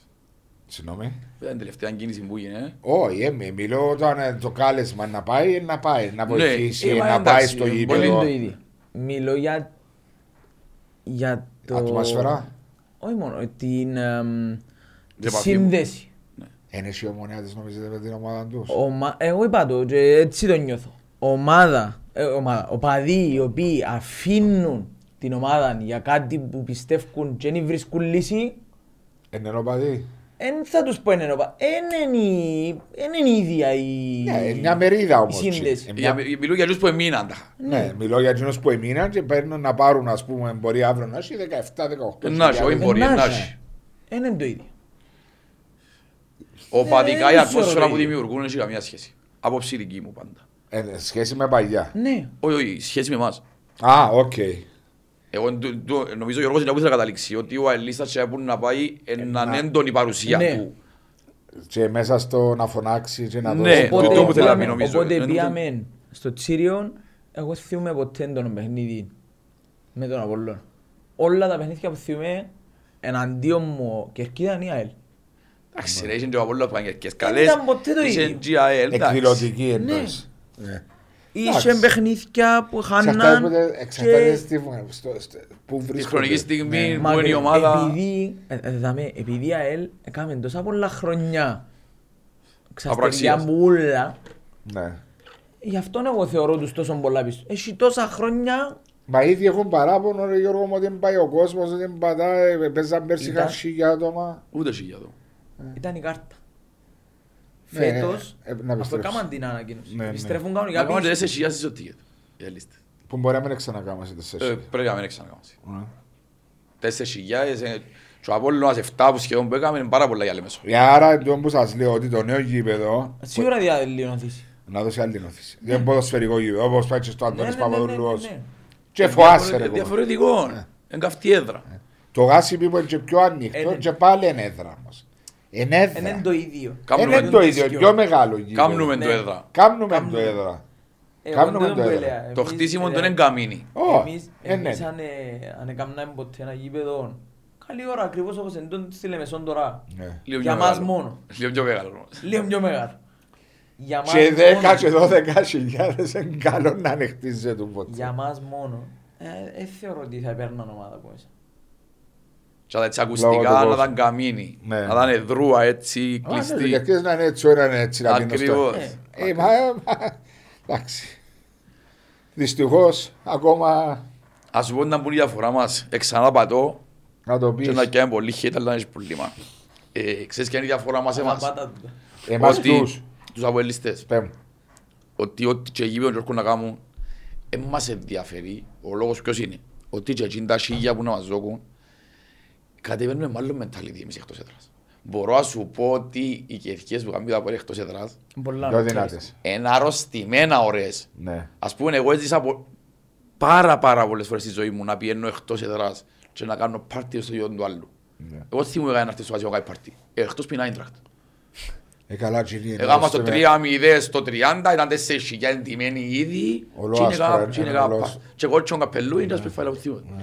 Συγγνώμη. Με την τελευταία κίνηση που έγινε. Όχι, ε, μιλώ όταν ε, το κάλεσμα να πάει, ε, να πάει, να βοηθήσει, ε, μα να εντάξει, πάει στο ε, δεν γήπεδο. είναι το ίδιο. Μιλώ για, για το... Ατμόσφαιρα. Όχι μόνο, την εμ, τη επαφή. σύνδεση. Είναι οι ομονιάτες νομίζετε με την ομάδα τους; Ομα... Εγώ είπα το και έτσι το νιώθω. Ομάδα, ε, ομάδα, οπαδοί οι οποίοι αφήνουν την ομάδα για κάτι που πιστεύουν και δεν βρίσκουν λύση, Είναι οπαδοί. Δεν θα τους πω είναι οπαδοί. Δεν είναι η- δεν είναι η ίδια η, Ναι, είναι μια μερίδα η όμως. σύνδεση. Ε, Για- μια- Μιλούν για αυτούς που εμείναν τα. Ναι, μιλώ για εκείνους που έμειναν και παίρνουν να πάρουν, ας πούμε, μπορεί αύριο να έχει 17-18. Ε, να έχει, όχι χιλιάδες. μπορεί, Ενάχει. να έχει. Δεν είναι το ίδιο. Οπαδικά η δεν ατμόσφαιρα ξέρω, που ρε. δημιουργούν έχει καμία σχέση. Άποψη δική μου πάντα. Ε, σχέση με παλιά. Ναι. Όχι, όχι, σχέση με εμάς. Α, οκ. Εγώ του- του- νομίζω ο Γιώργος είναι που ήθελα να καταλήξει ότι ο Αελίστας και που να πάει έναν να- έντονη παρουσία Ναι. του. Και μέσα στο να φωνάξει και να Ναι, δώσει. Οπότε- τούτο που θέλω να πει, πήγαμε- νομίζω. Οπότε Είναι το- πήγαμε στο Τσίρειον, εγώ θυμούμαι ποτέ τον παιχνίδι με τον Απολλώνα. Όλα τα παιχνίδια που θυμούμαι εναντίον μου κερκίδα είναι η ΑΕΛ. Εντάξει ρε, είχε και ο Απόλλωνας που έκανε κερκίδες Δεν καλές. ήταν ποτέ το Είχε ίδιο. και η ΑΕΛ, εντάξει. Εκδηλωτική εννοείς. Ναι. Είχε Εντάξει. παιχνίδια που χάναν Εξαρτάται- Εξαρτάται και... στη- στο- στο- πού Τη βρίσκονται. χρονική στιγμή Ναι. που είναι η ομάδα. Επειδή, ε, ε, δαμε, επειδή η ΑΕΛ έκαμε τόσα πολλά χρόνια ξαστεριά Απραξίας. μπουλα, Ναι. γι' αυτόν εγώ θεωρώ τους τόσο πολλά πίσω. Έχει τόσα χρόνια Μα ήδη έχουν παράπονο, ρε Γιώργο μου, ότι δεν πάει ο κόσμος, δεν πατάει, παίζαν πέρσι Ήταν- χίλια άτομα. Ούτε χιλιάδο. ήταν η κάρτα. Ναι, Φέτος, ε, να αφού επιστρέψεις. έκαναν την ανακοίνωση, Ναι, ναι. επιστρέφουν Να κανονικά κάνουμε και πίσω. τέσσερις χιλιάδες στο ticket. Οι Αελίστες. Που μπορεί να μην ξανακάμε σε τέσσερις. Ε, Πρέπει να μην ξανακάμε. Ναι. Τέσσερις χιλιάδες. ε, και ο Απόλλωνας 7 που σχεδόν που έκαμε είναι πάρα πολλά για Λεμεσό. Ε, Άρα, το που σας λέω ότι το νέο γήπεδο Σίγουρα διαδηλώνθηση. να δώσει άλλη νοθήση. Δεν είναι ποδοσφαιρικό γήπεδο, όπως πάει και στο Αντώνης Ναι, ναι, ναι, ναι, Παπαδουλουός. ναι. Και φοάσαι ρε κόμμα. Διαφορετικό. Είναι καυτή έδρα. Το γάσι που είναι και πιο Ε, ανοιχτό ναι. και πάλι είναι έδρα όμως. Είναι Ε, έδρα. Είναι το ίδιο. Κάμνουμε Είναι το ίδιο, ίδιο. πιο μεγάλο γήπεδο. Κάμνουμε Ναι. το έδρα. Κάμνουμε το Κάμνουμε. έδρα. Εγώ Κάνουμε δεν το το έδρα. έλεγα. Το Εμείς, χτίσιμο ε, του είναι καμίνι. Ω, Εμείς, ε, ναι. εμείς αν, ε, αν έκαναμε ποτέ ένα γήπεδο, καλή ώρα ακριβώς όπως είναι το στη Λεμεσόν τώρα. Ναι. Λίγο Για πιο μας μεγάλο. μόνο. Λίγο πιο μεγάλο. όμως. Λίγο πιο μεγάλο. Για μας Και 10 μόνο. και 12 χιλιάδες είναι καλό να ανεχτίζεται το ποτέ. Για μας μόνο. Ε, ε, θεωρώ ότι θα παίρναν ομάδα από μέσα. Και τα έτσι Λόγω του ακουστικά να κόσμου. ήταν καμίνι. Ναι. Να ήταν δρούα έτσι Α, ναι, κλειστή. Γιατί να είναι έτσι, ώρα είναι έτσι να πίνω Ακριβώς. στο... Ε, μα, μα, εντάξει. Δυστυχώς, ακόμα Ας σου πω να μπουν η διαφορά μας. Εξανά πατώ να το και πεις. να κάνει πολύ hate αλλά να έχεις πρόβλημα. Ε, ξέρεις ποια είναι η διαφορά μας εμάς. Αναπάτα του. Εμάς Ότι- τους. Τους αποελιστές. Πέμ. Ότι ό,τι και γύρω έρχονται να κάνουν, δεν μας ενδιαφέρει. Ο λόγος ποιος είναι. Ότι και εκείνα τα χίλια που να μας δώκουν, κατεβαίνουμε με άλλο mentality εμείς εκτός έδρας. Μπορώ να σου πω ότι οι κερκίες που κάνουν τα πόλη εκτός έδρας Πολλά Πιο μικρές. δυνατές. είναι αρρωστημένα ωραίες. Ναι. Ας πούμε, εγώ έζησα πο- πάρα πάρα πολλές φορές στη ζωή μου να πηγαίνω εκτός έδρας και να κάνω πάρτι στο γιο του άλλου. Ναι. Εγώ θυμούμαι να έρθει στο Βάζιο να κάνει πάρτι. Ε, Εκτός που είναι Άιντρακτ. Ε, καλά, Τζινί. Έκανα στο 3-0 στο 30, ήταν 4 χιλιάδες εντυμένοι ήδη. Ο Και Λόας είναι κάνα- τώρα, και είναι ένα κάνα Λόας. πάρτι. Και εγώ τσιον καπελού, είναι ας πεφάλα ουθιούδη.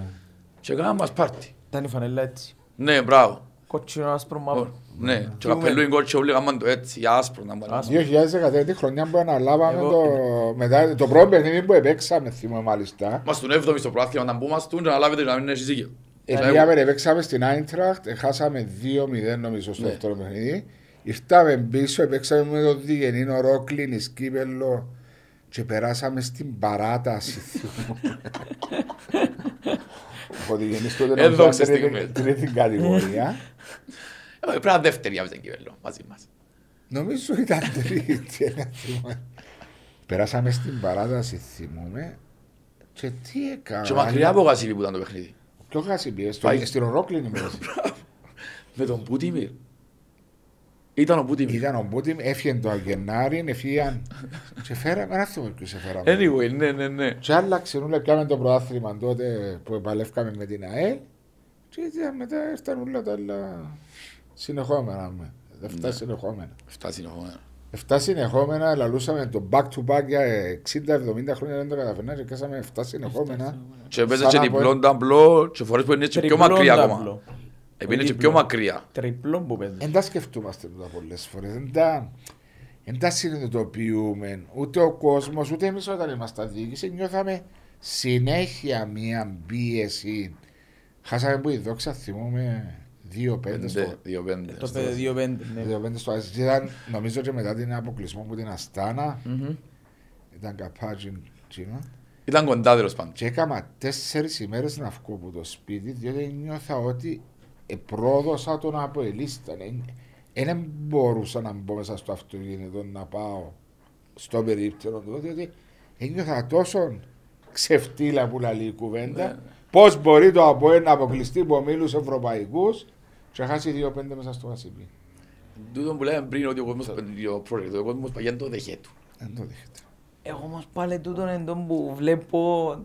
Και έκανα μας πάρτι. Ήταν η φανέλα έτσι. Ναι, μπράβο. Κότσινο, άσπρο, μαύρο. Ναι, και Θυμούμαι. καπελού είναι κότσιο, όλοι έκαναν το έτσι, άσπρο να μπορεί. 2013 τη χρονιά που αναλάβαμε Εγώ- το, μετά, το πρώτο παιχνίδι που επέξαμε, θυμάμαι μάλιστα. Μας τον 7ο στο προάθλημα, να μπούμε στον και να λάβετε να μην έχεις δίκιο. Πήγαμε, επέξαμε στην Άιντραχτ, χάσαμε 2-0 νομίζω στο Ναι. δεύτερο παιχνίδι. Ήρθαμε πίσω, επέξαμε με τον Διγενή, Ρόκλιν, Σκύπελο και περάσαμε στην παράταση. Ο Διγενής τότε Εδώ νομίζω ξέρεις τι ήταν κομμένα. τρίτη κατηγορία. Ε, Πρέπει να δεύτερη άμεσα κυβέρνο μαζί μας. Νομίζω ήταν τρίτη, ένα θυμάμαι. Περάσαμε στην παράταση, θυμούμε. Και τι έκανα; Και μακριά από Γασίλη που ήταν το παιχνίδι. Ποιο χάσει πιες, Πάει. στο- στην Ρόκλιν ημέρας. Με τον Πούτιμιρ. Ήταν ο Πούτιμιρ. Ήταν ο Μπούτιμ, έφυγε το Αγενάρι, έφυγαν και φέραμε, ένα θυμό ποιος έφεραμε. Anyway, ναι, ναι, ναι. Και άλλαξε όλα, πιάμε το προάθλημα τότε που παλεύκαμε με την ΑΕΛ και ήταν μετά ήρθαν όλα τα άλλα συνεχόμενα. με. Εφτά συνεχόμενα. Φτάσει συνεχόμενα. Εφτά συνεχόμενα, λαλούσαμε το back to back για 60-70 χρόνια δεν το καταφέρνα και κάσαμε 7 συνεχόμενα. Και παίζε Σαν και να διπλό πω- ταμπλό και φορές που είναι και πιο Τριπλό μακριά ταμπλό. ακόμα. Επίνε και Τριπλό. πιο μακριά. Τριπλό που παίζεις. Δεν τα σκεφτούμαστε τούτα πολλές φορές. Δεν τα, δεν τα συνειδητοποιούμε. Ούτε ο κόσμος, ούτε εμείς όταν ήμασταν διοίκηση νιώθαμε συνέχεια μία πίεση. Χάσαμε που η δόξα θυμούμε 2-5 στο, Πέντε, δύο πέντε. Το παιδί 2-5. ναι. 2-5 στο Άσης. Και Ήταν, νομίζω και μετά την αποκλεισμό που την Αστάνα, Μμμ. ήταν καπάτζιν τσίμα. Ήταν κοντά τέλος πάντων. Και έκανα τέσσερις ημέρες να βγω από το σπίτι, διότι νιώθα ότι επρόδωσα τον αποελίστα. Δεν μπορούσα να μπω μέσα στο αυτοκίνητο να πάω στο περίπτερο του, διότι ένιωθα τόσο ξεφτύλα που λέει η κουβέντα. Ναι. Πώς μπορεί το ΑΠΟΕ να αποκλειστεί από ομίλους ευρωπαϊκούς και να χάσει 2-5 μέσα στο Βασιλεί. Τούτο που λέμε πριν ότι ο κόσμος, ο πρόεδρος, ο κόσμος παγιάνει το δεχέ του. Δεν το δέχεται. Εγώ όμως πάλι τούτον εν τόν που βλέπω,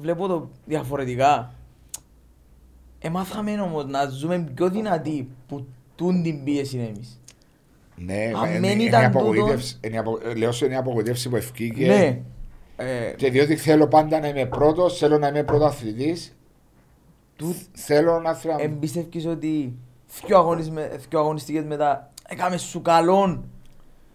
βλέπω το διαφορετικά. Εμάθαμε όμως να ζούμε πιο δυνατοί που τούν την πίεση εμείς. Ναι, Αν είναι- δεν είναι ήταν η απογοήτευση- είναι η απο- λέω σου είναι η απογοήτευση που ευκήκε. Ναι. Ε, Και διότι θέλω πάντα να είμαι πρώτος, θέλω να είμαι πρωταθλητής. Θέλω να θέλω. να- εμπιστεύκεις ότι δυο αγωνισμε- δυο αγωνιστικές μετά έκαμε σου καλόν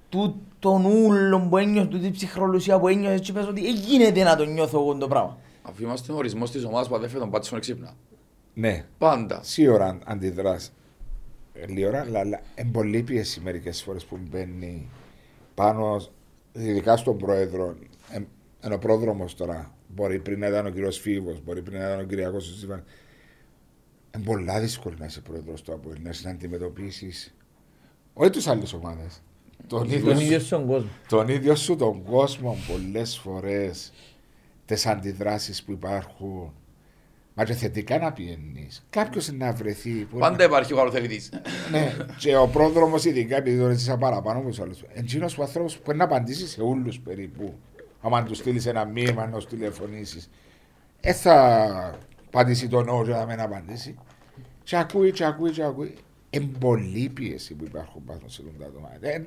του τον ούλον που ένιωσε, τούτη ψυχρολουσία που ένιωσε και πες ότι «Ε, γίνεται να το νιώθω εγώ το πράγμα. Αφού είμαστε ο ορισμός της ομάδας που αδέφεται τον πάτσον εξύπνα. Ναι, Πάντα. σίγουρα αντιδράς. Λίγη ώρα, αλλά αλλά είναι πολύ πίεση μερικές φορές που μπαίνει πάνω, ειδικά στον πρόεδρο. Ε, Είναι ο πρόδρομος τώρα. Μπορεί πριν να ήταν ο κύριος Φίβος, μπορεί πριν να ήταν ο Κυριακός Σιβάν. Είναι πολλά δύσκολο να είσαι πρόεδρος του Αποέλ, να αντιμετωπίσει. Όχι τις άλλες ομάδες. Τον ίδιο Τον σου- ίδιο στον κόσμο. τον ίδιο σου τον κόσμο πολλές φορές τις αντιδράσεις που υπάρχουν. Μα και θετικά να πιένεις. Κάποιος να βρεθεί. Που Πάντα υπάρχει ο καλοθελητής. ναι, και ο πρόδρομος, ειδικά επειδή τον έζησα παραπάνω από τους άλλους. Εντζήνο ο άνθρωπος που μπορεί να απαντήσει σε όλους περίπου. Άμα του στείλεις ένα μήνυμα, να τους τηλεφωνήσεις. Δεν θα απαντήσει τον όρο για να μην απαντήσει. Και ακούει, και ακούει, και ακούει. Είναι πολλή πίεση που υπάρχουν πάνω σε τον άτομα. Δεν,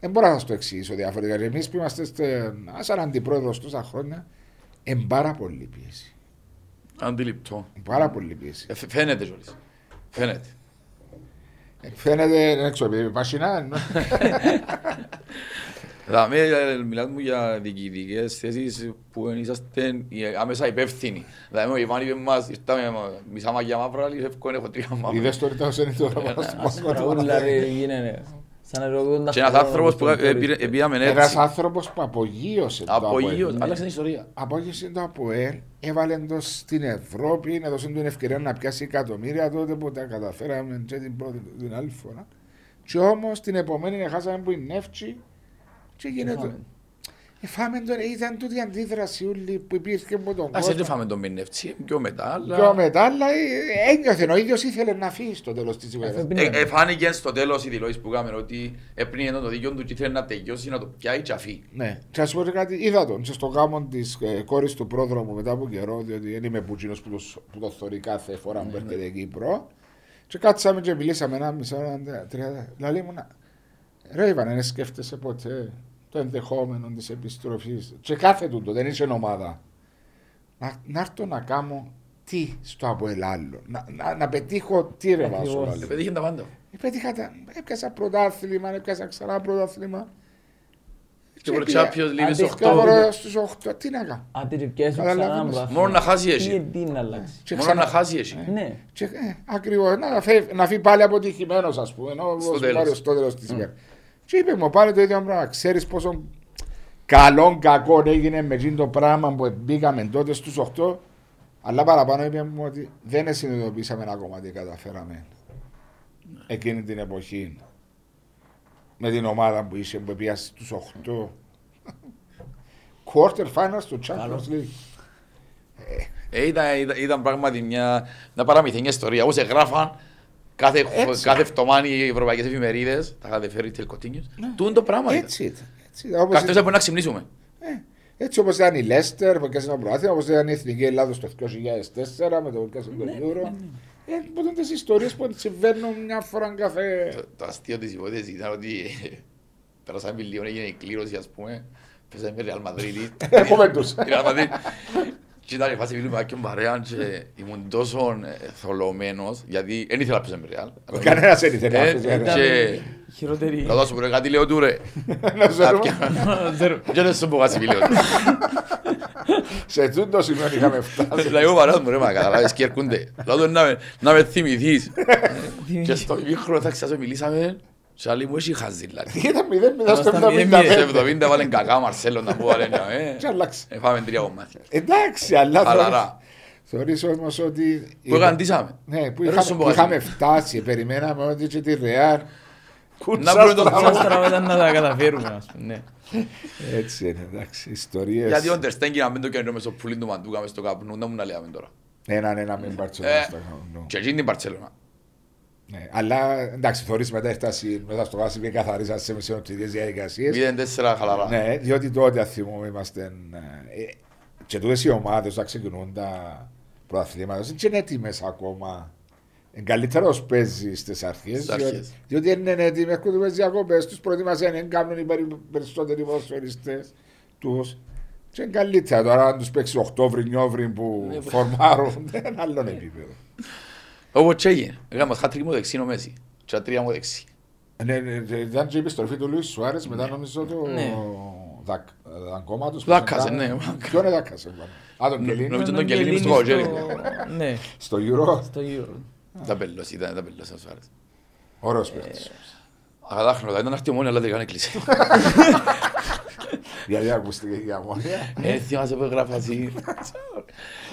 δεν μπορώ να σας το εξηγήσω διαφορετικά. Εμείς που είμαστε στε- σαν αντιπρόεδρος τόσα χρόνια, είναι πάρα πολύ πίεση. Αντιληπτό. Πάρα πολύ πίεση. Ε, φ- Φαίνεται κιόλας. Φαίνεται. Ε, Φαίνεται, δεν ξέρω, επειδή πασινά, ενώ- Δηλαδή, ε, μιλάς μου για διοικητικές θέσεις που εν είσαστε οι άμεσα υπεύθυνοι. Δηλαδή, ο Ιβάν είπε μας, ήρθαμε με μισά μαγιά μαύρα, λέει, φεύγω, έχω τρία μαύρα. Είδες το ρητός είναι τώρα Ε, πάνω ναι, στο Άσπρα κόσμο. ούλα ρε γίνεται. Σαν αεροπλοϊκό Και ένας ταυτόχρονα άνθρωπος που στον ε, τουρισμό. πήρε- πήγαμε Ένας έτσι. άνθρωπος που απογείωσε το Απογείως, ΑΠΟΕΛ. άλλαξε την ιστορία. Απόγευση το ΑΠΟΕΛ έβαλε το στην Ευρώπη, έδωσε του την ευκαιρία να πιάσει εκατομμύρια τότε που τα καταφέραμε και την πρώτη την άλλη φορά. Και όμως την επομένη χάσαμε που είναι εύτσι και γίνεται. Φάμε. Εφάμε τον, ήταν τούτη η αντίδραση όλη που υπήρχε από τον Ας δεν κόσμο. φάμε τον Μινεύτσι, πιο μετά, αλλά... Και μετά, αλλά ε, ένιωθε ο ίδιος ήθελε να φύγει στο τέλος της ημέρας. Αφού Ε, πήγαινε. ε, φάνηκε στο τέλος η δηλώση που κάναμε ότι έπαιρνε το δίκιο του και ήθελε να τελειώσει, να το πιάει και αφή. Ναι, και ας πω και κάτι, είδα τον και στο γάμο της ε, κόρης του πρόδρομου μετά από καιρό, διότι δεν είμαι πουτσίνο που, το- που το θωρεί κάθε φορά που έρχεται Κύπρο. Και κάτσαμε και μιλήσαμε ένα μισό, ένα τρία. Λαλή μου, να- ρε Ιβαν, δεν σκέφτεσαι ποτέ το ενδεχόμενο της επιστροφής. Και κάθε τούτο, δεν είσαι ομάδα. Να, να έρθω να κάνω τι στο από άλλο. Να, να, να πετύχω τι ρε Ακριβώς. βάσο Ε, άλλο. Πετύχε τα πάντα. Πέτυχα τα, έπιασα πρωτάθλημα, έπιασα ξανά πρωτάθλημα. Και προ Champions League στους Και 8. τώρα στους 8, τι να κάνω. Άντε και πιάσεις Καταλαβαίνεις. ξανά ένα πρωτάθλημα. Μόνο να χάσει Τι- εσύ. Τι να αλλάξει. Και Μόνο ξανά- να χάσει εσύ. Ναι. Και, ε, ακριβώς, να, φε- να φύγει πάλι αποτυχημένος ας πούμε, ενώ Στο ως τέλος. πάρει στο τέλος της ημέρας. Και είπε μου πάλι το ίδιο πράγμα, ξέρεις πόσο καλό κακό έγινε με εκείνο το πράγμα που μπήκαμε τότε στους 8, αλλά παραπάνω είπε μου ότι δεν συνειδητοποιήσαμε ακόμα τι καταφέραμε εκείνη την εποχή με την ομάδα που είσαι που πήγα στους 8 quarter finals του Champions League. Ε, ήταν, ήταν, ήταν πράγματι μια, μια παραμυθένια ιστορία. Όπως εγγράφαν κάθε, Έτσι. κάθε εβδομάδα οι ευρωπαϊκές εφημερίδες, τα είχατε φέρει τελκοτίνιους. Τούν το πράγμα ήταν. Έτσι ήταν. Έτσι ήταν. Όπως Καθώς ήταν- έπρεπε να ξυπνήσουμε. Ε, έτσι όπως ήταν η Λέστερ που έκασε ένα προάθλημα, όπως ήταν η Εθνική Ελλάδος το 2004 με το που έκασε το Euro. Ε, που τις ιστορίες που συμβαίνουν μια φορά κάθε... Το, το αστείο της υπόθεσης ήταν ότι ε, περάσαμε λίγο, έγινε η κλήρωση ας πούμε. Πέσαμε με Real Madrid. Έχουμε τους. Η Real Madrid. Και ήταν η φάση μιλούμε και παρέα και ήμουν τόσο ε, θολωμένος γιατί δεν ήθελα να πέσω με Real. Κανένας δεν ήθελε να Ε, παίζει, ρε. Και Χειρότερη. να δώσω πω κάτι λέω του ρε. Να ξέρουμε, Και δεν σου πω κάτι βιλίο. Σε αυτό το σημείο είχαμε φτάσει. Δηλαδή ο παρέας μου ρε μα καταλάβεις και έρχονται. Λέω να με- να με θυμηθείς. Και στο ημίχρονο θα ξάσω μιλήσαμε και άλλοι μου έχει χαζί δηλαδή. Ήταν 0-0 στο Ήμασταν 75. Σε 70 βάλεν κακά Μαρσέλο να πω βάλεν ε. Και αλλάξει. Ε, Φάμε τρία κομμάτια. Εντάξει, αλλά Χαλαρά. θεωρείς όμως ότι... Που γαντήσαμε. Ναι, που Ρε, είχαμε, στον που Πογασίλη. είχαμε φτάσει, περιμέναμε ότι και τη Ρεάλ. Να βρούμε το Σας τώρα ήταν να τα καταφέρουμε, ας πούμε. ναι. Έτσι είναι, εντάξει, ιστορίες. Γιατί ο Ντερστέγκη να μην το καινούριο μες στο πουλί του Μαντούκα μες στο καπνού, να μου να λέμε τώρα. Έναν ένα με Μπαρτσελόνα Ε, στο χρόνο. Και εκείνη την Παρτσέλωνα. Ναι, αλλά εντάξει, θεωρείς μετά έφτασε μετά στο γάσι και καθαρίσαν σε μεσαιωτικές διαδικασίες. 0-4 χαλαρά. Ναι, διότι τότε αν θυμούμε είμαστε. ε, και τούτες οι ομάδες θα ξεκινούν τα προαθλήματα, δεν είναι έτοιμες ακόμα. Είναι καλύτερος όσο παίζεις στις αρχές, Στις διότι, αρχές. διότι δεν είναι έτοιμοι, έχουν τις διακοπές τους, προετοιμασίαν, δεν κάνουν οι περι- περισσότεροι ποδοσφαιριστές τους. Και είναι καλύτερα τώρα αν τους παίξεις Οκτώβρη-Νιόβρη που Ναι, φορμάρουν, δεν είναι άλλον επίπεδο. Όπως και έγινε. Έκαμε χάτρικ μου δεξί ο Μέση. Και τα τρία μου δεξί. Ναι, ναι, ναι, ήταν και η επιστροφή του Λουίς Σουάρες, μετά νομίζω το Ναι. δακ- δαγκώματος. Δάκασε, που ναι. ήταν- Ποιον είναι δάκασε. Α, τον Κελίνη. Νομίζω τον Τον Κελίνη στο Κελίνη κογέρι. Ναι, Στο Euro. στο Euro. Τα πέλος, ήταν τα πέλος ο Σουάρες. Ωραίος παίκτης. Αγαδάχνοντα, ήταν αυτή μόνη, αλλά δεν έκανε κλείσει. Γιατί ακούστηκε η αμμόνια. Ε, θυμάσαι που έγραφε así.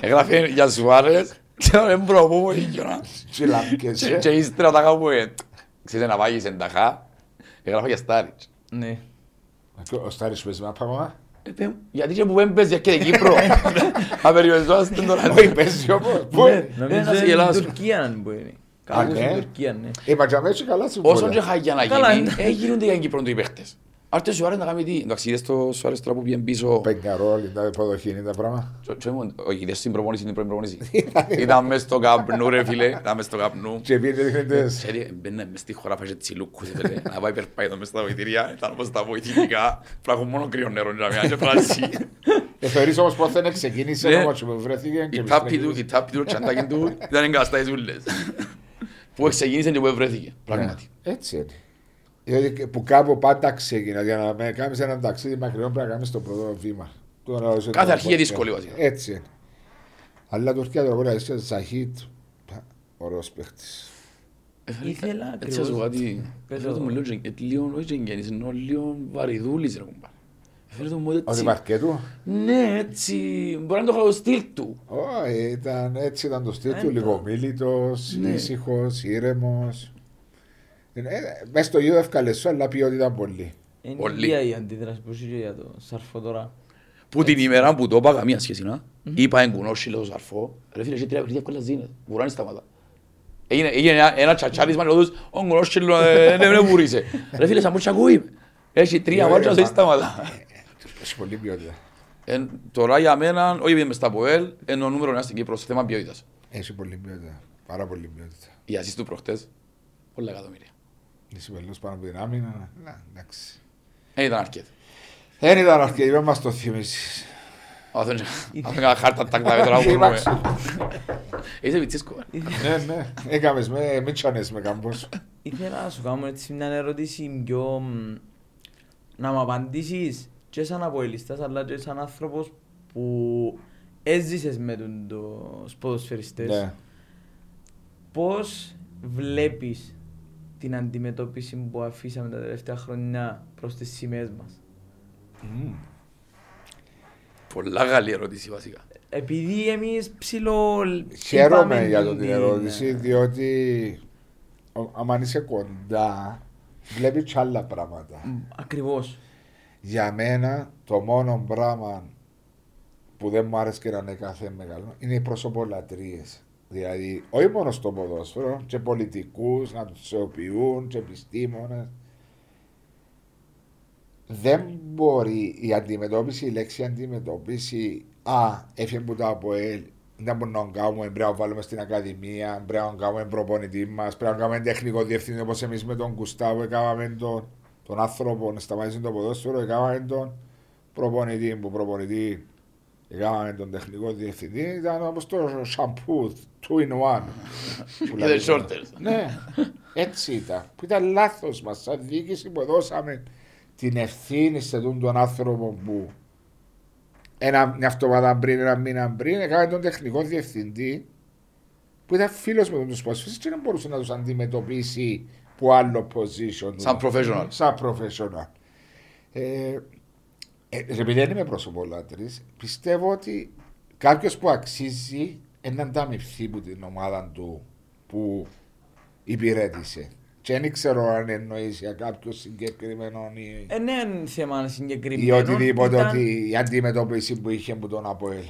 Έγραφε για Σουάρες. Ξέρω, δεν μπορώ να πω πολύ γιονά. Και λαμπικές. Και ύστερα τα κάπου, ε, ξέρετε να βάγεις ενταχά. Έγραφε για Στάριτς. Ναι. Ο Στάρης παίζει με απάμα. Ε, παι μου, Γιατί και που δεν παίζει και την Κύπρο. Απεριοριζόμαστε τώρα. Όχι, παίζει όμως. Πού Ναι, είναι. Νομίζω να σε είναι γελάσω. στην Τουρκία αν μπορεί. Α, Κάπου στην ναι. Τουρκία, ναι. Η Πατζαμέτσι καλά Όσον και συμβόλαια. χάγια να Καλά, γίνει, ναι. ε, γίνονται για την Κύπρο οι παίχτες. Άρτε Σουάρες να κάνει τι; Εντάξει, είδες το Σουάρες τώρα που πήγαινε πίσω. Πενκαρόλ, τα υποδοχή είναι τα πράγματα. Και- και ήμουν- Όχι, είδες την προπόνηση, την πρώτη προπόνηση. Ήταν μες στο καπνού ρε φίλε, ήταν μες στο καπνού. Και πήγαινε δείχνετες. Ξέρει, μπαίνε μες στη χώρα, φάγε τσιλούκους, ήθελε να πάει περπάει μες στα βοηθήρια, ήταν όπως τα βοηθητικά, πράγουν μόνο κρύο νερό για μια και φράση. Ε, Θεωρείς όμως πως δεν ξεκίνησε Ναι. όμως που βρέθηκε. και Η τάπη του, επιστρέφει. η τάπη του, το τσαντάκι του, ήταν εγκαστάες ούλες. Που ξεκίνησε και που βρέθηκε, πράγματι. Ναι, Έτσι είναι. Διότι και που κάπου πάντα ξεκινά. Για να με κάνεις ένα ταξίδι μακριό πρέπει να κάνεις το πρώτο βήμα. Τώρα, όσο Κάθε το- αρχή είναι δύσκολη, βασικά. Έτσι είναι. Αλλά Τουρκία τώρα μπορεί να είσαι Ζαχίτ. Ωραίος παίχτης. Ήθελα Έτσι θα σου πω ακριβώς. κάτι. Πες Έφερε το το. μου λίγο γεν- ε, λίγο όχι γεγενής, ενώ λίγο βαρυδούλης ρε κουμπάρε. Έφερε το μου Ότι έτσι. παρκέτου. Ναι, έτσι. Μπορεί να το έχω στυλ του. Όχι, ήταν, έτσι ήταν το στυλ του, Έντο. λίγο μίλητος, Ναι. ήσυχος, ήρεμος. Ε, Μες στο γιο εύκαλε σου, αλλά ποιότητα πολύ. Είναι Πολύ. η ίδια η αντίδραση που είχε για το σαρφό τώρα. Που την ημέρα που το είπα καμία σχέση να, είπα εγκουνόσι λέω σαρφό, ρε φίλε, έχει τρία παιχνίδια εύκολα ζήνες, βουράνει σταματά. Έγινε, έγινε ένα, ένα τσατσάρισμα και τους, ο εγκουνόσι λέω, ε, ναι, ναι, βουρίσε. Ρε φίλε, σαν μούτσα ακούει. Έχει τρία Ναι, μάτια, ρε, δεν μα- σταματά. Έχει πολύ ποιότητα. Ε, Τώρα για μένα, όχι επειδή είμαι στα ΠΟΕΛ, είναι ο νούμερο ένας στην Κύπρο, σε θέμα ποιότητας. Έχει πολύ ποιότητα. Πάρα πολύ ποιότητα. Οι ασίστ του προχτές, πολλά εκατομμύρια. Είσαι πελός πάνω από την άμυνα. Να, εντάξει. Δεν ήταν αρκετό. Δεν ήταν αρκετή, δεν μας το θυμίσεις. Αν δεν έκανα χάρτα τάκτα τώρα που Εντάξει. Είσαι βιτσίσκο. ε. Ναι, ναι. Έκαμες με, μην τσάνες με κάμπος. Ήθελα να σου κάνω έτσι μια ερώτηση πιο... μ, να μου απαντήσεις και σαν αποελιστάς αλλά και σαν άνθρωπος που έζησες με τον τους ποδοσφαιριστές. Ναι. Πώς βλέπεις την αντιμετώπιση που αφήσαμε τα τελευταία χρόνια προς τις σημαίες μας. Μμμ. Πολλά καλή ερώτηση βασικά. Επειδή εμείς ψηλό... Χαίρομαι είπαμε για την- την ερώτηση, την- διότι ο- άμα είσαι κοντά, βλέπεις κι άλλα πράγματα. Μ, Ακριβώς. Για μένα το μόνο πράγμα που δεν μου άρεσε και να είναι κάθε μεγάλο είναι οι προσωπολατρίες. Δηλαδή, όχι μόνο στο ποδόσφαιρο, και πολιτικούς να τους θεοποιούν, και επιστήμονες. Δεν μπορεί η αντιμετώπιση, η λέξη αντιμετώπιση, α, έφυγε που το ΑΠΟΕΛ, δεν μπορούμε να κάνουμε, πρέπει να το βάλουμε στην Ακαδημία, πρέπει να κάνουμε προπονητή μας, πρέπει να κάνουμε τεχνικό διευθυντή όπως εμείς με τον Κουστάβο, έκαναμε τον, τον άνθρωπο να σταματήσει το ποδόσφαιρο, έκαναμε τον προπονητή που προπονητή, έκαναμε τον τεχνικό διευθυντή, ήταν όπως το σαμπού, two in one. Που Και λέμε. the shorters. Ναι, έτσι ήταν. Που ήταν λάθος μας, σαν διοίκηση που δώσαμε την ευθύνη σε τον, τον άνθρωπο που ένα, μια εβδομάδα πριν, ένα μήνα πριν, έκαμε τον τεχνικό διευθυντή που ήταν φίλος με τους ποσφίστε και δεν μπορούσε να τους αντιμετωπίσει που άλλο position. Σαν professional. Σαν professional. Ε, ε, επειδή δεν είμαι προσωπολάτρη, πιστεύω ότι κάποιος που αξίζει να ανταμυφθεί από την ομάδα του που υπηρέτησε. Και δεν ξέρω αν εννοείς για κάποιο συγκεκριμένο ή, Ε, ναι, είναι θέμα ή συγκεκριμένο. οτιδήποτε Ήταν- ότι η αντιμετώπιση που είχε από τον Αποέλ.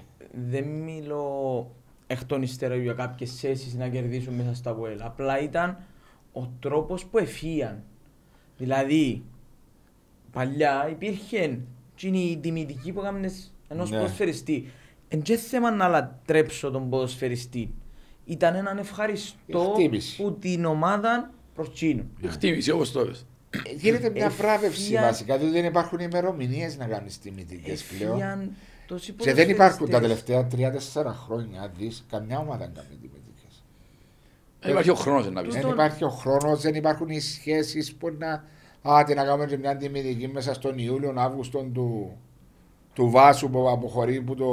δεν μιλώ εκ των υστέρων για κάποιες θέσεις να κερδίσουν μέσα στα ΒΟΕΛ. Απλά ήταν ο τρόπος που εφίαν. Δηλαδή, παλιά υπήρχε εκείνη η τιμητική που έκανες ενός Ναι. ποδοσφαιριστή. Εν και θέμα να λατρέψω τον ποδοσφαιριστή. Ήταν έναν ευχαριστώ Εκτίμηση. που την ομάδα προς εκείνον. Η χτίμηση όπως το είπες. Ε, Γίνεται μια Εφία- βράβευση βασικά, διότι δεν υπάρχουν ημερομηνίες να κάνεις τιμητικέ πλέον. Εφίαν τόσοι Και δεν υπάρχουν τα ποδοσφαιριστές. τελευταία τρία-τέσσερα χρόνια, δεις καμιά ομάδα να κάνει τιμητικέ. Δεν υπάρχει ο χρόνος να πεις. Δεν Τον- υπάρχει ο χρόνος, δεν υπάρχουν οι σχέσεις που να. Α, τι να κάνουμε και μια τιμητική μέσα στον Ιούλιο, Αύγουστο του, του Βάσου που αποχωρεί που το.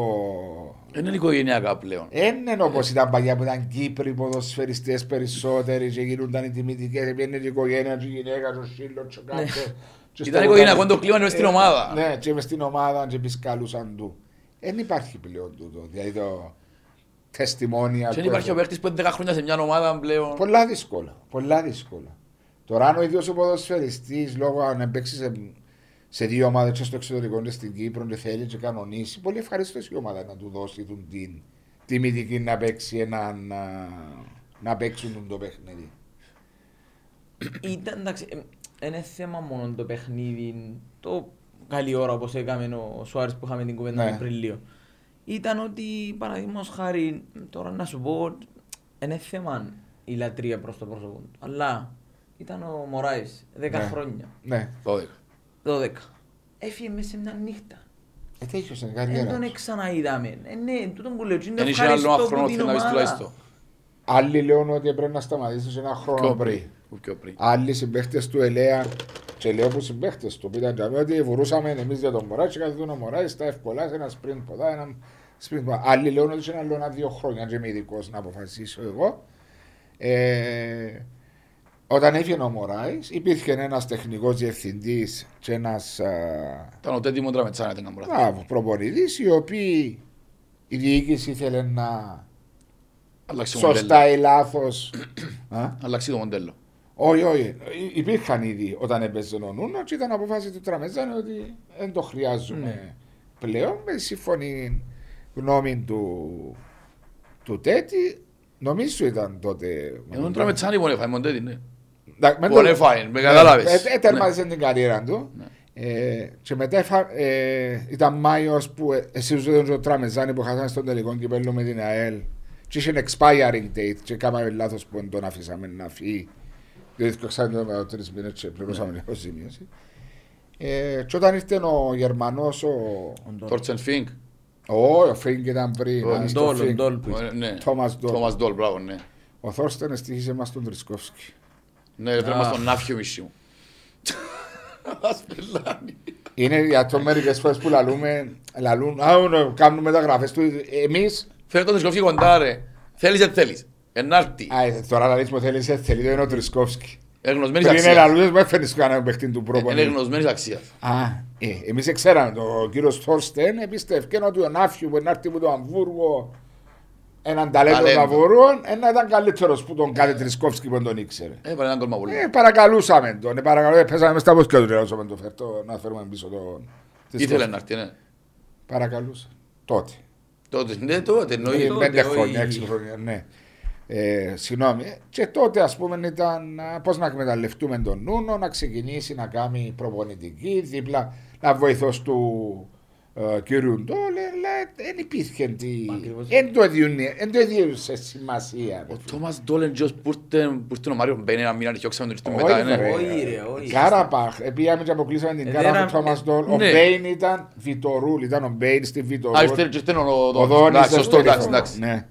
Δεν είναι οικογενειακά πλέον. Δεν είναι όπως ήταν παλιά που ήταν Κύπροι ποδοσφαιριστές περισσότεροι και γίνονταν οι τιμητικές. Πήγαινε και η οικογένεια, και η γυναίκα, και ο σύλλο, και ο κάτω. και στο Ήταν οικογενειακό το κλίμα μες στην Ε, ομάδα. Ναι, και μες στην ομάδα και επισκαλούσαν του. Δεν υπάρχει πλέον τούτο. Δηλαδή το τεστημόνια. Και δεν του- υπάρχει ο παίκτης που είναι 10 χρόνια σε μια ομάδα πλέον. Πολλά δύσκολα. Πολλά δύσκολα. Τώρα αν ο ίδιος ο ποδοσφαιριστής λόγω αν παίξει σε, σε δύο ομάδες και στο εξωτερικό και στην Κύπρο και θέλει και κανονίσει, πολύ ευχαριστώ η ομάδα να του δώσει τον την τιμητική να παίξει έναν, να, να παίξουν τον το παιχνίδι. Ήταν, εντάξει, δεν είναι θέμα μόνο το παιχνίδι, το καλή ώρα όπως έκαμε ο Σουάρες που είχαμε την κουβέντα Ναι. τον Απριλίο. Ήταν ότι, παραδείγματος χάρη, τώρα να σου πω, δεν είναι θέμα η λατρεία προς το πρόσωπο του. Αλλά ήταν ο Μωράης, 10 Ναι. χρόνια, Ναι. 12. 12. Έφυγε μέσα σε μια νύχτα. Ε, τέτοιος είναι η Δεν καριέρα τον του. ξαναείδαμε. Ε, ναι, τούτον που λέω, είναι Δεν είχε άλλο ευχαριστώ χρόνο που θέλει την να πεις ομάδα. τουλάχιστον. Άλλοι λένε ότι πρέπει να σταματήσεις ένα χρόνο Πιο πριν. πριν. Που Πιο πριν. Άλλοι συμπαίχτες του ελέα και λέω που συμπαίχτες του που ήταν και ότι βουρούσαμε εμείς για τον Μωράη και καθόταν ο Μωράης στα εύκολα σε ένα σπριντ ποδά, ένα σπριντ ποδά. Άλλοι λένε ότι είναι άλλο ένα δύο χρόνια και είμαι ειδικός να αποφασίσω εγώ. Ε, όταν έφυγε ο Μωράης υπήρχε ένας τεχνικός διευθυντής και ένας Ήταν ο Τέντι Μοντραμετσάνα, δεν κάνω λάθος. μπράβο, προπονητής οι οποίοι η διοίκηση ήθελε να Αλλάξει το σωστά μοντέλο. ή λάθος Α; Αλλάξει το μοντέλο. Όχι, όχι. Υ- Υπήρχαν ήδη όταν έπαιζε ο Νούνος και ήταν αποφάση του Τραμεζάνη ότι δεν το χρειάζομαι Ναι. πλέον με σύμφωνη γνώμη του, του Τέτη. Νομίζω ήταν τότε. Εγώ τον Τραμετσάνη μπορεί να φάει μοντέτι, ναι. Εντάξει, με Μπορεί το- να φάει, με κατάλαβες. Ε, ε, τερμάτισε την καριέρα του. Ναι. Ε, και μετά έφα- ε, ήταν Μάιος που ε, εσύ ζούσε τον Τραμεζάνη που χάσαμε στον τελικό κυπέλο με την ΑΕΛ. Και είχε expiring date και κάναμε λάθος που τον αφήσαμε να φύγει. Δηλαδή το ξέρετε με τρεις μήνες και πληρώσαμε λίγο ζημίωση. Ε, και όταν ήρθε ο Γερμανός, ο... Τόρτσεν Φίνκ. Ο, ο Φίνκ ήταν πριν. Ο α, στο Ντόλ, ο Φίνκ. Ντόλ που Ε, Ναι. Τόμας Ντόλ. Τόμας Ντόλ, μπράβο, ναι. Ο Θόρστεν στήχησε μας τον Τρισκόφσκι. Ναι, πρέπει να Αχ. στον άφιο μισή μου. Ας πελάνει. Είναι για το μερικές φορές που λαλούμε, λαλούν, α, ναι, κάνουν μεταγραφές του. Εμείς, Φέρε τον Τρισκόφσκι κοντά, ρε. Θέλεις, δεν θέλεις. Ενάρτη. α, ε, τώρα λαλείς μου θέλεις, ε, θέλει, δεν είναι ο Τρισκόφσκι. Εγνωσμένης Πριν είναι αξίας. λαλούδες μου έφερνες κανένα παιχνίδι του Είναι προπονητή. εγνωσμένης αξίας. Α, ε, εμείς ξέραμε, το κύριος Θόρστεν επίστευκε ότι ο Νάφιου που είναι έρθει από το Αμβούργο έναν ταλέντο του Ταλέντο. Αμβούργου, να ήταν καλύτερος που τον κάθε Τρισκόφσκι που δεν τον ήξερε. Έβαλε έναν κόλμα πολύ. Ε, παρακαλούσαμε τον, ε, παρακαλώ, πέσαμε μες στα πόσκια του, ρε, όσο με το φέρτο, να φέρουμε πίσω τον Ήθελε να έρθει, ναι. Παρακαλούσα. Τότε. Τότε, ναι, τότε, Ε, εννοεί. τότε, Πέντε όχι. χρόνια, έξι χρόνια, ναι. Ε, συγγνώμη. Και τότε, ας πούμε, ήταν πώς να εκμεταλλευτούμε τον Νούνο, να ξεκινήσει να κάνει προπονητική, δίπλα να βοηθός του ε, κύριου Ντόλε, αλλά δεν υπήρχε τι. Ακριβώς. Δεν το έδιουνε- δεν το έδιωσε σημασία. ρε Ο φίλε. Τόμας Ντόλεν τζος που ήρθε που ήρθε ο Μάριο Μπένε να μην αρχιόξαμε τον ήρθε Όχι, μετά, ρε. ναι. Όχι, ρε, όχι. Κάραπαχ, πήγαμε και αποκλείσαμε την Ε, Κάραπαχ δεν του Τόμας Ντόλ. Ο ναι. Μπέιν ήταν Βιτορούλ, ήταν ο Μπέιν στη Α, Βιτορούλ. ήρθε και ήρθε ο Ο Δόνης. Δόνης Εντάξει, δεν σωστό, ήρθε. εντάξει, εντάξει.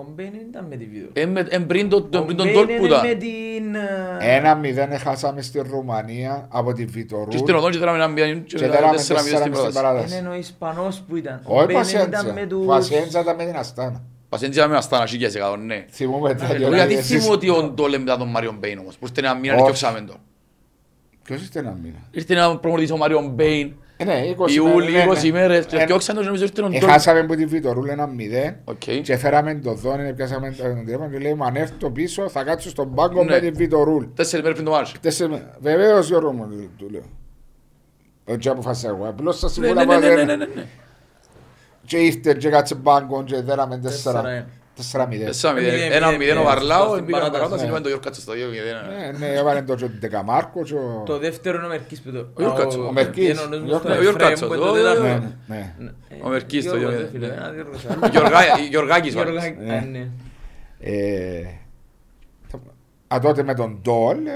Ναι. Ο Μπέιν δεν ήταν με τη βίντεο. Ε, με- Εν πριν τον Ο τον- πριν τον Μπέιν Ντόλ που είναι ήταν. με την... ε, Ένα μηδέν χάσαμε στη Ρουμανία από τη Βιτορούλ. Και ήρθε ο Δόνης και δράμε έναν μηδέν και Και δέραμε τέσσερα μηδέν στην 4-0 στην πρόταση. παράταση. Είναι ο Ισπανός που ήταν. Ο Όχι Μπέιν Πασέντζα. ήταν με τους... Πασέντζα ήταν με την Αστάνα. Πασέντζια με αστάνα, σίγια σε κάτω, ναι. Θυμούμε τα Ε, Εγώ γιατί εσείς- θυμούμαι ότι ο Ντόλ μετά τον Μάριο Μπέιν όμως, που ήρθε ένα μήνα Όχι. και διώξαμε τον. Ποιος είστε ένα μήνα; Ήρθε ένα προμονητής ο Μάριο Μπέιν, Ε, ναι, 20 Ιούλη, μέρες, ναι, 20 ναι. μέρες, και Ε, διώξαμε τον και νομίζω ήρθε ο Ντόλ. Έχασαμε από τη Βιτορούλ ένα μηδέν Οκ. και φέραμε το δόνι, πιάσαμε τον τηλέφωνο και λέει μου αν έρθω πίσω θα κάτσω στον πάγκο Ναι. με τη Βιτορούλ. Τέσσερις μέρες πριν το μάτς. Τέσσερις μέρες. Βεβαίως Γιώργο μου του λέω. Όχι αποφάσισα εγώ, απλώς σας Ναι, συμβούλα ναι, ναι, που ναι, δεν- ναι, ναι, ναι. Και ήρθε και κάτσε πάγκο και δέραμε τέσσερα. Τέσσερα, Τέσσερα μηδέν. Τέσσερα μηδέν. Μηδέν, Ένα μηδέν, μηδέν ο μηδέν. Βαρλάου, Στην πήγαμε παράταση, παράταση, ναι. είπαμε το Γιώργο κάτσε στο δύο μηδέν. Ναι, ναι, έβαλε το και τον Δεκαμάρκο και ο... Το δεύτερο είναι ο Μερκής που το... Ο Γιώργος, ο Μερκής. είναι ο νους μου Ο στον Γιώργος, Εφραίμ που ο το Γιώργος, τέταρτο. Ναι, ναι. Ναι. Ο Μερκής το Γιώργος, ίδιο. ρε φίλε, ένα Γιώργος. Γιωργά- Γιωργάκης ο άλλος. Γιώργα- Ναι. Α, ναι. Ε, Α, τότε με τον Ντόλ ε,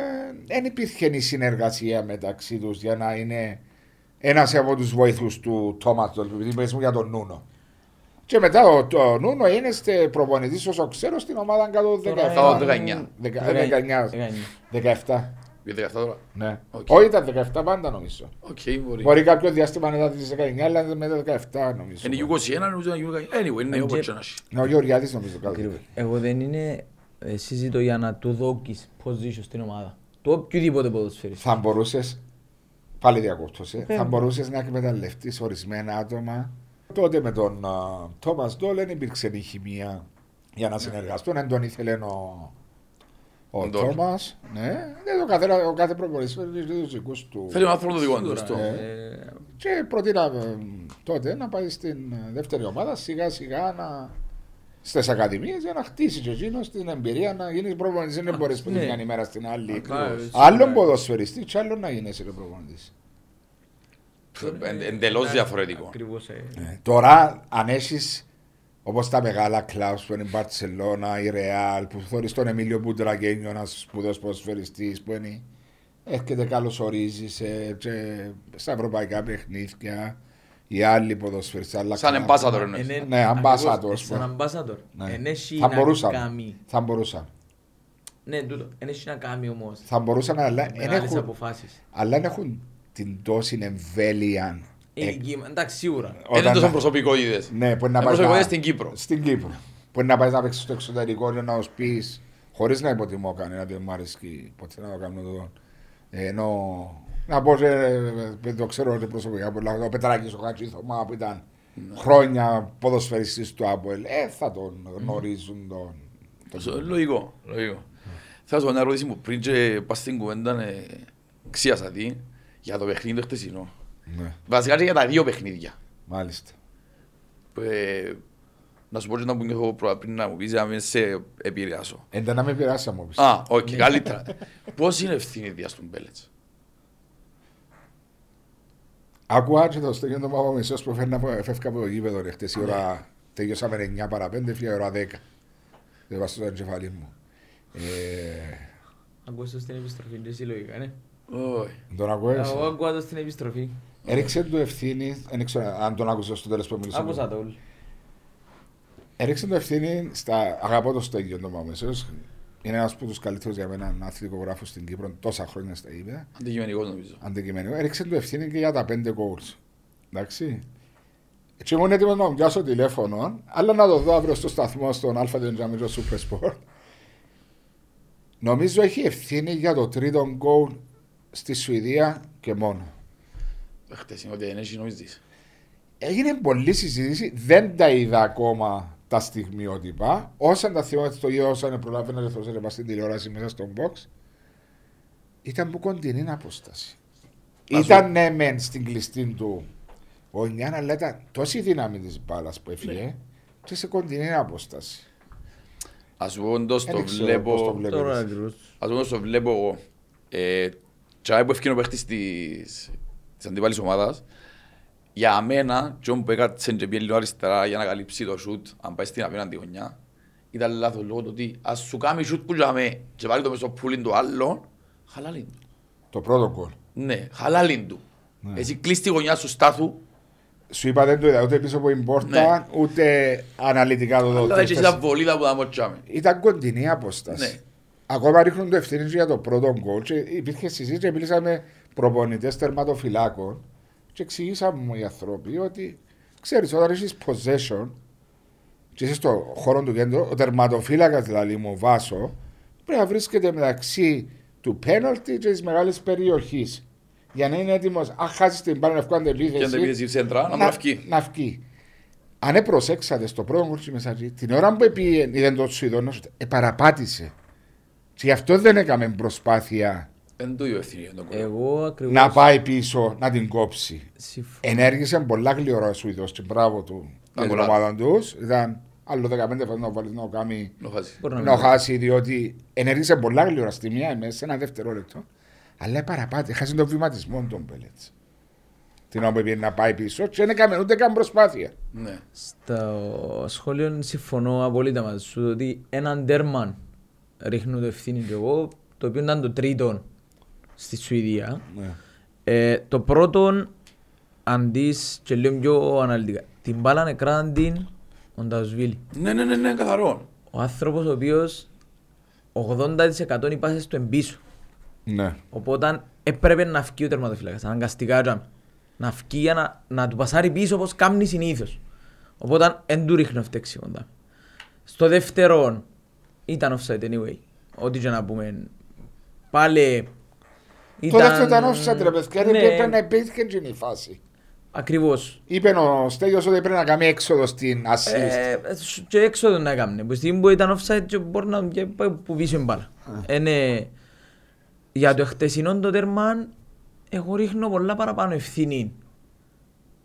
δεν υπήρχε η συνεργασία μεταξύ τους για να είναι ένας από τους βοηθούς του Τόμας Ντόλ, επειδή πες μου για τον Νούνο. Και μετά ο, το Νούνο είναι στε προπονητής όσο ξέρω στην ομάδα κάτω Τώρα 17. είναι- 19. Δεκαεννιά. 19. Δεκαεννιά. 17. Για δεκαεφτά τώρα. Ναι. Οκ. Όχι ήταν 17 πάντα νομίζω. Οκ, μπορεί. Μπορεί κάποιο διάστημα να ήταν τις 19 αλλά μετά 17 νομίζω. Είναι U21, νομίζω είναι U21. Anyway, είναι όπως και να έχει. Ναι, ο Γεωργιάδης νομίζω κάτω. Ακριβώς. Εγώ δεν είναι ε, συζήτω για να του δώκεις position στην ομάδα. Του οποιοδήποτε ποδοσφαίρι. θα μπορούσες. Πάλι διακόπτωσε. Ε, Θα μπορούσες να εκμεταλλευτείς ορισμένα άτομα. Τότε με τον Τόμα Ντόλ δεν υπήρξε η χημεία για να συνεργαστούν. Δεν τον ήθελε ο, ο Ο Ντόλ. Τόμα. Ναι, δεν το καθένα, ο κάθε προπονητής έχει του δικού του. Θέλει ο άνθρωπο το δικό τους. Σίγουρα, σωστό. ε, Και προτείνα ε, τότε να πάει στην ε, δεύτερη ομάδα σιγά σιγά να. Στις ακαδημίες για να χτίσει και εκείνος την εμπειρία να γίνει προπονητής. Δεν μπορείς που ναι. την μια ημέρα στην άλλη. Ακριβώς. Άλλον ποδοσφαιριστή, και άλλον να γίνεσαι προπονητής. Εν- Εντελώς διαφορετικό. Ακριβώς. ε. Ε, Τώρα, αν έχεις όπως τα μεγάλα κλαμπ που είναι η Μπαρσελόνα, η Ρεάλ, που θεωρεί τον Εμίλιο Μπουντραγένιο, ένας σπουδαίος ποδοσφαιριστής που είναι. Έρχεται καλωσορίζει σε, και στα ευρωπαϊκά παιχνίδια. Οι άλλοι ποδοσφαιριστές. άλλα Σαν κλαμπ. ambassador εννοείς. Είναι- Ναι, ambassador, ακριβώς, ας Σαν πούμε. ambassador. Ναι. Εν έχει Θα να μπορούσαμε. κάνει. Θα μπορούσαμε. Ναι, τούτο. Εν έχει να κάνει όμως. Θα μπορούσαμε, αλλά δεν Μεγάλες έχουν, αποφάσεις. αλλά δεν έχουν την τόση εμβέλεια. Η Ε, ηλικία μου- Εντάξει, σίγουρα. Είναι όταν τόσο να- προσωπικότητες. Ναι, που να Είναι πάει προσωπικότητες στην Κύπρο. Στην Κύπρο. Που να πάει να παίξεις στο εξωτερικό και να τους πεις χωρίς να υποτιμώ κανένα, δεν μου αρέσει ποτέ να το κάνω το. Ενώ να πω, ε, ε, το ξέρω ότι προσωπικά πολλά, ο Πετράκης ο Χατζήθωμα που ήταν χρόνια ποδοσφαιριστής του Άπολ, ε, θα τον γνωρίζουν τον. Σω- Λογικό, λογικό. Θα σου πω μια ερώτηση που πριν και πας στην κουβέντα ε, ξίασα τι για το παιχνίδι το χτεσινό. Ναι, Βασικά και για τα δύο παιχνίδια. μάλιστα. Ε, να σου πω και να που νιώθω προ- πριν να μου πεις, να μην σε επηρεάσω. Εντά να με πειράσει να μου πεις. Α, οκ, καλύτερα. Πώς είναι ευθύνη δια στον Μπέλετς. Άκουα και το στέγιο το Παπαμεσός που φέρνα από- φεύγα από το γήπεδο ρε, χτες η ώρα, τελειώσαμε 9 παρα 5, φύγα η ώρα 10. Δεν βάζω στο εγκεφαλί μου. Ε, Ακούσα στην επιστροφή, και εσύ λογικά, ναι. Όχι. τον ακούες. Εγώ ακούω το στην επιστροφή. Έριξε του ευθύνη, δεν ξέρω αν τον άκουσες στο τέλος που μιλήσα. Άκουσα το όλοι. Έριξε το ευθύνη στα. Αγαπώ το στέγιο τον Παπαμεσός. Είναι ένας από τους καλύτερους για μένα αθλητικογράφου στην Κύπρο τόσα χρόνια στα γήπεδα. Αντικειμενικός νομίζω. Αντικειμενικό. Έριξε του ευθύνη και για τα πέντε goals. Εντάξει. Και ήμουν έτοιμος να μου πιάσω τηλέφωνο, αλλά να το δω αύριο στο σταθμό στον Αλφα Τζαμίτζο Super Sport. Νομίζω έχει ευθύνη για το τρίτο γκολ στη Σουηδία και μόνο. Χτες είναι ότι δεν έχει νομίζεις. Έγινε πολλή συζήτηση, δεν τα είδα ακόμα τα στιγμιότυπα. Όσα τα θυμάμαι στο γιο, όσα είναι προλάβαινα να ρεθώσετε πας στην τηλεόραση μέσα στον box, ήταν που κοντινή απόσταση. Να σου- Ήταν ναι μεν στην κλειστή του ο Νιάν, αλλά ήταν τόση δύναμη της μπάλας που έφυγε Ναι. και σε κοντινή απόσταση. Ας πω όντως το Δεν ξέρω πώς το βλέπω... βλέπεις. Τώρα ακριβώς. Ας πούμε το βλέπω εγώ. Ε, τσάι που ευκαιρνώ παίχτης της, της αντιπάλης ομάδας, για μένα, και που έκατσε και πήγε λίγο αριστερά για να καλύψει το σούτ, αν πάει στην απέναντι γωνιά, ήταν λάθος λόγω του ότι ας σου κάνει σούτ που τζάμε και βάλει το μες στο πουλίν του άλλον, χαλάλιν του. Το πρώτο γκολ. Ναι, χαλάλιν του. Ναι. Εσύ κλείς τη γωνιά σου στάθου, Σου είπα δεν το είδα ούτε πίσω από την πόρτα, ούτε αναλυτικά το δω. Ναι. αλλά τρεις, έχεις τέσσερις. τα βολίδα που θα μοτσάμε. Ήταν κοντινή απόσταση. Ναι. Ακόμα ρίχνουν το ευθύνη για το πρώτο γκολ. Και υπήρχε συζήτηση και μίλησα με προπονητές τερματοφυλάκων. Και εξηγήσαμε μου οι άνθρωποι ότι ξέρεις, όταν έχεις possession και είσαι στο χώρο του κέντρου, ο τερματοφύλακας δηλαδή μου βάσο πρέπει να βρίσκεται μεταξύ του penalty και της μεγάλης περιοχής. Για να είναι έτοιμος, αν χάσεις την μπάλα να βγάλει Και αν δεν αντεπίθεση, πήγες η σέντρα, να μου αυκεί. να βγει. Αν δεν προσέξατε στο πρώτο γκολ μέσα την ώρα που πήγε, είδε τον Σουηδόνο, ε, παραπάτησε. Και γι' αυτό δεν έκαμε προσπάθεια Δεν του η ευθύνη για τον κόσμο. Εγώ ακριβώς να πάει πίσω να την κόψει. συμφωνώ. Ενέργησε πολλά γλυόρα ο Σουηδός και μπράβο του για την Μπράβο. ομάδα τους. Ήταν άλλο 15 φορές να βάλει να κάνει Να χάσει. Μπορεί να να μην- χάσει, διότι ενέργησε πολλά γλυόρα στη μία μέσα σε ένα δευτερόλεπτο. Αλλά παραπάτη, χάσει τον βηματισμό των Πέλετς. Την ώρα που πήγε να πάει πίσω και δεν έκαμε ούτε καν προσπάθεια. Ναι. Στο σχόλιο συμφωνώ απολύτως μαζί σου ότι έναν τέρμαν ρίχνω το ευθύνη και εγώ, το οποίο ήταν το τρίτο στη Σουηδία. Ναι. Ε, το πρώτο, αντί και λίγο πιο αναλυτικά, την μπάλα νεκρά την ο Νταουσβίλη. Ναι, ναι, ναι, ναι, καθαρό. Ο άνθρωπος ο οποίος 80% οι πάσες του εμπίσω. Ναι. Οπότε έπρεπε να φύγει ο τερματοφύλακας, αναγκαστικά τζάμε. Να φύγει για να, να του πασάρει πίσω όπως κάνει συνήθως. Οπότε δεν του ρίχνω φταίξει κοντά. Στο δεύτερο ήταν offside anyway. Ό,τι και να πούμε. Πάλι Το δεύτερο ήταν offside ρε παιδιά, Ναι, πρέπει να υπήρχε και η φάση. Ακριβώς. Είπε ο Στέλιος ότι πρέπει να κάνει έξοδο στην assist. Ε, και έξω να έκανε. Που στιγμή που ήταν offside και μπορεί να και πάει που πίσω η μπάλα. Είναι, για το χτεσινό το τέρμα, εγώ ρίχνω πολλά παραπάνω ευθύνη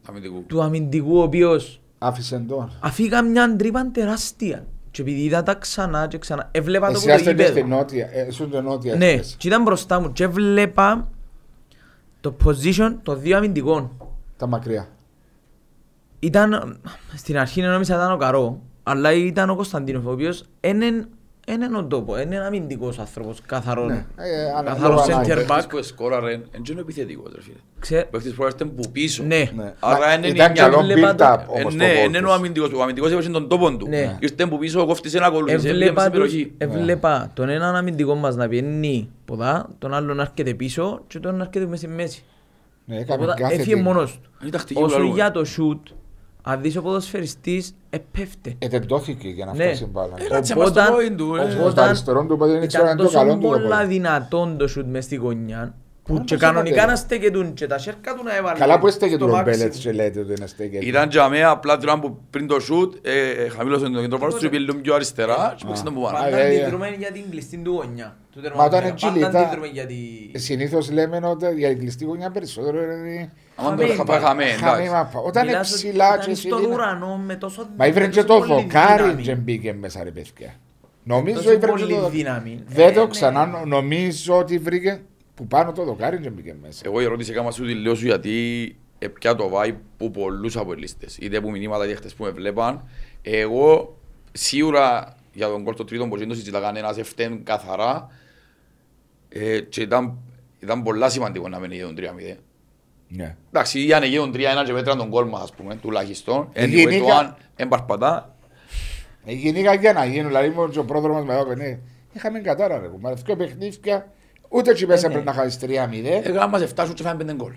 Αμυντικού. του αμυντικού ο οποίος Άφησε τον. αφήγα μια τρύπα τεράστια. Και επειδή είδα τα ξανά και ξανά, έβλεπα το Εσύ που το άστε και στη γήπεδο. νότια, ε, σου το νότια. Ναι, χθες. και ήταν μπροστά μου και έβλεπα το position των δύο αμυντικών. Τα μακριά. Ήταν, στην αρχή νόμιζα ήταν ο Καρό, αλλά ήταν ο Κωνσταντίνοφ, ο οποίος είναι είναι ο τόπο, είναι ένα αμυντικός άνθρωπος, καθαρό. Ναι. Ε, ανα- Καθαρό λόγω center ανάγκης. back. Παίχτης που σκόραρε, εν είναι επιθετικός ρε φίλε. Ξέ- Παίχτης που έρχεται που πίσω. Ναι, Ναι. Άρα Μα είναι Ήταν η- καλό έβλεπα το- build-up Ε, όμως το Ναι, goal είναι ο τους. αμυντικός. Ο αμυντικός έβασε τον τόπο του. Ναι. Ήρθε που πίσω, κόφτησε να ακολουθήσει. Έβλεπε Έβλεπα, στην τους, περιοχή. έβλεπα τον έναν αμυντικό μας να πιένει ποδά, τον άλλον να έρχεται πίσω και τον να έρχεται μες στη μέση. Ναι, έκαμε Οπότε κάθε έφυγε τι. μόνος του. Είναι τακτική που Όσο λαλούμε. για το shoot, Αν δεις ο ποδοσφαιριστής, επέφτε. Ετεντώθηκε για να Ναι. φτάσει μπάλα. Ε, κάτσε μας το point του, ε. Όπως το αριστερό του πόδι δεν ξέρω αν ήταν είναι το καλό τόσο του το πολλά πόδι. δυνατόν το σουτ μες στη γωνιά που Άρα και πώς κανονικά έπατε. να στέκετουν και τα σέρκα του να έβαλε. Καλά που έστεκε στο του maximum. Μπέλετς και λέτε ότι είναι στέκεται. Ήταν για μένα απλά την ώρα που πριν το σούτ, ε, ε, χαμήλωσε το κέντρο βάρος του, πήγε λίγο πιο αριστερά και παίξε τον που Μα πάνω. Α, δεν ε, ε. αντιδρούμε για την κλειστή του γωνιά. του Μα όταν τερματοφύλακα. είναι Πάντα τζιλίτα- αντιδρούμε για τη... Συνήθως λέμε ότι για την κλειστή γωνιά περισσότερο είναι... Άμα το Χαμένη είχα μπάλα. χαμέ, Χαμένη εντάξει. μαπά. Όταν είναι Μιλάς ότι ψηλά ήταν και στον εσύ... ουρανό με τόσο Μα ήβρε και τόσο το πολύ δοκάρι δύναμη. και μπήκε μέσα ρε παιδιά. Νομίζω Τόσο ήβρε και πολύ το δύναμη. Δεν Ε, το ναι. ξανά νο- νομίζω ότι βρήκε που πάνω το δοκάρι και μπήκε μέσα. Εγώ η ερώτηση έκανα σου τη λέω σου γιατί πια το vibe που πολλούς από λίστες. Είτε από μηνύματα και χτες που με βλέπαν. Εγώ σίγουρα για τον κόλ το τρίτο που δεν το συζητά κανένας ευθέν καθαρά ε, και ήταν, ήταν πολλά σημαντικό να μην γίνουν 3-0. Ναι. Εντάξει, ή αν γίνουν 3-1 και μέτραν τον κόλ μας, ας πούμε, τουλάχιστον. Ε, Anyway, γενικά- το αν εμπαρπατά, Ε, Γενικά για να γίνουν, δηλαδή μόνος και ο πρόδρομος με έπαιρνε. Είχαμε κατάρα ρε κουμπάρε, δυο παιχνίδια, ούτε έτσι μέσα ναι. πρέπει να χάσεις 3-0. έκανα μας 7 σου και φάμε 5 γκολ.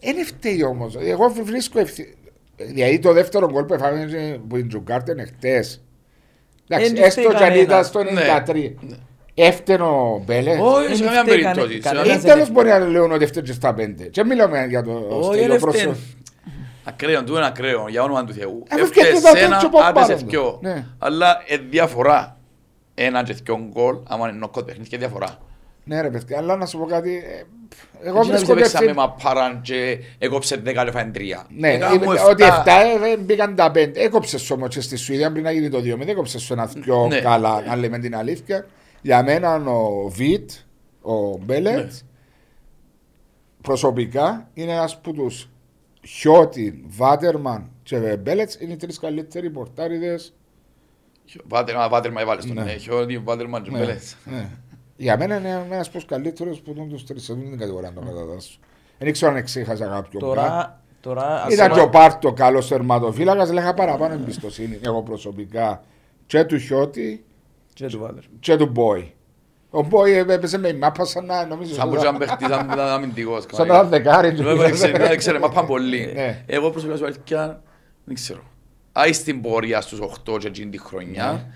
Δεν φταίει όμως. Εγώ βρίσκω ευθύ... Δηλαδή το δεύτερο γκολ που έφαγε που την Τζουγκάρτεν εχθές. Εντάξει, Εν έστω φταίει κι αν ήταν κανένας. στο Ναι. 93. Έφτανε ο Μπέλετ. Όχι, σε δεν καμία φταίει κανε- περίπτωση. σε κανένας καμία- Ή τέλος μπορεί να λέουν ότι έφτανε και στα πέντε. Και μιλάμε για το Όχι, στέλιο είναι πρόσωπο. φταίν. Ακραίο, του είναι ακραίο, για όνομα του Θεού. Αφού Έφταιγε φτιάχνει σε τα ένα, τέτοιο άντε σε πάνω. δυο. Ναι. Αλλά ε, διαφορά. Ένα και δυο γκολ, άμα είναι νοκό παιχνίδι και διαφορά. Ναι ρε παιδιά, αλλά να σου πω κάτι. ε, Εγώ Εγώ βρίσκω βρίσκω ότι με μαπάραν και έκοψε 10 λεφά εν τρία. Ναι, Έκανα είπε μου ότι εφτά. 7 ε, δεν μπήκαν τα 5. Έκοψες όμως και στη Σουηδία πριν να γίνει το 2 έκοψες στο ένα πιο Ναι. καλά, αν λέμε την αλήθεια. Για μένα ο Βιτ, ο Μπέλετς, Ναι. προσωπικά είναι ένας από τους Χιώτιν, Βάτερμαν και Μπέλετς είναι οι τρεις καλύτεροι πορτάριδες. Βάτερμαν, Βάτερμαν έβαλες τον. Ναι. Ναι, Χιώδη, Βάτερμαν και Μπέλετς. Για μένα είναι ένας από τους καλύτερους που είναι τους τρεις. Δεν την κατηγορά να το κατατάσσω. Δεν ξέρω αν εξήχασα κάποιον. πράγμα. Τώρα, τώρα ας Ήταν πω- και ο Πάρτο καλός τερματοφύλακα, λέγα παραπάνω εμπιστοσύνη εγώ προσωπικά και του Χιώτη Και του Βάτερ. και του Μπόι. Ο Μπόι έπαιζε με η μάπα σαν να νομίζω. Σαν που ήταν παίχτης, σαν που ήταν αμυντικός. Σαν να ήταν δεκάρι. Δεν ξέρει, δεν ξέρει, μα πάνε πολύ. Ναι. Εγώ προσωπικά σου αλήθεια, δεν ξέρω. Άι στην πορεία στους 8 και εκείνη τη χρονιά,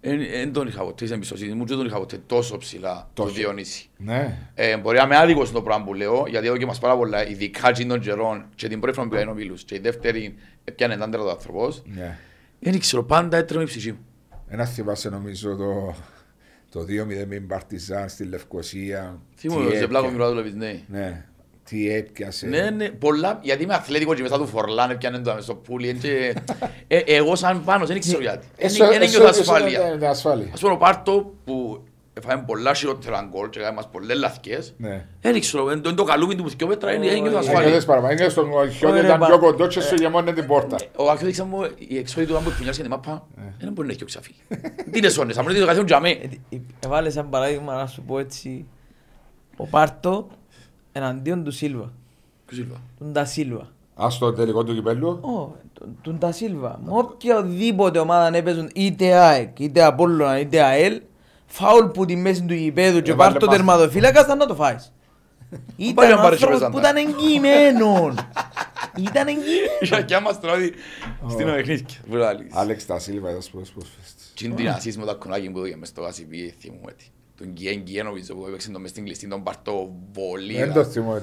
δεν τον είχα ποτέ, στην εμπιστοσύνη μου, δεν τον είχα ποτέ τόσο ψηλά το Τόσο. Διονύση. Ναι. Ε, μπορεί να είμαι άδικος στο πράγμα που λέω, γιατί εδώ και μας πάρα πολλά, ειδικά εκείνων των καιρών και την πρώτη φορά που πήγα ο Μίλους και η δεύτερη έπιανε έναν τέταρτο άνθρωπος, ναι. δεν ξέρω, πάντα έτρεμε η ψυχή μου. Ένα θυμάσαι νομίζω το, το 2-0 με την Παρτιζάν στη Λευκοσία. Θυμούμαι, Τι σε πλάκο έπια- μιλάω δουλεύεις, ναι. Ναι. Τι έπιασες. Ναι, ναι, πολλά, γιατί είμαι αθλέτικο και μέσα του φορλάνε πιάνε το στο πουλί και... ε, εγώ σαν πάνω δεν ξέρω γιατί. Εσύ- Δεν εσύ- ένιωθα εσύ- ασφάλεια. ναι, ναι, ασφάλεια. Ας πούμε ο Πάρτο που έφαγε πολλά χειρότερα γκολ και έκανε μας πολλές λαθκές. Ναι. Δεν ξέρω, εν- το- εν το καλούμι του που θυκιό μέτρα είναι ένιωθα Ένιωθες ασφάλειας. παραπάνω. Ένιωθες τον Χιώτη Ωραία, ήταν πα- πιο κοντό και σου γεμώνε την πόρτα. Ο Άκιο δείξα μου η εξόδη του άμπου που νοιάζει την μάπα, δεν μπορεί να έχει ο ξαφή. Τι είναι σώνες, αμέσως το καθένα τζαμέ. Ε, Έβαλε σαν παράδειγμα να σου πω έτσι ο Πάρτο εναντίον του Σίλβα. Ποιος Σίλβα. Τον Τα Σίλβα. Ας το τελικό του κυπέλου. Ω, τον- τον Τα Σίλβα. Με οποιαδήποτε ομάδα έπαιζουν είτε ΑΕΚ, είτε Απόλλωνα, είτε ΑΕΛ, φάουλ που τη μέση του γηπέδου και Έβαλε πάρ' το μας. τερματοφύλακας ήταν να το φάεις. Πάλι Ήταν αν πάρεις και άνθρωπος παίζαν που τα. ήταν εγγυημένον. Ήταν εγγυημένον. Η Ακιά μας τρώει στην παιχνίδια. Βράλης. Άλεξ τα Σίλβα, είδας πώς πώς φέστης. Τι είναι την ασύς με τα κουνάκι που πήγε μες στο Γασιπί, θυμούμαι τι. Τον Γκιέν Γκιέν νομίζω που έπαιξε το μες στην κλειστή, τον Παρτό Δεν το Βολίδα. θυμώ.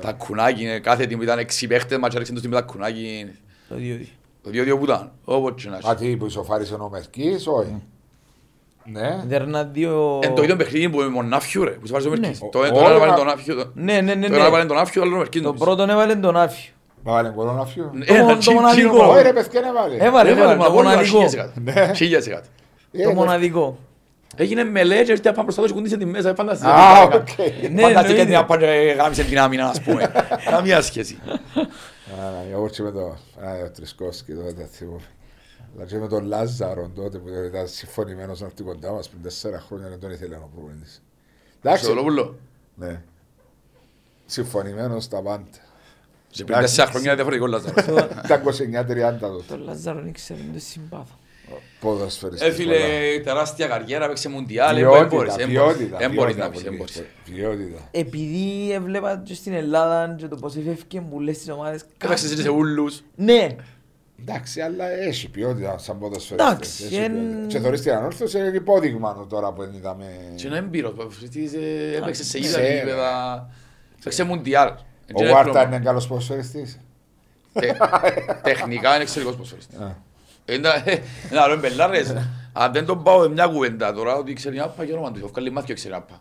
Τα κουνάκι, είναι, κάθε τι που ήταν έξι παίχτες μας και έρεξαν τους με τα κουνάκι. Το δύο-δύο. Το δύο-δύο που ήταν, όπως και να έχει. Α, τι που ισοφάρισε ο Μερκής, όχι. Ναι. Δέρνα δύο... Εν το ίδιο παιχνίδι που με μονάφιου ρε, που σε βάζει ο Μερκής. Ναι. Το Ο- ένα το ένα όλα- έβαλε τον Άφιο, το Ναι, ναι, ναι. το ένα έβαλε ναι. τον Άφιο, το άλλο ο Μερκής. Το νομίζω. πρώτον έβαλε τον Άφιο. Μα βάλε γκολ να φύγω. Ναι, Το ένα μο- το τσιν- μοναδικό. τσίνο Όχι μόνο. ρε παιδιά να βάλε. Έβαλε, Έβαλε έβαλε, μα το μόνο μοναδικό. χίλιες εκατό. Ναι. Χίλιες εκατό. Ε, Το ναι. μοναδικό. Έγινε μελέ και έρθει απάνω μπροστά του και κουντήσε τη μέσα, ε, φανταστείτε. Α, Φανταστείτε. οκ. Ναι, Φανταστείτε εννοείται. την απάνω και γάμησε την άμυνα, ας πούμε. Καμία σχέση. Α, Εγώ και με το α, ο Τρισκόφσκι τότε τα θυμούμαι. Αλλά και με τον Λάζαρο τότε που ήταν συμφωνημένος να έρθει κοντά μας πριν τέσσερα χρόνια δεν τον ήθελε ο προπονητής. Εντάξει, Σολόπουλο. ναι. Συμφωνημένος στα πάντα. Σε πριν τέσσερα χρόνια είναι διαφορετικό Λάζαρος. Τα 29-30 τότε. Το Λαζάρο δεν ξέρω, δεν το συμπάθω. ποδοσφαιριστής. Ε, φίλε, τεράστια καριέρα, έπαιξε μουντιάλ, δεν Ποιότητα, μπορείς, δεν ποιότητα, μπορείς, δεν μπορείς ποιότητα να πεις, δεν πολύ, μπορείς. Ποιότητα. Επειδή έβλεπα και στην Ελλάδα και το πώς έφευκε μου λες στις ομάδες Έπαιξε εσύ σε ούλους. Ναι, Εντάξει, αλλά έχει ποιότητα σαν ποδοσφαιριστής. Εντάξει, Έχει εν- ποιότητα. Και θωρείς την ανόρθωση είναι υπόδειγμα τώρα που είδαμε. Και είναι έμπειρος, ποδοσφαιριστής, ε, έπαιξε σε ναι. ίδια Ξέρω. επίπεδα. Έπαιξε μουντιάλ. Ο Και είναι Βάρτα διπλώμα. είναι καλός ποδοσφαιριστής. Τε- Τεχνικά είναι εξαιρετικός ποδοσφαιριστής. Α. Είναι είναι άλλο εμπελάρες. Αν δεν τον πάω με μια κουβέντα τώρα ότι ξέρει άπα και όνομα του, βγάλει μάθει και ξέρει άπα.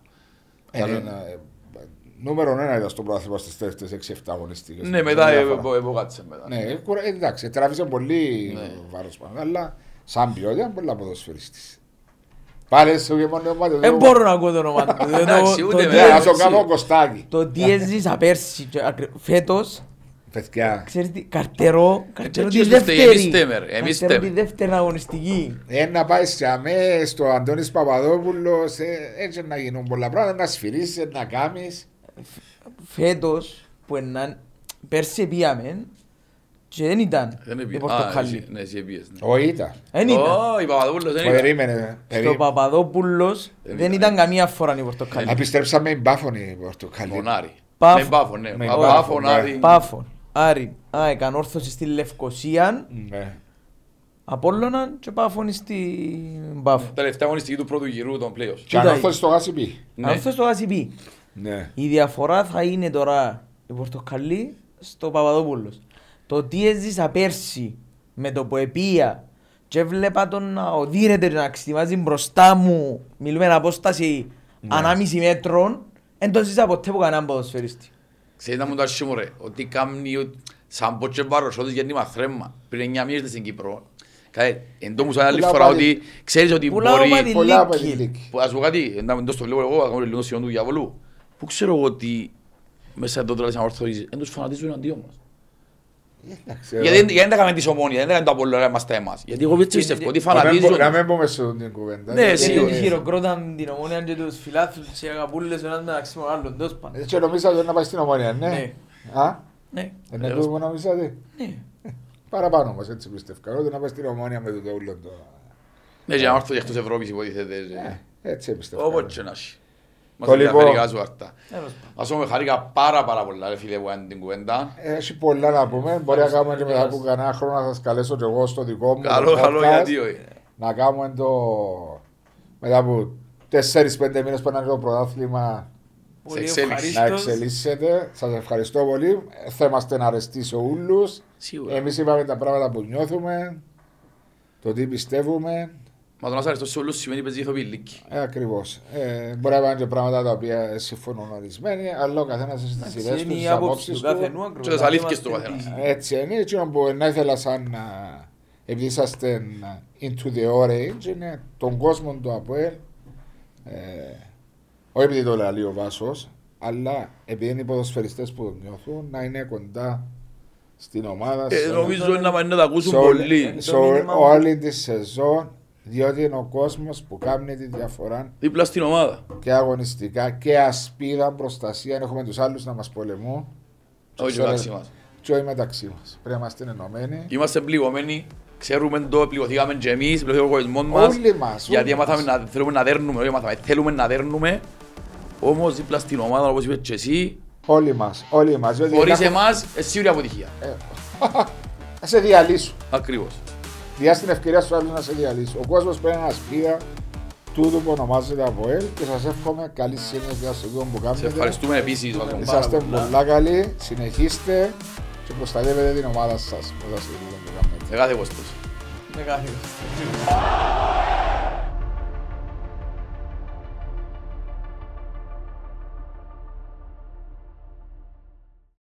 Ε, είναι, ε, Νούμερο ένα ήταν στο πρόθυμα στις τελευταίες 6-7 αγωνιστικές. Ναι, μετά Μια ε, φορά. ε, επογάτησε μετά. Ναι, ε, κουρα- ε, εντάξει, τράβησε πολύ Ναι. βάρος πάνω, αλλά σαν ποιότητα είναι πολλά ποδοσφαιριστής. Πάλι σου και μόνο ομάδα. δεν μπορώ να ακούω το όνομα του. Δεν το- Εντάξει, το ούτε τι- με- Ναι, να το έτσι. κάνω κοστάκι. Το τι έζησα πέρσι, και ακρι- φέτος, Παιδιά, ξέρεις τι, καρτερό, καρτερό τη έτσι ώστε δεύτερη. εμείς θέμε, ρε, εμείς Καρτερό τη θέμε. δεύτερη αγωνιστική. ε, να πάει σε αμέ, στο Αντώνης Παπαδόπουλος, ε, έτσι να γίνουν πολλά πράγματα, να σφυρίσεις, να κάνεις. Φέτος, που εναν, πέρσι πήγαμε και δεν ήταν Δεν η επί- Α, Πορτοκαλί. εσύ- ναι, εσύ επίες, ναι. Ο ήταν. Δεν ήταν. Ω, η Παπαδόπουλος δεν ήταν. Περίμενε. Στο περίμενε. Παπαδόπουλος Δεν δεν ήταν. ήταν καμία φορά η Πορτοκαλί. Επιστρέψαμε η Μπάφωνη η Πορτοκαλί. Μονάρι. Πάφ- Με μπάφο, ναι. με Πα- μπάφο, Πάφο, ναι. Νάρι. Πάφων, Άρη, ΑΕΚ, όρθωση στη Λευκοσία, Ναι. Απόλλωνα και Πάφων στην Πάφο. Τελευταία αγωνιστική του πρώτου γυρού των playoffs. Και αν όρθωσε στο Γάσιπι. Ναι. Αυτό στο ΑΣΥΠ. Ναι. Η διαφορά θα είναι τώρα η Πορτοκαλί στο Παπαδόπουλος. Το τι έζησα πέρσι με το που επία και βλέπα τον να οδύρεται και να ξετοιμάζει μπροστά μου, μιλούμε απόσταση ανάμιση μέτρων, δεν το ζήσα ποτέ από κανέναν ποδοσφαιριστή. Ξέρετε να μου το αρχίσουμε ρε, ότι κάνει ο- σαν πότσε βάρος, ότι γεννή μα θρέμμα. Πριν 9 μήνες στην Κύπρο. Κάτι, εν τω μου σαν άλλη Πολλά φορά πάλι- ότι ξέρεις ότι Πολλά μπορεί... ομάδι- Πολλά από τη Λίκη. Λίκη. Που ας πω κάτι, να μην το στο βλέπω εγώ, ακόμα λίγο σιόν του διαβολού. Πού ξέρω εγώ ότι μέσα εδώ τώρα σαν ορθοείς, δεν τους φανατίζουν εναντίον μας. Εντάξει, Γιατί δεν- γιατί δεν τα κάνουμε της ομόνια, δεν τα κάνουμε το Απόλλωνα, είμαστε εμάς. Γιατί εγώ έτσι πιστεύω ότι να μην φανατίζουν. μπο- Να μην μπούμε σε αυτή την κουβέντα. Ναι, Ε, Και σίγουρα. τον χειροκρόταν την ομόνια και τους φιλάθλους και αγαπούλες ο ένας μεταξύ μου άλλων, τέλος πάντων. Έτσι νομίζατε να πάει στην ομόνια, ναι. Ναι. Α, Ναι, είναι το που νομίζατε. ναι. Παραπάνω όμως έτσι πιστεύω. Ότι να πάει στην ομόνια με το ούλο το... Ναι, και να έρθω και εκτός Ευρώπης υποτίθεται. Ε, Έτσι πιστεύω. Όποτε και να έχει. Μας Το λοιπόν- ενδιαφέρει κάτω αυτά. Τέλος πάντων. Ας πούμε χαρήκα πάρα πάρα πολλά ρε φίλε που έκανε την κουβέντα. Έχει πολλά να πούμε. Μπορεί να κάνουμε και μετά από κανένα χρόνο να σας καλέσω και εγώ στο δικό μου Καλό, το καλό podcast. γιατί όχι. Να κάνουμε το... Μετά από 4-5 μήνες που είναι το πρωτάθλημα Πολύ εξέλιξη. να ευχαρίστως. εξελίσσετε. Σας ευχαριστώ πολύ. Θα είμαστε να αρεστήσει όλους. Σίγουρα. Εμείς είπαμε τα πράγματα που νιώθουμε, το τι πιστεύουμε. Μα το να σ' αρέσει σε όλους σημαίνει παίζει ηθοποιή λύκη. Ε, Ακριβώς. Ε, μπορεί να υπάρχουν και πράγματα τα οποία συμφωνούν ορισμένοι, αλλά ο καθένας έχει τις Εντάξει, ιδέε του, Είναι τις η άποψη απόψεις του κάθε του. νου ακριβώς. Και τις αλήθειες Είμαστε του καθένας. πίσω. Έτσι είναι. Έτσι που να ήθελα σαν να. Επειδή είσαστε into the orange, είναι τον κόσμο του ΑΠΟΕΛ. Ε, όχι επειδή το λέει ο Βάσος, αλλά επειδή είναι οι ποδοσφαιριστές που το νιώθουν, να είναι κοντά στην ομάδα. Ε, σε- Νομίζω είναι να πάνε να τα ακούσουν σε όλη- πολύ. σε Το μήνυμα μου- όλη τη σεζόν, διότι είναι ο κόσμος που κάνει τη διαφορά Δίπλα στην ομάδα. και αγωνιστικά και ασπίδα προστασία. αν Έχουμε τους άλλους να μας πολεμούν. Όχι ξέρω- μεταξύ μας. Και όχι μεταξύ μας. Πρέπει να είμαστε ενωμένοι. Είμαστε πληγωμένοι. Ξέρουμε το, πληγωθήκαμε και εμείς, πληγωθήκαμε ο κόσμος μας. Όλοι μας. Γιατί μάθαμε να θέλουμε να δέρνουμε, όχι μάθαμε, θέλουμε να δέρνουμε. Όμως δίπλα στην ομάδα, όπως είπες και εσύ, Όλοι μας. Όλοι μας. χωρίς εμάς, ε, σίγουρη αποτυχία. Να σε διαλύσουν. Ακριβώς. Διά στην ευκαιρία στου άλλου να σε διαλύσουν. Ο κόσμος πρέπει να ασπίδα τούτο που ονομάζεται ΑΠΟΕΛ και σας εύχομαι καλή συνέχεια σε αυτό που Σε κάνετε. ευχαριστούμε επίσης. Βάσο. Είσαστε πολλά. πολλά καλοί. Συνεχίστε και προστατεύετε την ομάδα σας. Μέσα σε αυτό που κάνετε. Σε κάθε κόστος. Με κάθε